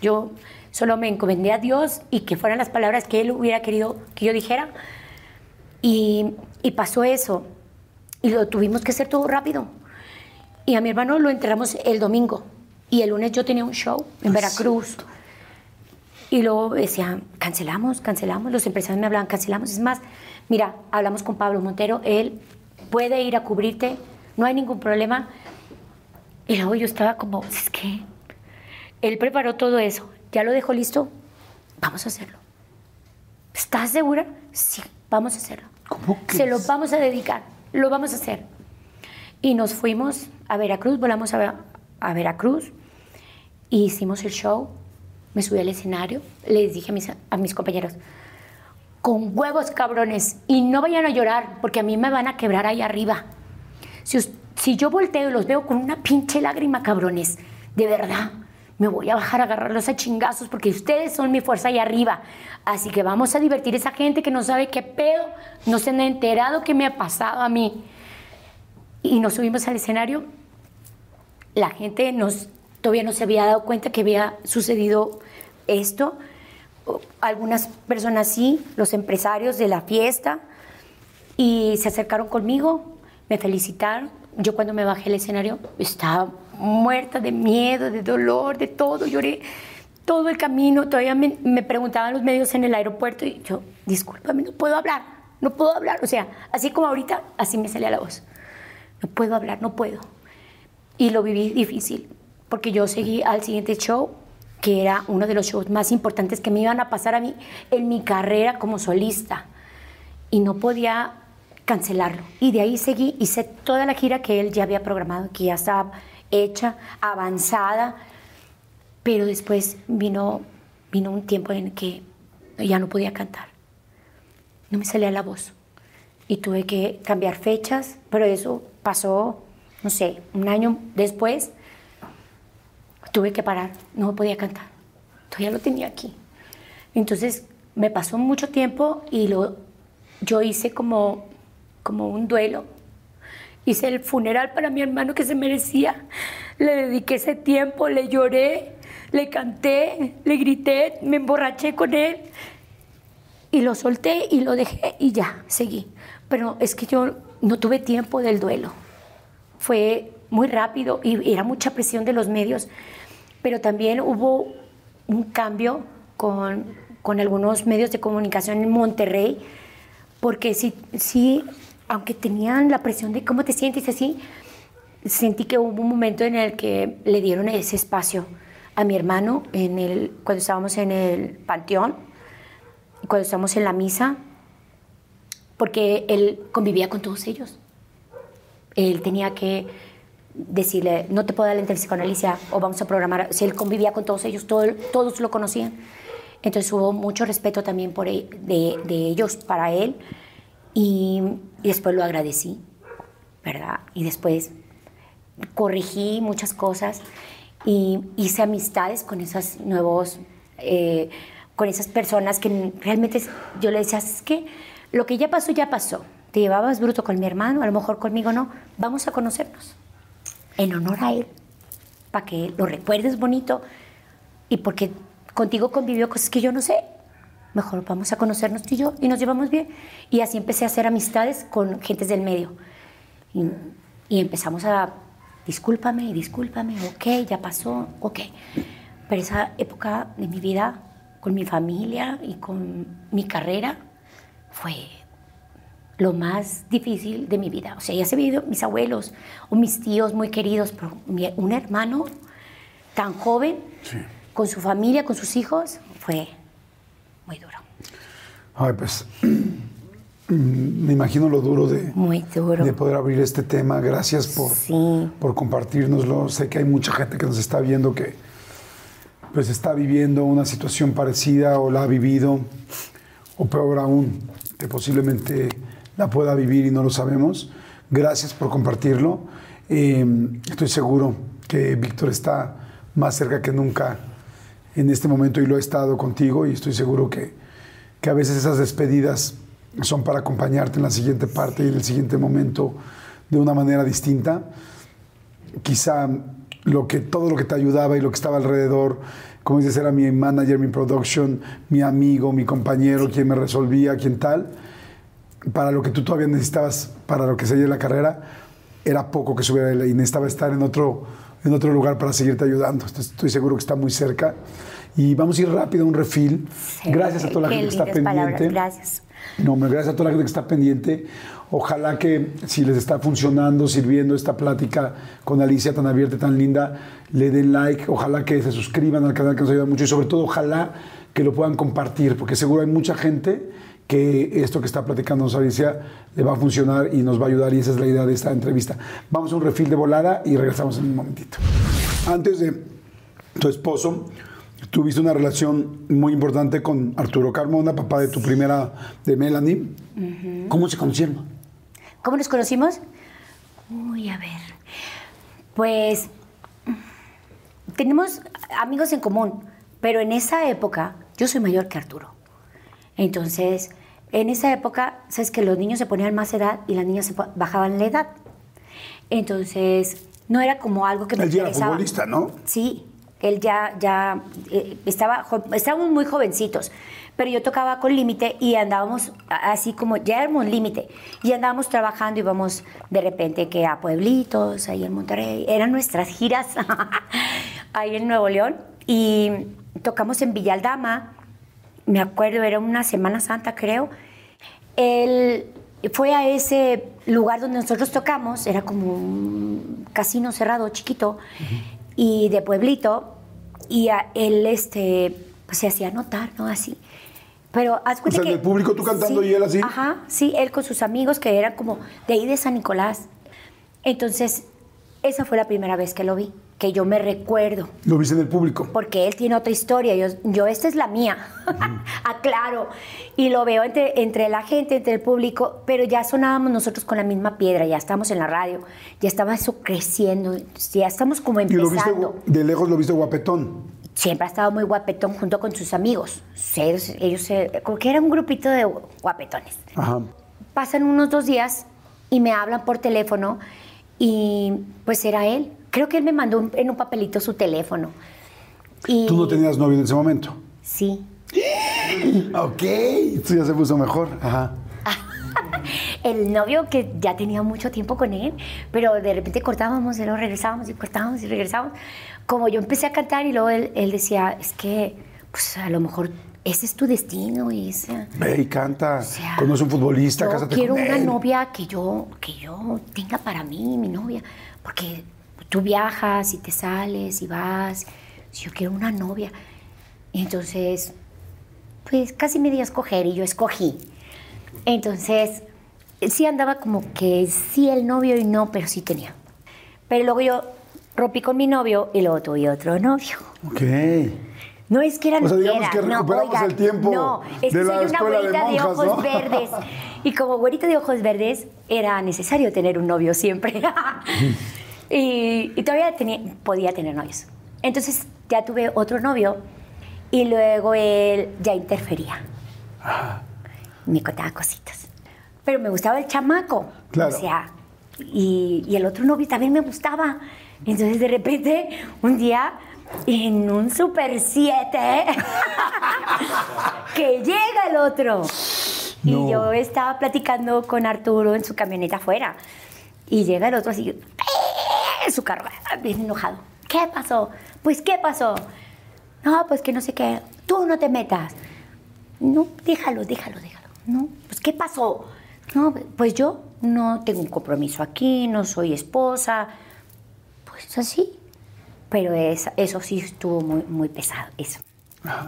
Yo solo me encomendé a Dios y que fueran las palabras que Él hubiera querido que yo dijera. Y, y pasó eso. Y lo tuvimos que hacer todo rápido. Y a mi hermano lo enterramos el domingo. Y el lunes yo tenía un show en Veracruz. Y luego decían, cancelamos, cancelamos. Los empresarios me hablaban, cancelamos. Es más, mira, hablamos con Pablo Montero. Él puede ir a cubrirte, no hay ningún problema. Y luego yo estaba como, es que él preparó todo eso, ya lo dejó listo, vamos a hacerlo. ¿Estás segura? Sí, vamos a hacerlo. ¿Cómo que Se lo es? vamos a dedicar, lo vamos a hacer. Y nos fuimos a Veracruz, volamos a, a Veracruz, y hicimos el show, me subí al escenario, les dije a mis, a mis compañeros, con huevos cabrones, y no vayan a llorar, porque a mí me van a quebrar ahí arriba. Si yo volteo y los veo con una pinche lágrima, cabrones, de verdad, me voy a bajar a agarrarlos a chingazos porque ustedes son mi fuerza ahí arriba. Así que vamos a divertir a esa gente que no sabe qué pedo, no se han enterado qué me ha pasado a mí. Y nos subimos al escenario. La gente nos, todavía no se había dado cuenta que había sucedido esto. Algunas personas sí, los empresarios de la fiesta y se acercaron conmigo, me felicitaron. Yo cuando me bajé al escenario estaba muerta de miedo, de dolor, de todo. Lloré todo el camino. Todavía me, me preguntaban los medios en el aeropuerto y yo, discúlpame, no puedo hablar, no puedo hablar. O sea, así como ahorita, así me salía la voz. No puedo hablar, no puedo. Y lo viví difícil, porque yo seguí al siguiente show, que era uno de los shows más importantes que me iban a pasar a mí en mi carrera como solista y no podía cancelarlo. Y de ahí seguí, hice toda la gira que él ya había programado, que ya estaba hecha, avanzada, pero después vino, vino un tiempo en que ya no podía cantar. No me salía la voz. Y tuve que cambiar fechas, pero eso pasó, no sé, un año después. Tuve que parar, no podía cantar. Todavía lo tenía aquí. Entonces me pasó mucho tiempo y lo, yo hice como, como un duelo. Hice el funeral para mi hermano que se merecía. Le dediqué ese tiempo, le lloré, le canté, le grité, me emborraché con él. Y lo solté y lo dejé y ya, seguí. Pero es que yo no tuve tiempo del duelo. Fue muy rápido y era mucha presión de los medios. Pero también hubo un cambio con, con algunos medios de comunicación en Monterrey, porque sí, sí, aunque tenían la presión de cómo te sientes así, sentí que hubo un momento en el que le dieron ese espacio a mi hermano en el, cuando estábamos en el panteón, cuando estábamos en la misa, porque él convivía con todos ellos. Él tenía que decirle, no te puedo dar la entrevista con Alicia o vamos a programar. Si él convivía con todos ellos, todo- todos lo conocían. Entonces hubo mucho respeto también por él- de, de ellos para él y, después lo agradecí, ¿verdad? Y después corregí muchas cosas y hice amistades con esos nuevos, eh, con esas personas que realmente yo le decía, es que lo que ya pasó, ya pasó. te llevabas bruto con mi hermano, a lo mejor conmigo no, vamos a conocernos. En honor a él, para que lo recuerdes bonito y porque contigo convivió cosas que yo no sé. Mejor vamos a conocernos tú y yo y nos llevamos bien. Y así empecé a hacer amistades con gentes del medio. Y, y empezamos a, discúlpame y discúlpame, ok, ya pasó, ok. Pero esa época de mi vida, con mi familia y con mi carrera, fue lo más difícil de mi vida. O sea, ya se vivido mis abuelos o mis tíos muy queridos, pero mi- un hermano tan joven, con su familia, con sus hijos, fue muy duro. Ay, pues [clears throat] me imagino lo duro de, Muy duro. de poder abrir este tema. Gracias por, Sí. por compartirnoslo. Sé que hay mucha gente que nos está viendo que pues está viviendo una situación parecida o la ha vivido, o peor aún, que posiblemente la pueda vivir y no lo sabemos. Gracias por compartirlo. Eh, estoy seguro que Víctor está más cerca que nunca en este momento y lo he estado contigo y estoy seguro que, que a veces esas despedidas son para acompañarte en la siguiente parte y en el siguiente momento de una manera distinta quizá lo que, todo lo que te ayudaba y lo que estaba alrededor, como dices, era mi manager, mi production, mi amigo, mi compañero, quien me resolvía, quien tal, para lo que tú todavía necesitabas, para lo que seguía la carrera, era poco que subiera y necesitaba estar en otro, en otro lugar para seguirte ayudando. Estoy, estoy seguro que está muy cerca. Y vamos a ir rápido a un refil. Gracias a toda la gente que está lindas palabras, pendiente. gracias. No, hombre, gracias a toda la gente que está pendiente. Ojalá que si les está funcionando, sirviendo esta plática con Alicia tan abierta, tan linda, le den like. Ojalá que se suscriban al canal que nos ayuda mucho y sobre todo ojalá que lo puedan compartir, porque seguro hay mucha gente que esto que está platicando Alicia le va a funcionar y nos va a ayudar y esa es la idea de esta entrevista. Vamos a un refil de volada y regresamos en un momentito. Antes de tu esposo, tuviste una relación muy importante con Arturo Carmona, papá de tu primera, de Melanie. ¿Cómo se conocieron? ¿Cómo nos conocimos? Uy, a ver. Pues tenemos amigos en común, pero en esa época yo soy mayor que Arturo. Entonces, en esa época, sabes que los niños se ponían más edad y las niñas se bajaban la edad. Entonces, no era como algo que me Él ya era interesaba. futbolista, ¿no? Sí, él ya, ya eh, estaba, estábamos muy jovencitos, pero yo tocaba con límite y andábamos así como, ya éramos límite, y andábamos trabajando, íbamos de repente que a pueblitos, ahí en Monterrey, eran nuestras giras [laughs] ahí en Nuevo León, y tocamos en Villaldama, me acuerdo, era una Semana Santa creo, él fue a ese lugar donde nosotros tocamos, era como un casino cerrado, chiquito, y de pueblito, y a él este, pues, se hacía notar, ¿no? Así. Pero haz cuenta sea, que... en el público tú cantando y él así. Ajá, sí, él con sus amigos que eran como de ahí de San Nicolás. Entonces, esa fue la primera vez que lo vi, que yo me recuerdo Lo viste en el público. porque él tiene otra historia. Yo, yo esta es la mía, [laughs] aclaro. Y lo veo entre, entre la gente, entre el público, pero ya sonábamos nosotros con la misma piedra, ya estamos en la radio, ya estaba eso creciendo, ya estamos como Y lo viste, empezando. de lejos lo viste guapetón. Siempre ha estado muy guapetón junto con sus amigos. Ellos, ellos que era un grupito de guapetones. Ajá. Pasan unos dos días y me hablan por teléfono y pues era él. Creo que él me mandó un- en un papelito su teléfono. Y, Tú no tenías novio en ese momento. Sí. [gasps] Ok, esto ya se puso mejor. Ajá. [laughs] El novio que ya tenía mucho tiempo con él, pero de repente cortábamos y luego regresábamos y cortábamos y regresábamos. Como yo empecé a cantar y luego él, él decía, es que pues a lo mejor ese es tu destino y ese... Ve y canta. O sea, Conoce un futbolista, yo cásate quiero con una novia que yo, que yo tenga para mí, mi novia, porque tú viajas y te sales y vas. Yo quiero una novia. Y entonces, pues casi me di a escoger y yo escogí. Entonces, sí andaba como que sí el novio y no, pero sí tenía. Pero luego yo rompí con mi novio y luego tuve otro novio. Ok. No es que era O sea, digamos que no, recuperamos el tiempo no, es de que la soy una de güerita de, ojos ¿no? verdes. [laughs] Y como güerita de ojos verdes, era necesario tener un novio siempre. [laughs] y, y todavía tenía, podía tener novios. Entonces ya tuve otro novio y luego él ya interfería. Me contaba cositas. pero me gustaba el chamaco. Claro. O sea, y, y el otro novio también me gustaba. Entonces de repente, un día, en un Super 7, [laughs] que llega el otro. No. Y yo estaba platicando con Arturo en su camioneta afuera. Y llega el otro así, en su carro, bien enojado. ¿Qué pasó? Pues, ¿qué pasó? No, pues que no sé qué. Tú no te metas. No, déjalo, déjalo, déjalo. No, pues, ¿qué pasó? No, pues yo no tengo un compromiso aquí, no soy esposa. Pues así. Pero es- eso sí estuvo muy, muy pesado, eso.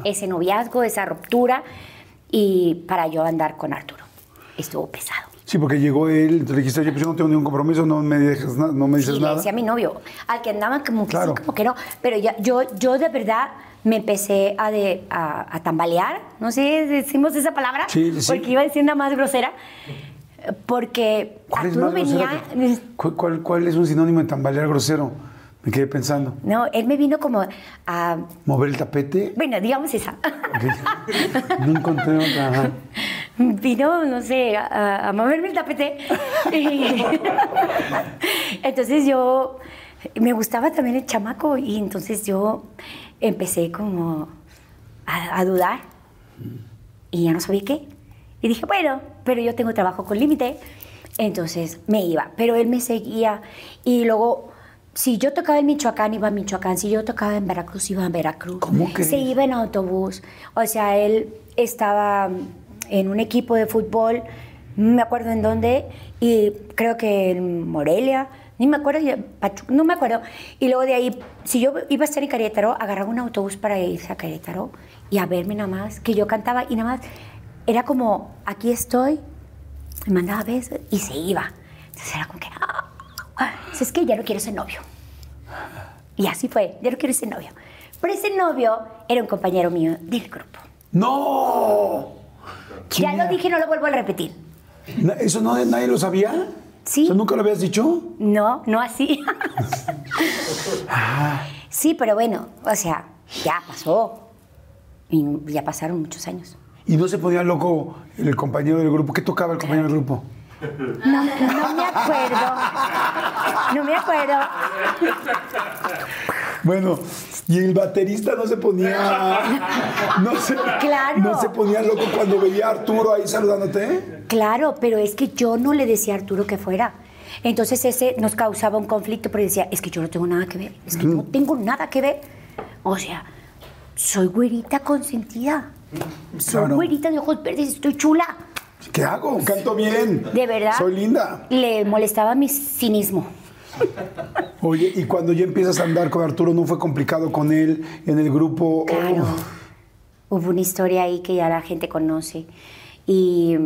Ese noviazgo, esa ruptura, y para yo andar con Arturo. Estuvo pesado. Sí, porque llegó él, entonces le dijiste, oye, pues yo no tengo ningún compromiso, no me, dejas na- no me dices Sí, le nada. decía a mi novio, al que andaba como que Claro. sí, como que no. Pero ya, yo, yo de verdad me empecé a, de- a, a tambalear. No sé, decimos esa palabra. Sí, sí. Porque iba a decir una más grosera. Porque ¿Cuál es, más venía. que- ¿Cuál, cuál, cuál es un sinónimo de tambalear grosero? Me quedé pensando. No, él me vino como a. ¿Mover el tapete? Bueno, digamos esa. Ok. No encontré otra. ajá. Vino, no sé, a, a moverme el tapete. [laughs] Entonces yo, me gustaba también el chamaco y entonces yo empecé como a, a dudar y ya no sabía qué. Y dije, bueno, pero yo tengo trabajo con límite, entonces me iba. Pero él me seguía y luego, si yo tocaba en Michoacán, iba a Michoacán. Si yo tocaba en Veracruz, iba a Veracruz. ¿Cómo crees? Se iba en autobús. O sea, él estaba en un equipo de fútbol, no me acuerdo en dónde, y creo que en Morelia, ni me acuerdo, no me acuerdo. Y luego de ahí, si yo iba a estar en Querétaro, agarraba un autobús para irse a Querétaro y a verme nada más, que yo cantaba y nada más, era como, aquí estoy, me mandaba besos y se iba. Entonces era como que, ah, ah, es que ya no quiero ser novio. Y así fue, ya no quiero ser novio. Pero ese novio era un compañero mío del grupo. ¡No! Ya ¿Quién lo dije, no lo vuelvo a repetir. ¿Eso no, nadie lo sabía? Sí. O sea, ¿Nunca lo habías dicho? No, no así. [laughs] sí, pero bueno, o sea, ya pasó. Y ya pasaron muchos años. ¿Y no se ponía loco el compañero del grupo? ¿Qué tocaba el compañero del grupo? No, no me acuerdo. No me acuerdo. Bueno, y el baterista no se ponía. No se, Claro. no se ponía loco cuando veía a Arturo ahí saludándote. Claro, pero es que yo no le decía a Arturo que fuera. Entonces ese nos causaba un conflicto, pero decía, es que yo no tengo nada que ver, es que no tengo nada que ver. O sea, soy güerita consentida. Soy Claro. güerita de ojos verdes, estoy chula. ¿Qué hago? Canto bien. De verdad. Soy linda. Le molestaba mi cinismo. Oye, y cuando ya empiezas a andar con Arturo, ¿no fue complicado con él en el grupo? Claro. Oh, Hubo una historia ahí que ya la gente conoce. Y,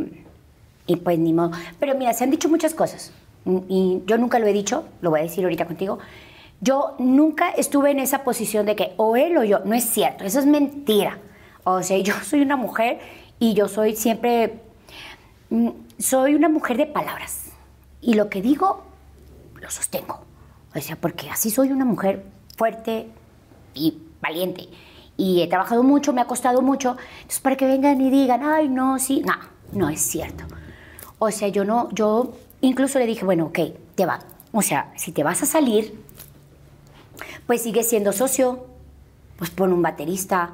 y pues ni modo. Pero mira, se han dicho muchas cosas. Y yo nunca lo he dicho, lo voy a decir ahorita contigo. Yo nunca estuve en esa posición de que o él o yo. No es cierto, eso es mentira. O sea, yo soy una mujer y yo soy siempre. Mm, Soy una mujer de palabras. Y lo que digo, lo sostengo. O sea, porque así soy una mujer fuerte y valiente. Y he trabajado mucho, me ha costado mucho. Entonces, para que vengan y digan, ay, no, sí, no, no es cierto. O sea, yo no, yo incluso le dije, bueno, ok, te va. O sea, si te vas a salir, pues sigue siendo socio, pues pon un baterista.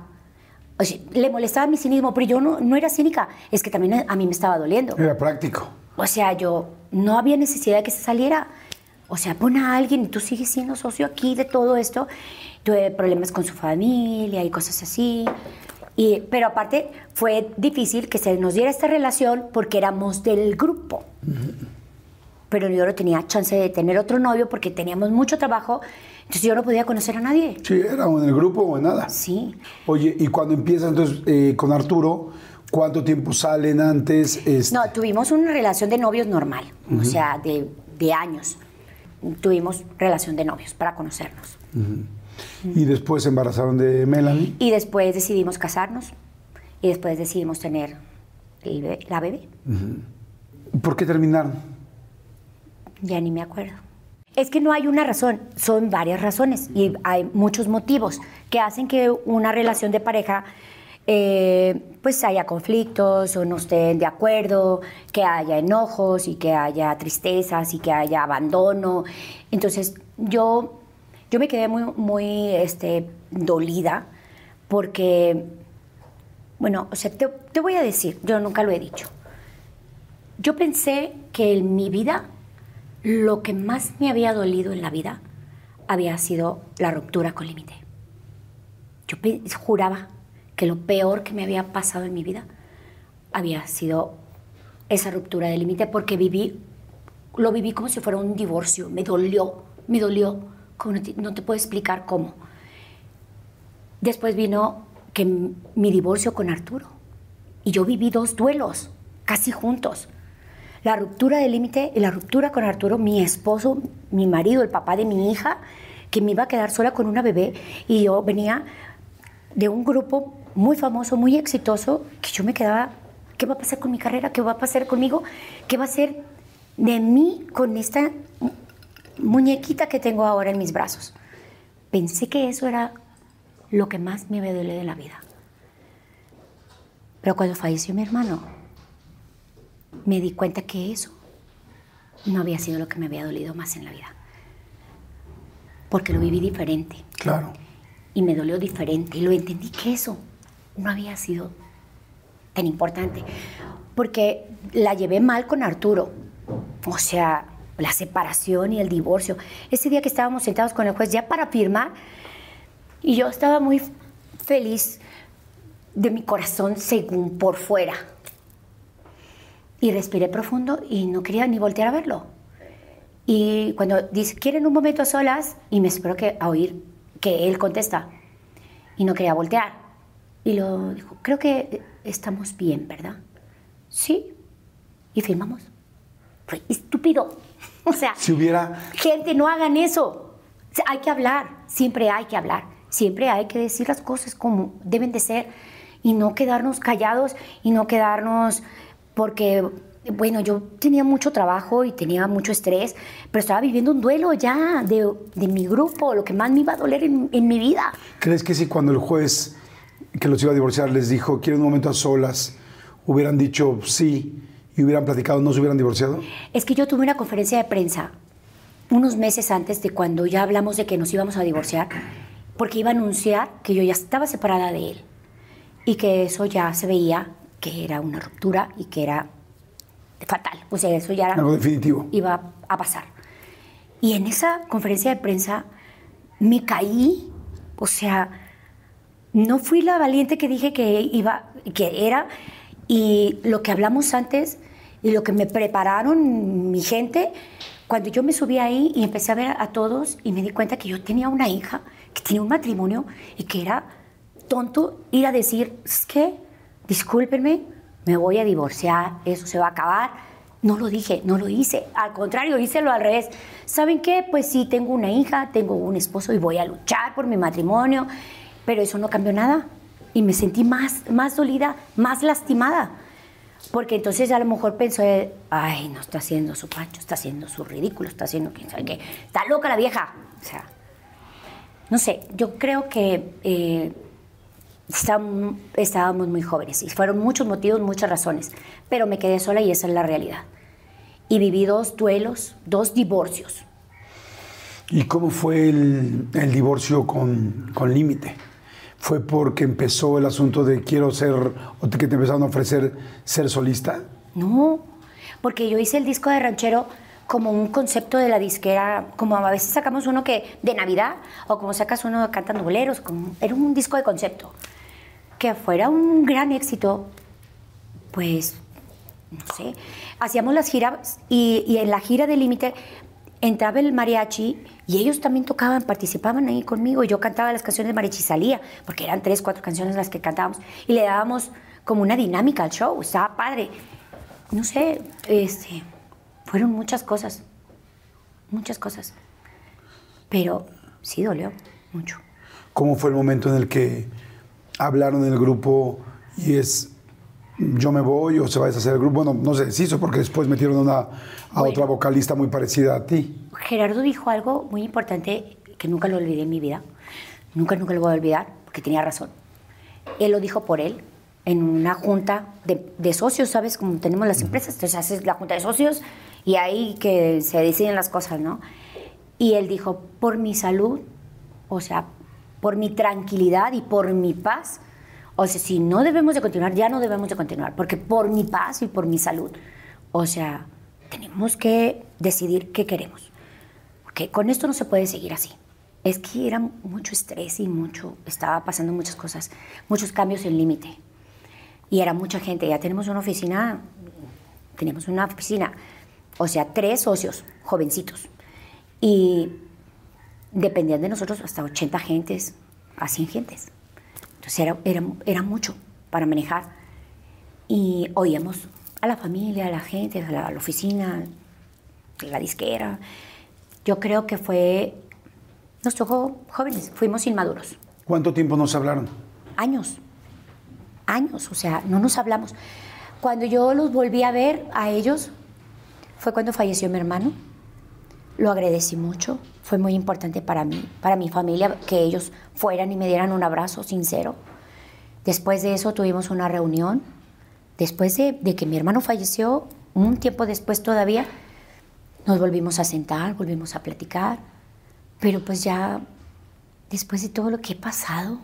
O sea, le molestaba mi cinismo, pero yo no, no era cínica, es que también a mí me estaba doliendo. Era práctico. O sea, yo no había necesidad de que se saliera. O sea, pon a alguien y tú sigues siendo socio aquí de todo esto. Tuve problemas con su familia y cosas así. Y, pero aparte fue difícil que se nos diera esta relación porque éramos del grupo. Pero yo no tenía chance de tener otro novio porque teníamos mucho trabajo. Entonces yo no podía conocer a nadie. Sí, era o en el grupo o en nada. Sí. Oye, y cuando empiezas entonces eh, con Arturo, ¿cuánto tiempo salen antes? Este, No, tuvimos una relación de novios normal, o sea, de, de años. Tuvimos relación de novios para conocernos. Y después se embarazaron de Melanie. Y después decidimos casarnos y después decidimos tener el la bebé. ¿Por qué terminaron? Ya ni me acuerdo. Es que no hay una razón, son varias razones y hay muchos motivos que hacen que una relación de pareja eh, pues haya conflictos o no estén de acuerdo, que haya enojos y que haya tristezas y que haya abandono. Entonces yo, yo me quedé muy, muy este, dolida porque, bueno, o sea, te, te voy a decir, yo nunca lo he dicho. Yo pensé que en mi vida lo que más me había dolido en la vida había sido la ruptura con límite. Yo juraba que lo peor que me había pasado en mi vida había sido esa ruptura de límite porque viví, lo viví como si fuera un divorcio, me dolió, me dolió, no te, no te puedo explicar cómo. Después vino que mi divorcio con Arturo y yo viví dos duelos casi juntos. La ruptura del límite y la ruptura con Arturo, mi esposo, mi marido, el papá de mi hija, que me iba a quedar sola con una bebé y yo venía de un grupo muy famoso, muy exitoso, que yo me quedaba, ¿qué va a pasar con mi carrera? ¿Qué va a pasar conmigo? ¿Qué va a ser de mí con esta mu- muñequita que tengo ahora en mis brazos? Pensé que eso era lo que más me duele de la vida. Pero cuando falleció mi hermano, me di cuenta que eso no había sido lo que me había dolido más en la vida. Porque lo viví diferente Claro. y me dolió diferente y lo entendí que eso no había sido tan importante. Porque la llevé mal con Arturo. O sea, la separación y el divorcio. Ese día que estábamos sentados con el juez ya para firmar, y yo estaba muy feliz de mi corazón según por fuera. Y respiré profundo y no quería ni voltear a verlo. Y cuando dice, ¿quieren un momento a solas? Y me espero que, a oír que él contesta. Y no quería voltear. Y lo dijo, creo que estamos bien, ¿verdad? Sí. Y firmamos. Fue estúpido. [laughs] O sea, Si hubiera. gente, no hagan eso. O sea, Hay que hablar, siempre hay que hablar, siempre hay que decir las cosas como deben de ser y no quedarnos callados y no quedarnos porque, bueno, yo tenía mucho trabajo y tenía mucho estrés, pero estaba viviendo un duelo ya de, de mi grupo, lo que más me iba a doler en, en mi vida. ¿Crees que si cuando el juez que los iba a divorciar les dijo, quieren un momento a solas, hubieran dicho sí y hubieran platicado, no se hubieran divorciado? Es que yo tuve una conferencia de prensa unos meses antes de cuando ya hablamos de que nos íbamos a divorciar, porque iba a anunciar que yo ya estaba separada de él y que eso ya se veía que era una ruptura y que era fatal. O sea, eso ya era- Algo definitivo. iba a pasar. Y en esa conferencia de prensa me caí, o sea, no fui la valiente que dije que iba, que era, y lo que hablamos antes y lo que me prepararon mi gente, cuando yo me subí ahí y empecé a ver a todos y me di cuenta que yo tenía una hija, que tenía un matrimonio y que era tonto ir a decir, es que, discúlpenme, me voy a divorciar, eso se va a acabar. No lo dije, no lo hice. Al contrario, hice lo al revés. ¿Saben qué? Pues sí, tengo una hija, tengo un esposo y voy a luchar por mi matrimonio, pero eso no cambió nada. Y me sentí más, más dolida, más lastimada. Porque entonces a lo mejor pensó, eh, ay, no está haciendo su pancho, está haciendo su ridículo, está haciendo quién sabe qué. Está loca la vieja. O sea, no sé, yo creo que eh, estábamos muy jóvenes y fueron muchos motivos, muchas razones, pero me quedé sola y esa es la realidad. Y viví dos duelos, dos divorcios. ¿Y cómo fue el, el divorcio con, con límite? ¿Fue porque empezó el asunto de quiero ser, o que te empezaron a ofrecer ser solista? No, porque yo hice el disco de ranchero como un concepto de la disquera, como a veces sacamos uno que de Navidad o como sacas uno de cantando boleros, como, era un disco de concepto. Que fuera un gran éxito, pues, no sé, hacíamos las giras y, y en la gira de Límite entraba el mariachi y ellos también tocaban, participaban ahí conmigo. Yo cantaba las canciones de mariachi y salía, porque eran tres, cuatro canciones las que cantábamos y le dábamos como una dinámica al show, estaba padre. No sé, este, fueron muchas cosas, muchas cosas, pero sí dolió mucho. ¿Cómo fue el momento en el que hablaron en el grupo y es yo me voy o se va a deshacer el grupo? Bueno, no se deshizo porque después metieron una, a Bueno. otra vocalista muy parecida a ti. Gerardo dijo algo muy importante que nunca lo olvidé en mi vida, nunca, nunca lo voy a olvidar, porque tenía razón. él lo dijo por él, en una junta de, de socios, ¿sabes? Como tenemos las empresas, entonces haces la junta de socios y ahí que se deciden las cosas, ¿no? Y él dijo, por mi salud, o sea, por mi tranquilidad y por mi paz, o sea, si no debemos de continuar, ya no debemos de continuar, porque por mi paz y por mi salud, o sea, tenemos que decidir qué queremos. Porque con esto no se puede seguir así. Es que era mucho estrés y mucho, estaba pasando muchas cosas, muchos cambios en límite. Y era mucha gente. Ya tenemos una oficina, tenemos una oficina, o sea, tres socios, jovencitos. Y dependían de nosotros hasta 80 gentes, a 100 gentes. Entonces era, era, era mucho para manejar. Y oíamos a la familia, a la gente, a la, a la oficina, a la disquera. Yo creo que fue, nos tocó jóvenes, fuimos inmaduros, ¿Cuánto tiempo nos hablaron? años, años, o sea, no nos hablamos. Cuando yo los volví a ver a ellos, fue cuando falleció mi hermano. Lo agradecí mucho, fue muy importante para mí, para mi familia, que ellos fueran y me dieran un abrazo sincero. Después de eso tuvimos una reunión. Después de, de que mi hermano falleció, un tiempo después todavía, nos volvimos a sentar, volvimos a platicar. Pero pues ya, después de todo lo que he pasado,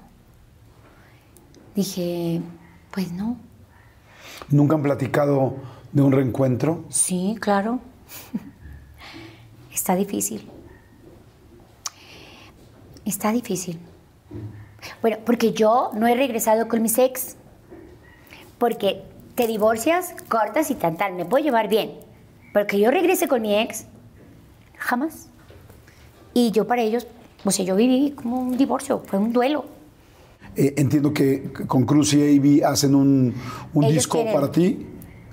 dije, pues no, ¿Nunca han platicado de un reencuentro? Sí, claro. Está difícil. Está difícil. Bueno, porque yo no he regresado con mis ex. Porque te divorcias, cortas y tan tal. Me puedo llevar bien. Porque yo regrese con mi ex, jamás. Y yo para ellos, o sea, yo viví como un divorcio, fue un duelo. Eh, entiendo que con Cruz y AB hacen un, un disco quieren- para ti.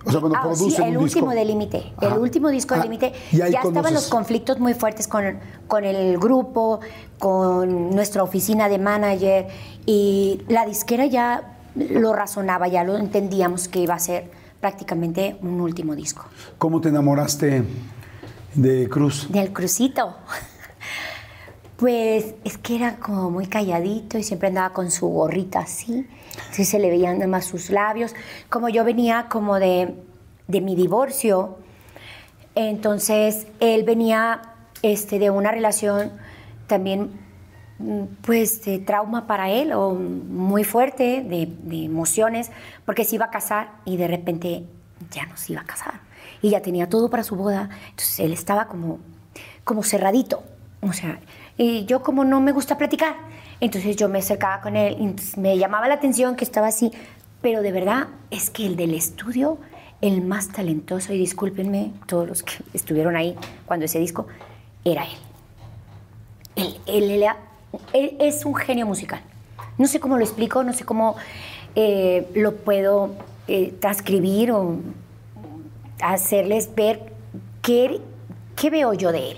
O sea, cuando Ah, producen sí, el un último disco. de Límite. El último disco de Ah, Límite. y Ya estaban los conflictos muy fuertes con, con el grupo, con nuestra oficina de manager. Y la disquera ya lo razonaba, ya lo entendíamos que iba a ser prácticamente un último disco. ¿Cómo te enamoraste de Cruz? Del crucito. Pues es que era como muy calladito y siempre andaba con su gorrita así. Entonces se le veían nada más sus labios. Como yo venía como de, de mi divorcio, entonces él venía este, de una relación también mm, pues de trauma para él o muy fuerte de, de emociones porque se iba a casar y de repente ya no se iba a casar y ya tenía todo para su boda entonces él estaba como como cerradito o sea y yo como no me gusta platicar entonces yo me acercaba con él y me llamaba la atención que estaba así pero de verdad es que el del estudio el más talentoso y discúlpenme todos los que estuvieron ahí cuando ese disco era él él, él es un genio musical. No sé cómo lo explico, no sé cómo eh, lo puedo eh, transcribir o hacerles ver qué, qué veo yo de él.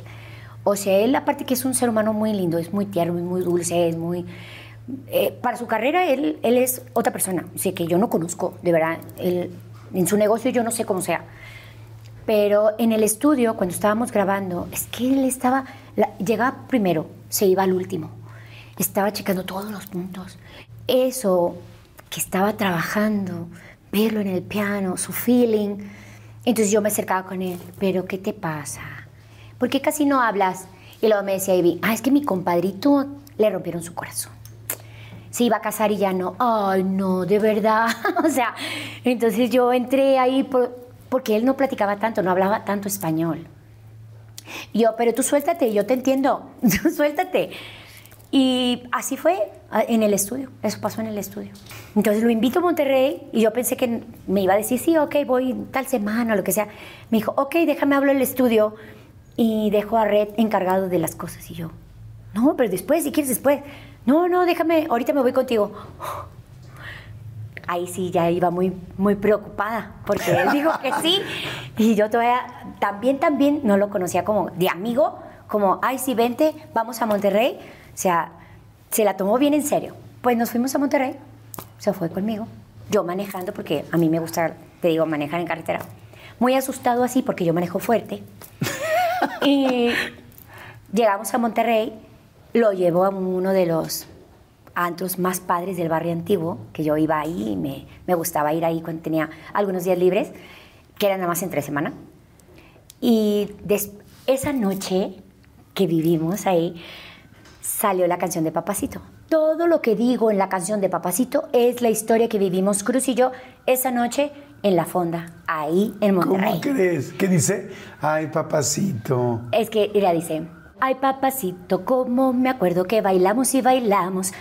O sea, él aparte que es un ser humano muy lindo, es muy tierno, es muy dulce, es muy... eh, para su carrera él, él es otra persona, o sea, que yo no conozco, de verdad. Él- en su negocio yo no sé cómo sea. Pero en el estudio, cuando estábamos grabando, es que él estaba, la- llegaba primero, se iba al último. Estaba checando todos los puntos. Eso que estaba trabajando, verlo en el piano, su feeling. Entonces yo me acercaba con él, pero ¿qué te pasa? ¿Por qué casi no hablas? Y luego me decía Ivy, ah, es que mi compadrito le rompieron su corazón se iba a casar y ya no. Ay, no, de verdad. [laughs] o sea, entonces yo entré ahí por- porque él no platicaba tanto, no hablaba tanto español. Y yo, pero tú suéltate, yo te entiendo, [laughs] suéltate. Y así fue ah, en el estudio, eso pasó en el estudio. Entonces lo invito a Monterrey y yo pensé que me iba a decir, sí, ok, voy tal semana o lo que sea. Me dijo, ok, déjame hablar el estudio y dejo a Red encargado de las cosas. Y yo, no, pero después, si quieres después. No, no, déjame, ahorita me voy contigo. Ahí sí ya iba muy, muy preocupada, porque él dijo que sí. Y yo todavía, también, también, no lo conocía como de amigo, como, ay, sí, vente, vamos a Monterrey. O sea, se la tomó bien en serio. Pues nos fuimos a Monterrey, se fue conmigo, yo manejando, porque a mí me gusta, te digo, manejar en carretera. Muy asustado así, porque yo manejo fuerte. [laughs] y llegamos a Monterrey, lo llevó a uno de los antros más padres del barrio antiguo, que yo iba ahí y me, me gustaba ir ahí cuando tenía algunos días libres, que eran nada más entre semana. Y esa noche que vivimos ahí, salió la canción de Papacito. Todo lo que digo en la canción de Papacito es la historia que vivimos Cruz y yo esa noche en la fonda, ahí en Monterrey. ¿Cómo crees? ¿Qué dice? Ay, papacito. Es que ella dice, ay papacito, cómo me acuerdo que bailamos y bailamos.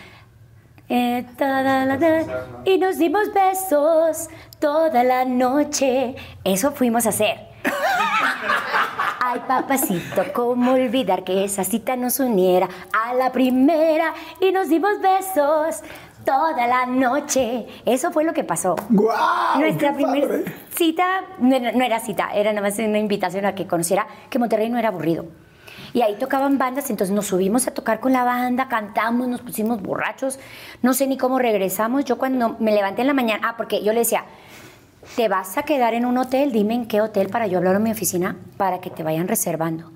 eh, toda la na- y nos dimos besos toda la noche. Eso fuimos a hacer. [laughs] Ay, papacito, cómo olvidar que esa cita nos uniera a la primera y nos dimos besos toda la noche. Eso fue lo que pasó. ¡Guau! Nuestra primera cita no era, no era cita, era nada más una invitación a que conociera que Monterrey no era aburrido. Y ahí tocaban bandas, entonces nos subimos a tocar con la banda, cantamos, nos pusimos borrachos, no sé ni cómo regresamos. Yo cuando me levanté en la mañana, ah, porque yo le decía, te vas a quedar en un hotel, dime en qué hotel para yo hablar en mi oficina para que te vayan reservando.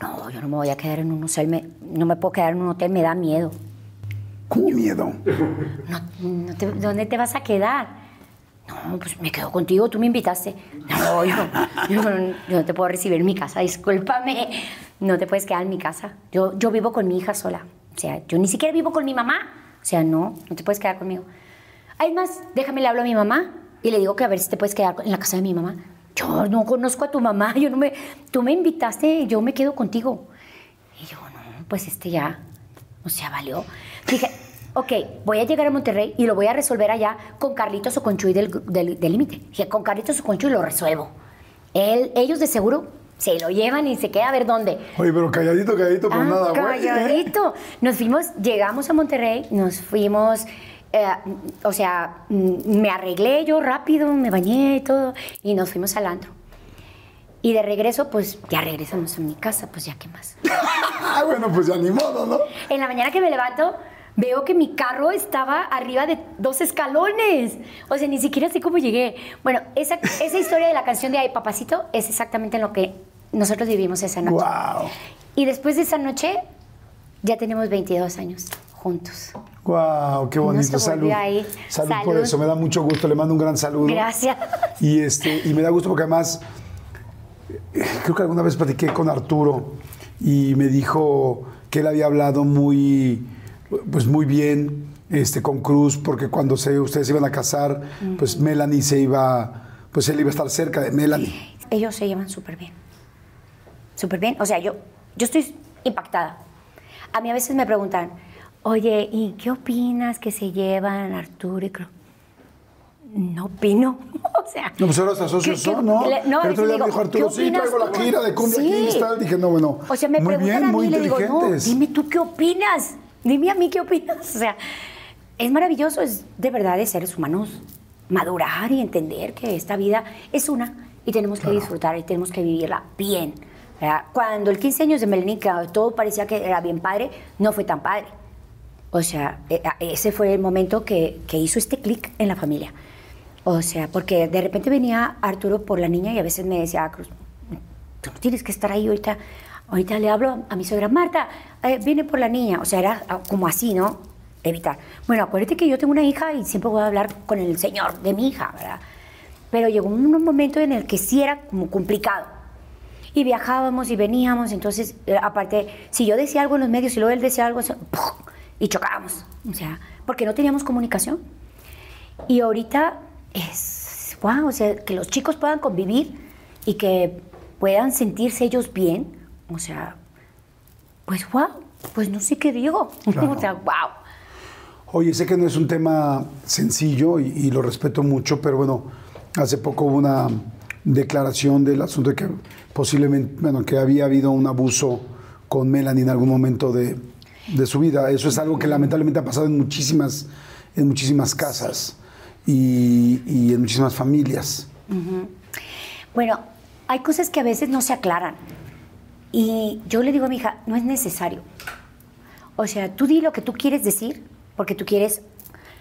No, yo no me voy a quedar en un hotel, me- no me puedo quedar en un hotel, me da miedo. ¿Cómo miedo? No, no te- ¿Dónde te vas a quedar? No, pues me quedo contigo, tú me invitaste. No, yo, yo yo no te puedo recibir en mi casa, discúlpame. No te puedes quedar en mi casa. Yo, yo vivo con mi hija sola. O sea, yo ni siquiera vivo con mi mamá. O sea, no, no te puedes quedar conmigo. Hay más, déjame le hablo a mi mamá y le digo que a ver si te puedes quedar en la casa de mi mamá. Yo no conozco a tu mamá, yo no me, tú me invitaste, yo me quedo contigo. Y yo, no, pues este ya, o sea, valió. Dije, ok, voy a llegar a Monterrey y lo voy a resolver allá con Carlitos o con Chuy del límite. Dije, con Carlitos o con Chuy lo resuelvo. Él, ellos de seguro se lo llevan y se queda a ver dónde. Oye, pero calladito, calladito, por Ah, nada, güey. ¿eh? calladito. Nos fuimos, llegamos a Monterrey, nos fuimos, eh, o sea, mm, me arreglé yo rápido, me bañé y todo, y nos fuimos al antro. Y de regreso, pues ya regresamos a mi casa, pues ya qué más. [laughs] Ah, bueno, pues ya ni modo, ¿no? En la mañana que me levanto, veo que mi carro estaba arriba de dos escalones. O sea, ni siquiera sé cómo llegué. Bueno, esa, esa historia de la canción de Ay Papacito es exactamente lo que nosotros vivimos esa noche. Wow. Y después de esa noche, ya tenemos 22 años juntos. Wow, qué No bonito. se salud. ahí. salud. por eso, me da mucho gusto. Le mando un gran saludo. Gracias. Y, este, y me da gusto porque además, creo que alguna vez platiqué con Arturo y me dijo que él había hablado muy, pues muy bien este, con Cruz, porque cuando se, ustedes iban a casar, pues Melanie se iba, pues él iba a estar cerca de Melanie. Ellos se llevan súper bien. Súper bien. O sea, yo, yo estoy impactada. A mí a veces me preguntan, oye, ¿y qué opinas que se llevan Arturo y Cruz? No opino. [laughs] o sea. No, pues ahora hasta socios ¿qué- qué- son, ¿no? le- no, El otro día digo, dijo Arturo, ¿qué sí, traigo la gira de Cumbia Kings, tal. Dije, no, bueno, O sea, me muy preguntan bien, a mí y le digo, no, dime tú qué opinas. Dime a mí qué opinas. O sea, es maravilloso, es de verdad de seres humanos madurar y entender que esta vida es una y tenemos que disfrutar y tenemos que vivirla bien. ¿verdad? Cuando el 15 años de Melenica todo parecía que era bien padre, no fue tan padre. O sea, e- ese fue el momento que, que hizo este clic en la familia. O sea, porque de repente venía Arturo por la niña y a veces me decía, "Ah, Cruz, tú no tienes que estar ahí ahorita. Ahorita le hablo a mi suegra, Marta, eh, viene por la niña. O sea, era ah, como así, ¿no? Evitar. Bueno, acuérdate que yo tengo una hija y siempre voy a hablar con el señor de mi hija, ¿verdad? Pero llegó un momento en el que sí era como complicado. Y viajábamos y veníamos, entonces, eh, aparte, si yo decía algo en los medios y luego él decía algo, eso, y chocábamos. O sea, porque no teníamos comunicación. Y ahorita es, wow, o sea, que los chicos puedan convivir y que puedan sentirse ellos bien, o sea, pues wow, pues no sé qué digo. [laughs] o sea, wow. Oye, sé que no es un tema sencillo y, y lo respeto mucho, pero bueno, hace poco hubo una declaración del asunto de que posiblemente, bueno, que había habido un abuso con Melanie en algún momento de, de su vida. Eso es algo que lamentablemente ha pasado en muchísimas, en muchísimas casas y, y en muchísimas familias. Bueno, hay cosas que a veces no se aclaran. Y yo le digo a mi hija, no es necesario. O sea, tú di lo que tú quieres decir, porque tú quieres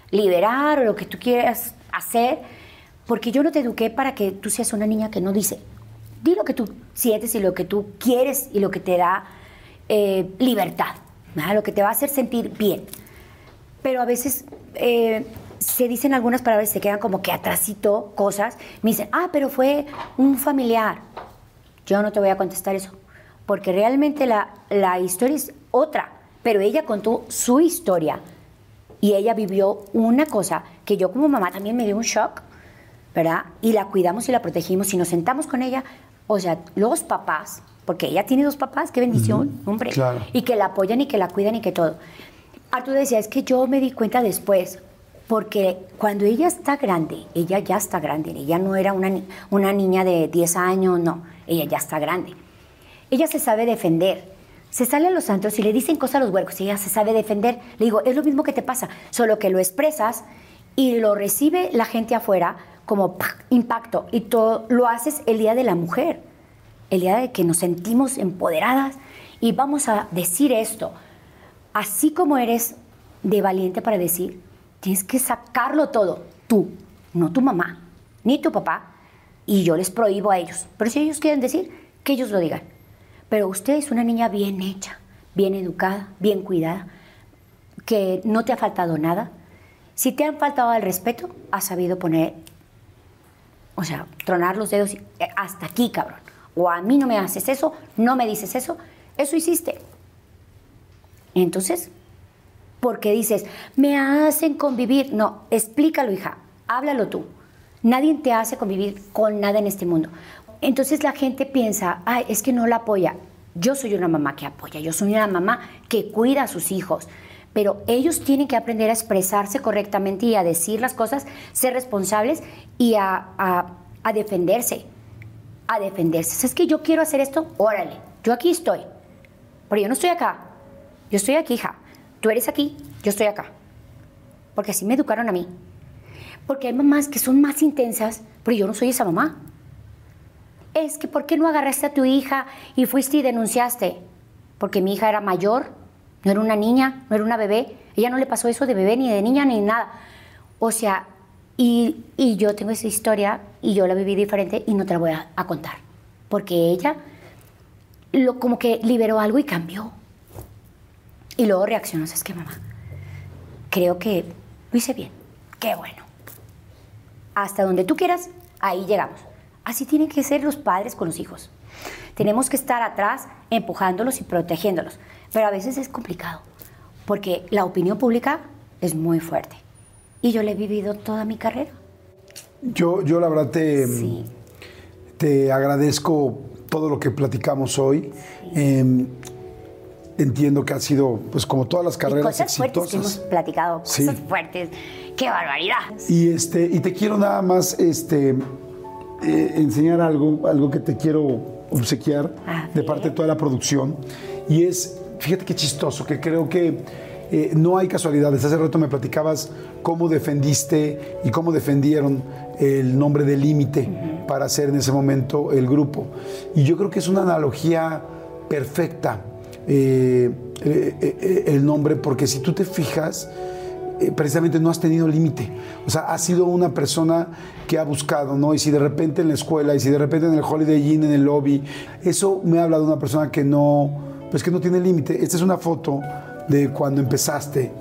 liberar o lo que tú quieras hacer, porque yo no te eduqué para que tú seas una niña que no dice. Di lo que tú sientes y lo que tú quieres y lo que te da eh, libertad, lo que te va a hacer sentir bien. pero a veces eh, se dicen algunas palabras y se quedan como que atrasito cosas. Me dicen, ah, pero fue un familiar. Yo no te voy a contestar eso, porque realmente la, la historia es otra, pero ella contó su historia y ella vivió una cosa que yo como mamá también me dio un shock, ¿verdad? Y la cuidamos y la protegimos y nos sentamos con ella. O sea, los papás, porque ella tiene dos papás, qué bendición, hombre. claro. Y que la apoyan y que la cuidan y que todo. Arturo decía, es que yo me di cuenta después, porque cuando ella está grande, ella ya está grande, ella no era una, ni- una niña de 10 años, no, ella ya está grande. Ella se sabe defender. Se sale a los santos y le dicen cosas a los huercos ella se sabe defender. Le digo, es lo mismo que te pasa, solo que lo expresas y lo recibe la gente afuera como ¡pac! impacto y todo lo haces el día de la mujer, el día de que nos sentimos empoderadas y vamos a decir esto. Así como eres de valiente para decir, tienes que sacarlo todo, tú, no tu mamá, ni tu papá, y yo les prohíbo a ellos. Pero si ellos quieren decir, que ellos lo digan. Pero usted es una niña bien hecha, bien educada, bien cuidada, que no te ha faltado nada. Si te han faltado el respeto, has sabido poner, o sea, tronar los dedos eh, hasta aquí, cabrón. O a mí no me haces eso, no me dices eso, eso hiciste. Entonces, ¿por qué dices, me hacen convivir? No, explícalo, hija, háblalo tú. Nadie te hace convivir con nada en este mundo. Entonces la gente piensa, ay, es que no la apoya. Yo soy una mamá que apoya, yo soy una mamá que cuida a sus hijos, pero ellos tienen que aprender a expresarse correctamente y a decir las cosas, ser responsables y a, defenderse, a defenderse. Es que yo quiero hacer esto, órale, yo aquí estoy, pero yo no estoy acá, yo estoy aquí, hija. Tú eres aquí, yo estoy acá. Porque así me educaron a mí. Porque hay mamás que son más intensas, pero yo no soy esa mamá. Es que, ¿por qué no agarraste a tu hija y fuiste y denunciaste? Porque mi hija era mayor, no era una niña, no era una bebé. Ella no le pasó eso de bebé, ni de niña, ni nada. O sea, y, y yo tengo esa historia y yo la viví diferente y no te la voy a, contar. Porque ella lo, como que liberó algo y cambió. Y luego reaccionó, ¿sabes qué, mamá? Creo que lo hice bien. Qué bueno. Hasta donde tú quieras, ahí llegamos. Así tienen que ser los padres con los hijos. Tenemos que estar atrás empujándolos y protegiéndolos. Pero a veces es complicado, porque la opinión pública es muy fuerte. Y yo la he vivido toda mi carrera. Yo, yo la verdad te, Sí. te agradezco todo lo que platicamos hoy. Eh, entiendo que ha sido, pues como todas las Y carreras cosas fuertes que hemos exitosas. platicado, Sí. cosas fuertes. ¡Qué barbaridad! Y este, y te quiero nada más este, eh, enseñar algo, algo que te quiero obsequiar A de parte de toda la producción. Y es, fíjate qué chistoso, que creo que eh, no hay casualidades. Hace rato me platicabas cómo defendiste y cómo defendieron el nombre de límite para hacer en ese momento el grupo. Y yo creo que es una analogía perfecta eh, el nombre, porque si tú te fijas, eh, precisamente no has tenido límite. O sea, has sido una persona que ha buscado, ¿no? Y si de repente en la escuela, y si de repente en el Holiday Inn, en el lobby, eso me habla de una persona que no, pues que no tiene límite. Esta es una foto de cuando empezaste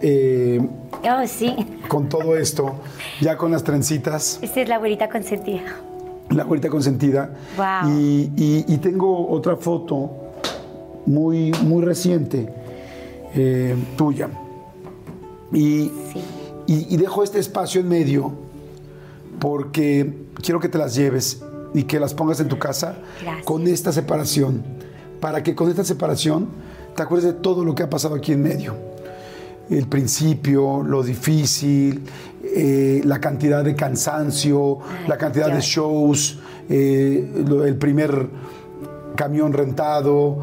eh, Oh, sí. con todo esto, ya con las trencitas, Esta es la abuelita consentida. la abuelita consentida. Wow. Y, y- y tengo otra foto muy, muy reciente eh, tuya. Y, Sí. y- y dejo este espacio en medio porque quiero que te las lleves y que las pongas en tu casa Gracias. con esta separación, para que con esta separación te acuerdes de todo lo que ha pasado aquí en medio. El principio, lo difícil, eh, la cantidad de cansancio, Ay, la cantidad de shows, eh, el primer camión rentado,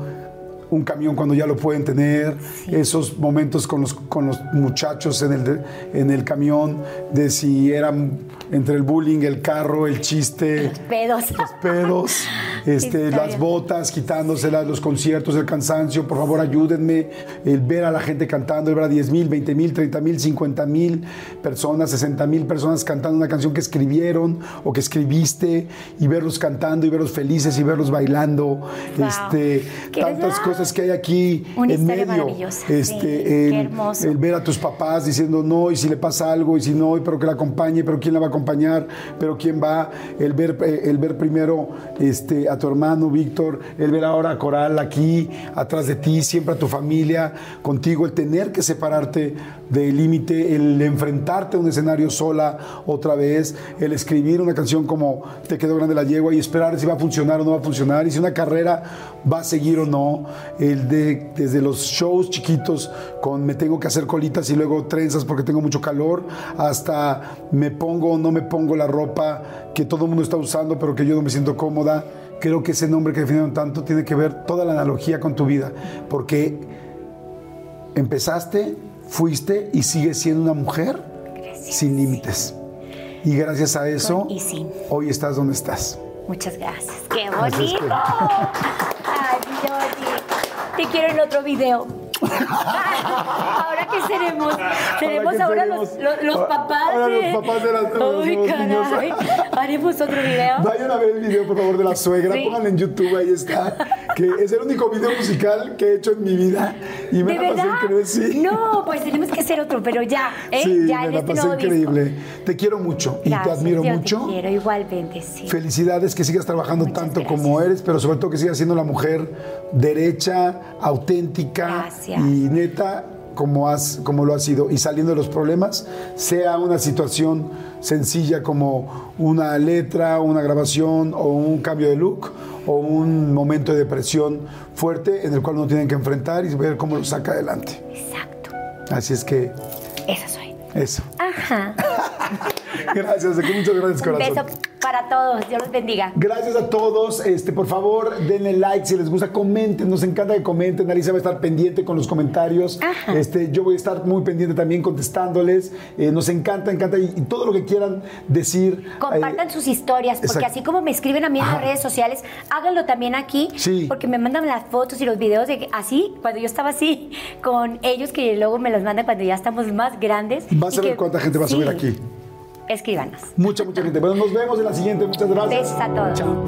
un camión cuando ya lo pueden tener, esos momentos con los, con los muchachos en el, en el camión, de si eran entre el bullying, el carro, el chiste, Pedos. los pedos, [laughs] este, las botas, quitándoselas, los conciertos, el cansancio. Por favor, ayúdenme. El ver a la gente cantando, el ver a 10 mil, 20 mil, 30 mil, 50 mil personas, 60 mil personas cantando una canción que escribieron o que escribiste y verlos cantando y verlos felices y verlos bailando. Este, tantas verdad. cosas que hay aquí Una en medio. Este, Sí, el- hermoso. el ver a tus papás diciendo no, y si le pasa algo, y si no, y pero que la acompañe, pero quién la va a acompañar, pero quién va, el ver, eh, el ver primero este, a tu hermano Víctor, el ver ahora a Coral aquí, atrás de ti, siempre a tu familia, contigo, el tener que separarte del límite, el enfrentarte a un escenario sola otra vez, el escribir una canción como Te quedó grande la yegua y esperar si va a funcionar o no va a funcionar, y si una carrera va a seguir o no, el de desde los shows chiquitos con me tengo que hacer colitas y luego trenzas porque tengo mucho calor, hasta me pongo o no me pongo la ropa que todo el mundo está usando pero que yo no me siento cómoda. Creo que ese nombre que definieron tanto tiene que ver toda la analogía con tu vida, porque empezaste, fuiste y sigues siendo una mujer sin límites. Y gracias a eso, sí. hoy estás donde estás. Muchas gracias. ¡Qué que- bonito! [laughs] Ay, Jordi. Te quiero en otro video. [laughs] qué seremos? Seremos qué ahora, seremos? Los, los- los papás. Ahora los de- papás de las- de los niños. caray. Haremos otro video. Vayan a ver el video, por favor, de la suegra. Sí. Pónganlo en YouTube, ahí está. Que es el único video musical que he hecho en mi vida. Y me ¿De la verdad? sí. No, pues tenemos que hacer otro, pero ya, ¿eh? Sí, ya me en la este pasé disco. increíble. Te quiero mucho y te admiro yo mucho. Te quiero igualmente, sí. Felicidades, que sigas trabajando Muchas tanto gracias. como eres, pero sobre todo que sigas siendo la mujer derecha, auténtica Gracias. y neta como, has, como lo has sido. Y saliendo de los problemas, sea una situación sencilla como una letra, una grabación o un cambio de look o un momento de depresión fuerte en el cual uno tiene que enfrentar y ver cómo lo saca adelante. Exacto. Así es que Esa soy. eso. Ajá. [laughs] Gracias, de que muchas gracias, Un corazón. beso para todos. Dios los bendiga. Gracias a todos. Este, por favor, denle like si les gusta, comenten. Nos encanta que comenten. Alicia va a estar pendiente con los comentarios. Ajá. Este, yo voy a estar muy pendiente también contestándoles. Eh, nos encanta, encanta. Y, y todo lo que quieran decir. Compartan eh, sus historias, porque exacto. así como me escriben a mí en Ajá. las redes sociales, háganlo también aquí, Sí. porque me mandan las fotos y los videos de así, cuando yo estaba así, con ellos que luego me los mandan cuando ya estamos más grandes. Vas a ver que- cuánta gente va a subir aquí. Escríbanos. Mucha, mucha gente. Bueno, nos vemos en la siguiente. Muchas gracias. Besos a todos. Chao.